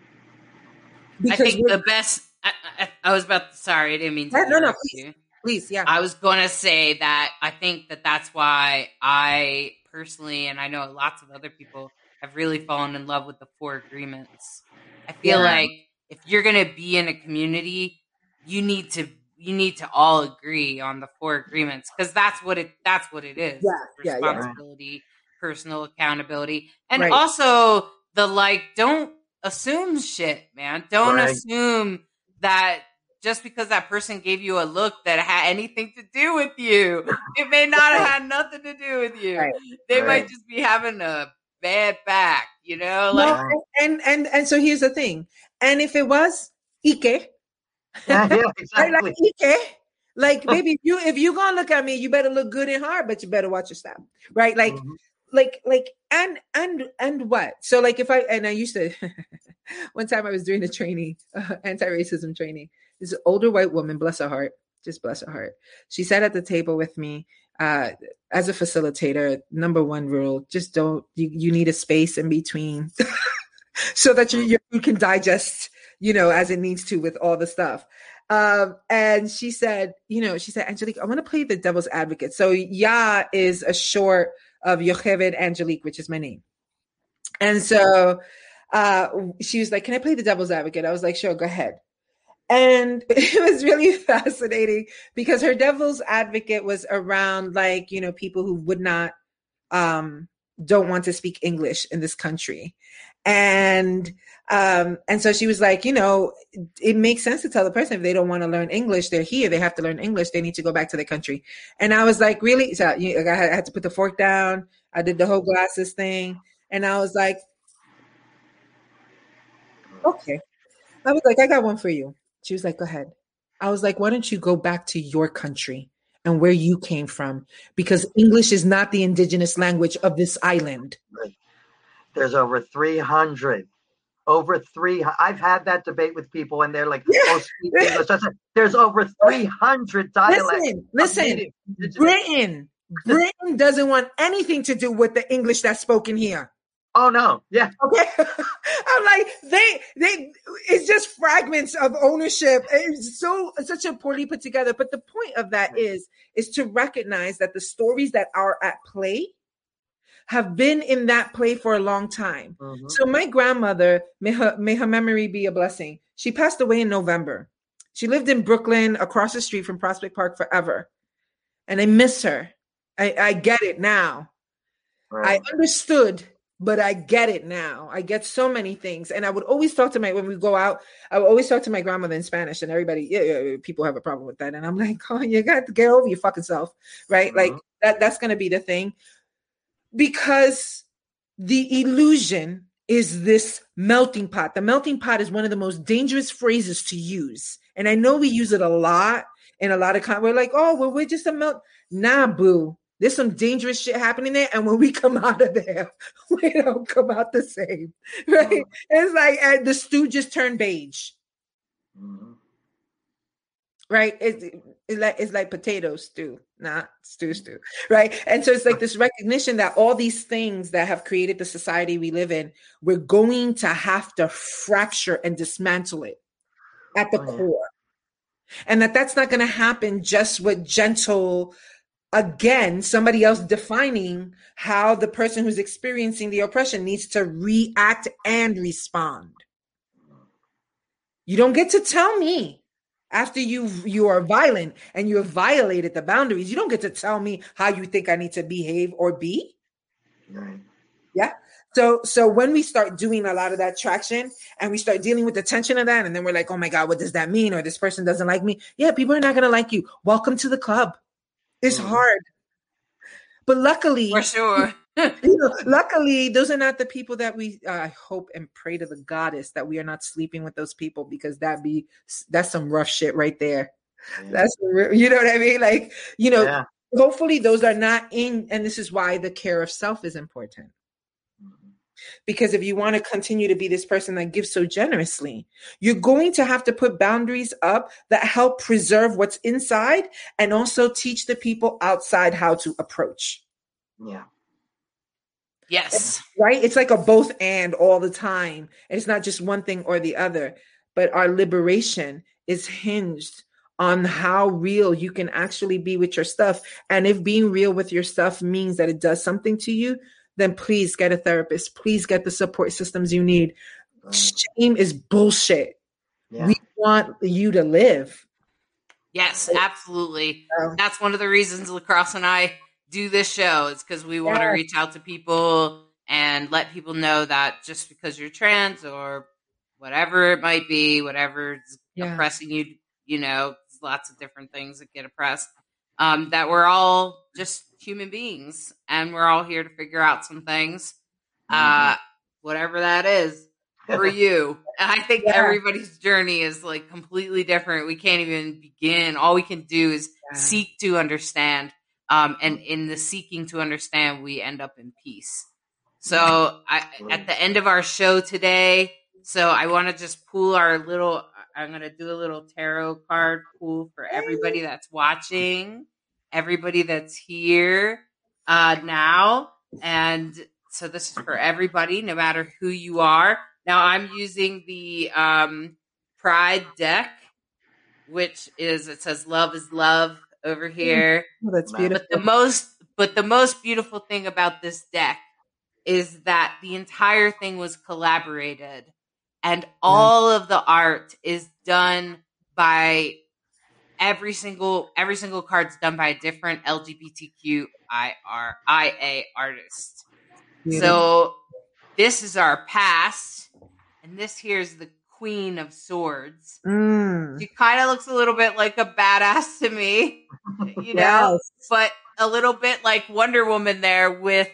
I think the best. I, I, I was about. Sorry, I didn't mean to. No, no, please. you. please, yeah. I was going to say that I think that that's why I personally, and I know lots of other people, have really fallen in love with the four agreements. I feel Yeah. like if you're going to be in a community, you need to you need to all agree on the four agreements because that's what it that's what it is. Yeah, yeah, yeah. responsibility, personal accountability, and Right. also the like. Don't assume shit, man. Don't Right. assume that just because that person gave you a look that had anything to do with you, it may not have had nothing to do with you. Right. They Right. might just be having a bad back, you know. No, Like, and and and so here's the thing. And if it was Ike, Yeah, yeah, exactly. like Ike, like baby, if you if you gonna look at me, you better look good and hard, but you better watch your step, right? Like Mhm. Like like and and and what? So like if i and i used to one time i was doing a training uh, anti-racism training. This older white woman bless her heart just bless her heart. She sat at the table with me uh as a facilitator number one rule just don't you, you need a space in between so that you, you can digest you know as it needs to with all the stuff. Um and she said you know she said angelique i want to play the devil's advocate. So ya is a short of Yocheved Angelique, which is my name. And so uh, she was like, Can I play the devil's advocate? I was like, Sure, go ahead. And it was really fascinating because her devil's advocate was around like, you know, people who would not, um, don't want to speak English in this country. And um, and so she was like, you know, it makes sense to tell the person if they don't want to learn English, they're here, they have to learn English, they need to go back to their country. And I was like, really? So you, I had I had to put the fork down. I did the whole glasses thing, and I was like, okay. I was like, I got one for you. She was like, go ahead. I was like, why don't you go back to your country and where you came from? Because English is not the indigenous language of this island. There's over 300. Over three. I've had that debate with people, and they're like. "Oh, English." Said, "There's over 300 dialects." Listen, listen. Britain, Britain doesn't want anything to do with the English that's spoken here. Oh no, yeah, Okay, I'm like they they it's just fragments of ownership. It's so such a poorly put together. But the point of that is is to recognize that the stories that are at play have been in that play for a long time. Mhm. So my grandmother, may her may her memory be a blessing. She passed away in November. She lived in Brooklyn, across the street from Prospect Park, forever, and I miss her. I, I get it now. Right. I understood, but I get it now. I get so many things. And I would always talk to my, when we go out, I would always talk to my grandmother in Spanish, and everybody, yeah, yeah, people have a problem with that. And I'm like, oh, you got to get over your fucking self, right? Like Mhm. that, that's going to be the thing. Because the illusion is this melting pot. The melting pot is one of the most dangerous phrases to use. And I know we use it a lot in a lot of con- we're like, oh, well, we're just a melt. Nah, boo. There's some dangerous shit happening there. And when we come out of there, we don't come out the same. Right? It's like uh, the stew just turned beige. Mhm. Right? It's, it's like it's like potato stew, not stew mm. stew. Right. And so it's like this recognition that all these things that have created the society we live in, we're going to have to fracture and dismantle it at the Oh, yeah. core. And that that's not going to happen just with gentle again somebody else defining how the person who's experiencing the oppression needs to react and respond you don't get to tell me after you you are violent and you have violated the boundaries you don't get to tell me how you think i need to behave or be. Right. yeah. So so when we start doing a lot of that traction and we start dealing with the tension of that and then we're like oh my god what does that mean? or this person doesn't like me. Yeah people are not going to like you. Welcome to the club. It's Mhm. hard. But luckily for sure. you know, luckily those are not the people that we uh, i hope and pray to the goddess that we are not sleeping with those people because that be that's some rough shit right there Yeah. that's you know what i mean like you know yeah. hopefully those are not in and this is why the care of self is important Mhm. because if you want to continue to be this person that gives so generously you're going to have to put boundaries up that help preserve what's inside and also teach the people outside how to approach Yeah. Yes. right? It's like a both and all the time. It's not just one thing or the other. But our liberation is hinged on how real you can actually be with your stuff. And if being real with your stuff means that it does something to you then please get a therapist. Please get the support systems you need. Mm. Shame is bullshit. Yeah. We want you to live. Yes, absolutely. So, That's one of the reasons Lacrosse and I do this show. It's because we want to Yeah. reach out to people and let people know that just because you're trans or whatever it might be, whatever's Yeah. oppressing you, you know, lots of different things that get oppressed. Um, that we're all just human beings and we're all here to figure out some things. Uh, whatever that is for you. And I think Yeah. everybody's journey is like completely different. We can't even begin. All we can do is Yeah. seek to understand. Um, and in the seeking to understand, we end up in peace. So I, at the end of our show today, so I want to just pull our little, I'm going to do a little tarot card pool for everybody that's watching, everybody that's here, uh, now. And so this is for everybody, no matter who you are. Now I'm using the, um, Pride deck, which is, it says love is love over oh, here. Oh, that's beautiful. But the most but the most beautiful thing about this deck is that the entire thing was collaborated and mm-hmm. all of the art is done by every single every single card's done by a different LGBTQIA artist. Beautiful. So this is our past and this here's the queen of swords. Mm. She kind of looks a little bit like a badass to me, you know, Yes. but a little bit like Wonder Woman there with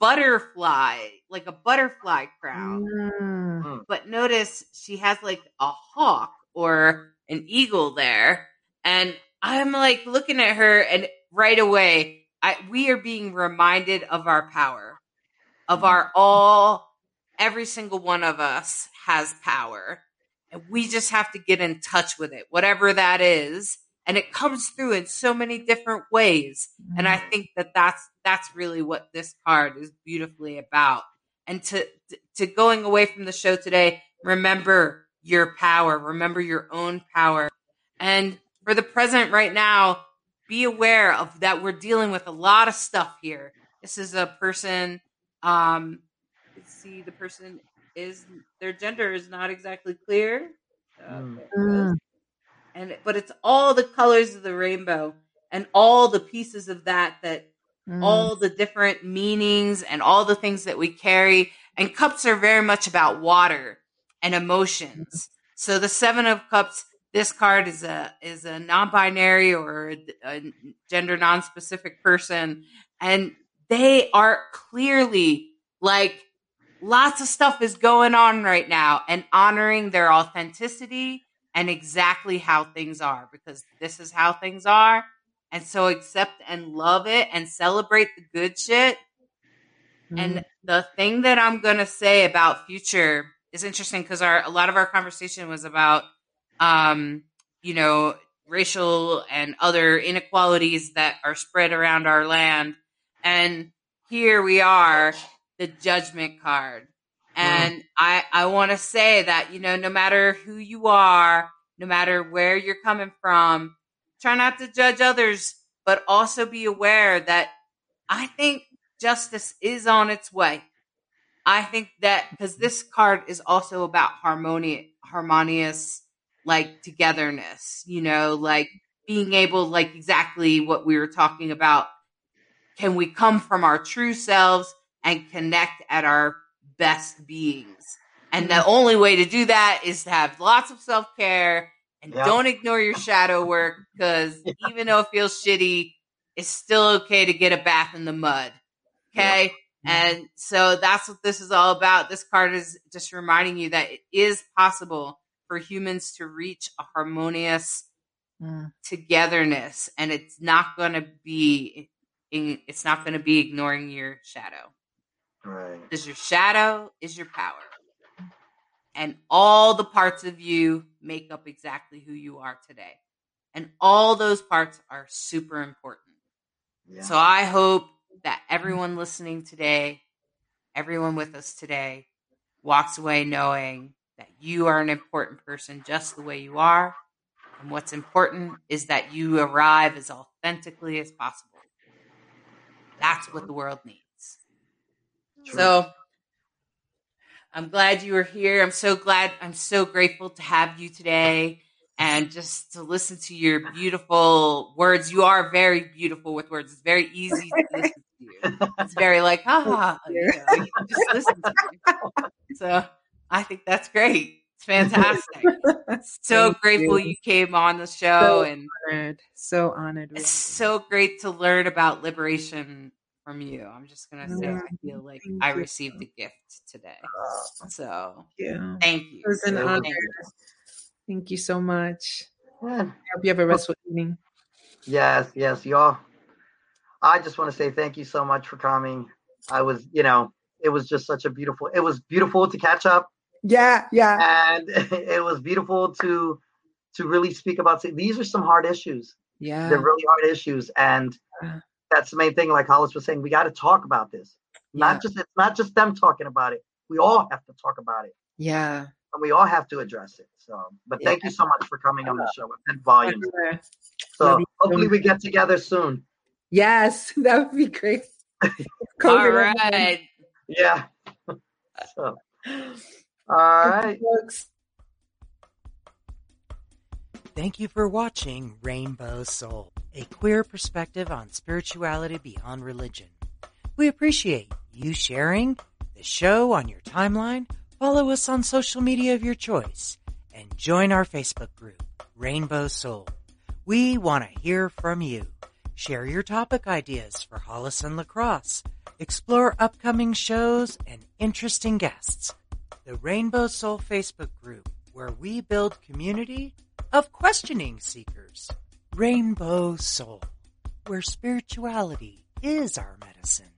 butterfly, like a butterfly crown. Mm. But notice she has like a hawk or an eagle there. And I'm like looking at her and right away, I, we are being reminded of our power, of our all, every single one of us has power. And we just have to get in touch with it, whatever that is. And it comes through in so many different ways. And I think that that's, that's really what this card is beautifully about. And to, to going away from the show today, remember your power, remember your own power. And for the present right now, be aware of that we're dealing with a lot of stuff here. This is a person, um, let's see, the person is, their gender is not exactly clear. Uh, Mm. there it goes Mm. and but it's all the colors of the rainbow and all the pieces of that that Mm. all the different meanings and all the things that we carry and cups are very much about water and emotions so the seven of cups this card is a is a non-binary or a, a gender non-specific person and they are clearly like lots of stuff is going on right now and honoring their authenticity and exactly how things are because this is how things are. And so accept and love it and celebrate the good shit. Mm. And the thing that I'm going to say about future is interesting because our, a lot of our conversation was about, um, you know, racial and other inequalities that are spread around our land. And here we are, the judgment card. Mm. And I, I want to say that, you know, no matter who you are, no matter where you're coming from, try not to judge others, but also be aware that I think justice is on its way. I think that because this card is also about harmony, harmonious, like togetherness, you know, like being able, like exactly what we were talking about. Can we come from our true selves and connect at our best beings? And the only way to do that is to have lots of self care and Yeah. don't ignore your shadow work because even though it feels shitty, it's still okay to get a bath in the mud. Okay. And so that's what this is all about. This card is just reminding you that it is possible for humans to reach a harmonious Mm. togetherness and it's not going to be it's not going to be ignoring your shadow Right. because your shadow is your power and all the parts of you make up exactly who you are today and all those parts are super important Yeah. so I hope that everyone listening today, everyone with us today, walks away knowing that you are an important person just the way you are. And what's important is that you arrive as authentically as possible. That's what the world needs. True. So, I'm glad you were here. I'm so glad. I'm so grateful to have you today and just to listen to your beautiful words. You are very beautiful with words. It's very easy to listen to you. It's very like, ha you know, you just listen to me. So I think that's great. It's fantastic. so Thank grateful you. you. came on the show So and honored. So honored. it's so great to learn about liberation from you. I'm just gonna say I feel like Thank I you. received a gift today. Ah, so you. thank you. It was an Thank honor. you. Thank you so much. Yeah. I hope you have a restful evening. Yes, yes, y'all. I just want to say thank you so much for coming. I was, you know, it was just such a beautiful. It was beautiful to catch up, Yeah, yeah, and it was beautiful to to really speak about. These are some hard issues. yeah. They're really hard issues, and Yeah. That's the main thing. Like Hollis was saying, we got to talk about this. Yeah. Not just it's not just them talking about it. We all have to talk about it, Yeah. and we all have to address it. So, but thank you so much for coming on the show and volumes. Love So you so hopefully we get together soon. Yes, that would be great. All COVID. Yeah. so, all right. folks. Thank you for watching Rainbow Soul, a queer perspective on spirituality beyond religion. We appreciate you sharing the show on your timeline, follow us on social media of your choice, and join our Facebook group, Rainbow Soul. We want to hear from you. Share your topic ideas for Hollis and Lacrosse. Explore upcoming shows and interesting guests. The Rainbow Soul Facebook group, where we build community of questioning seekers. Rainbow Soul, where spirituality is our medicine.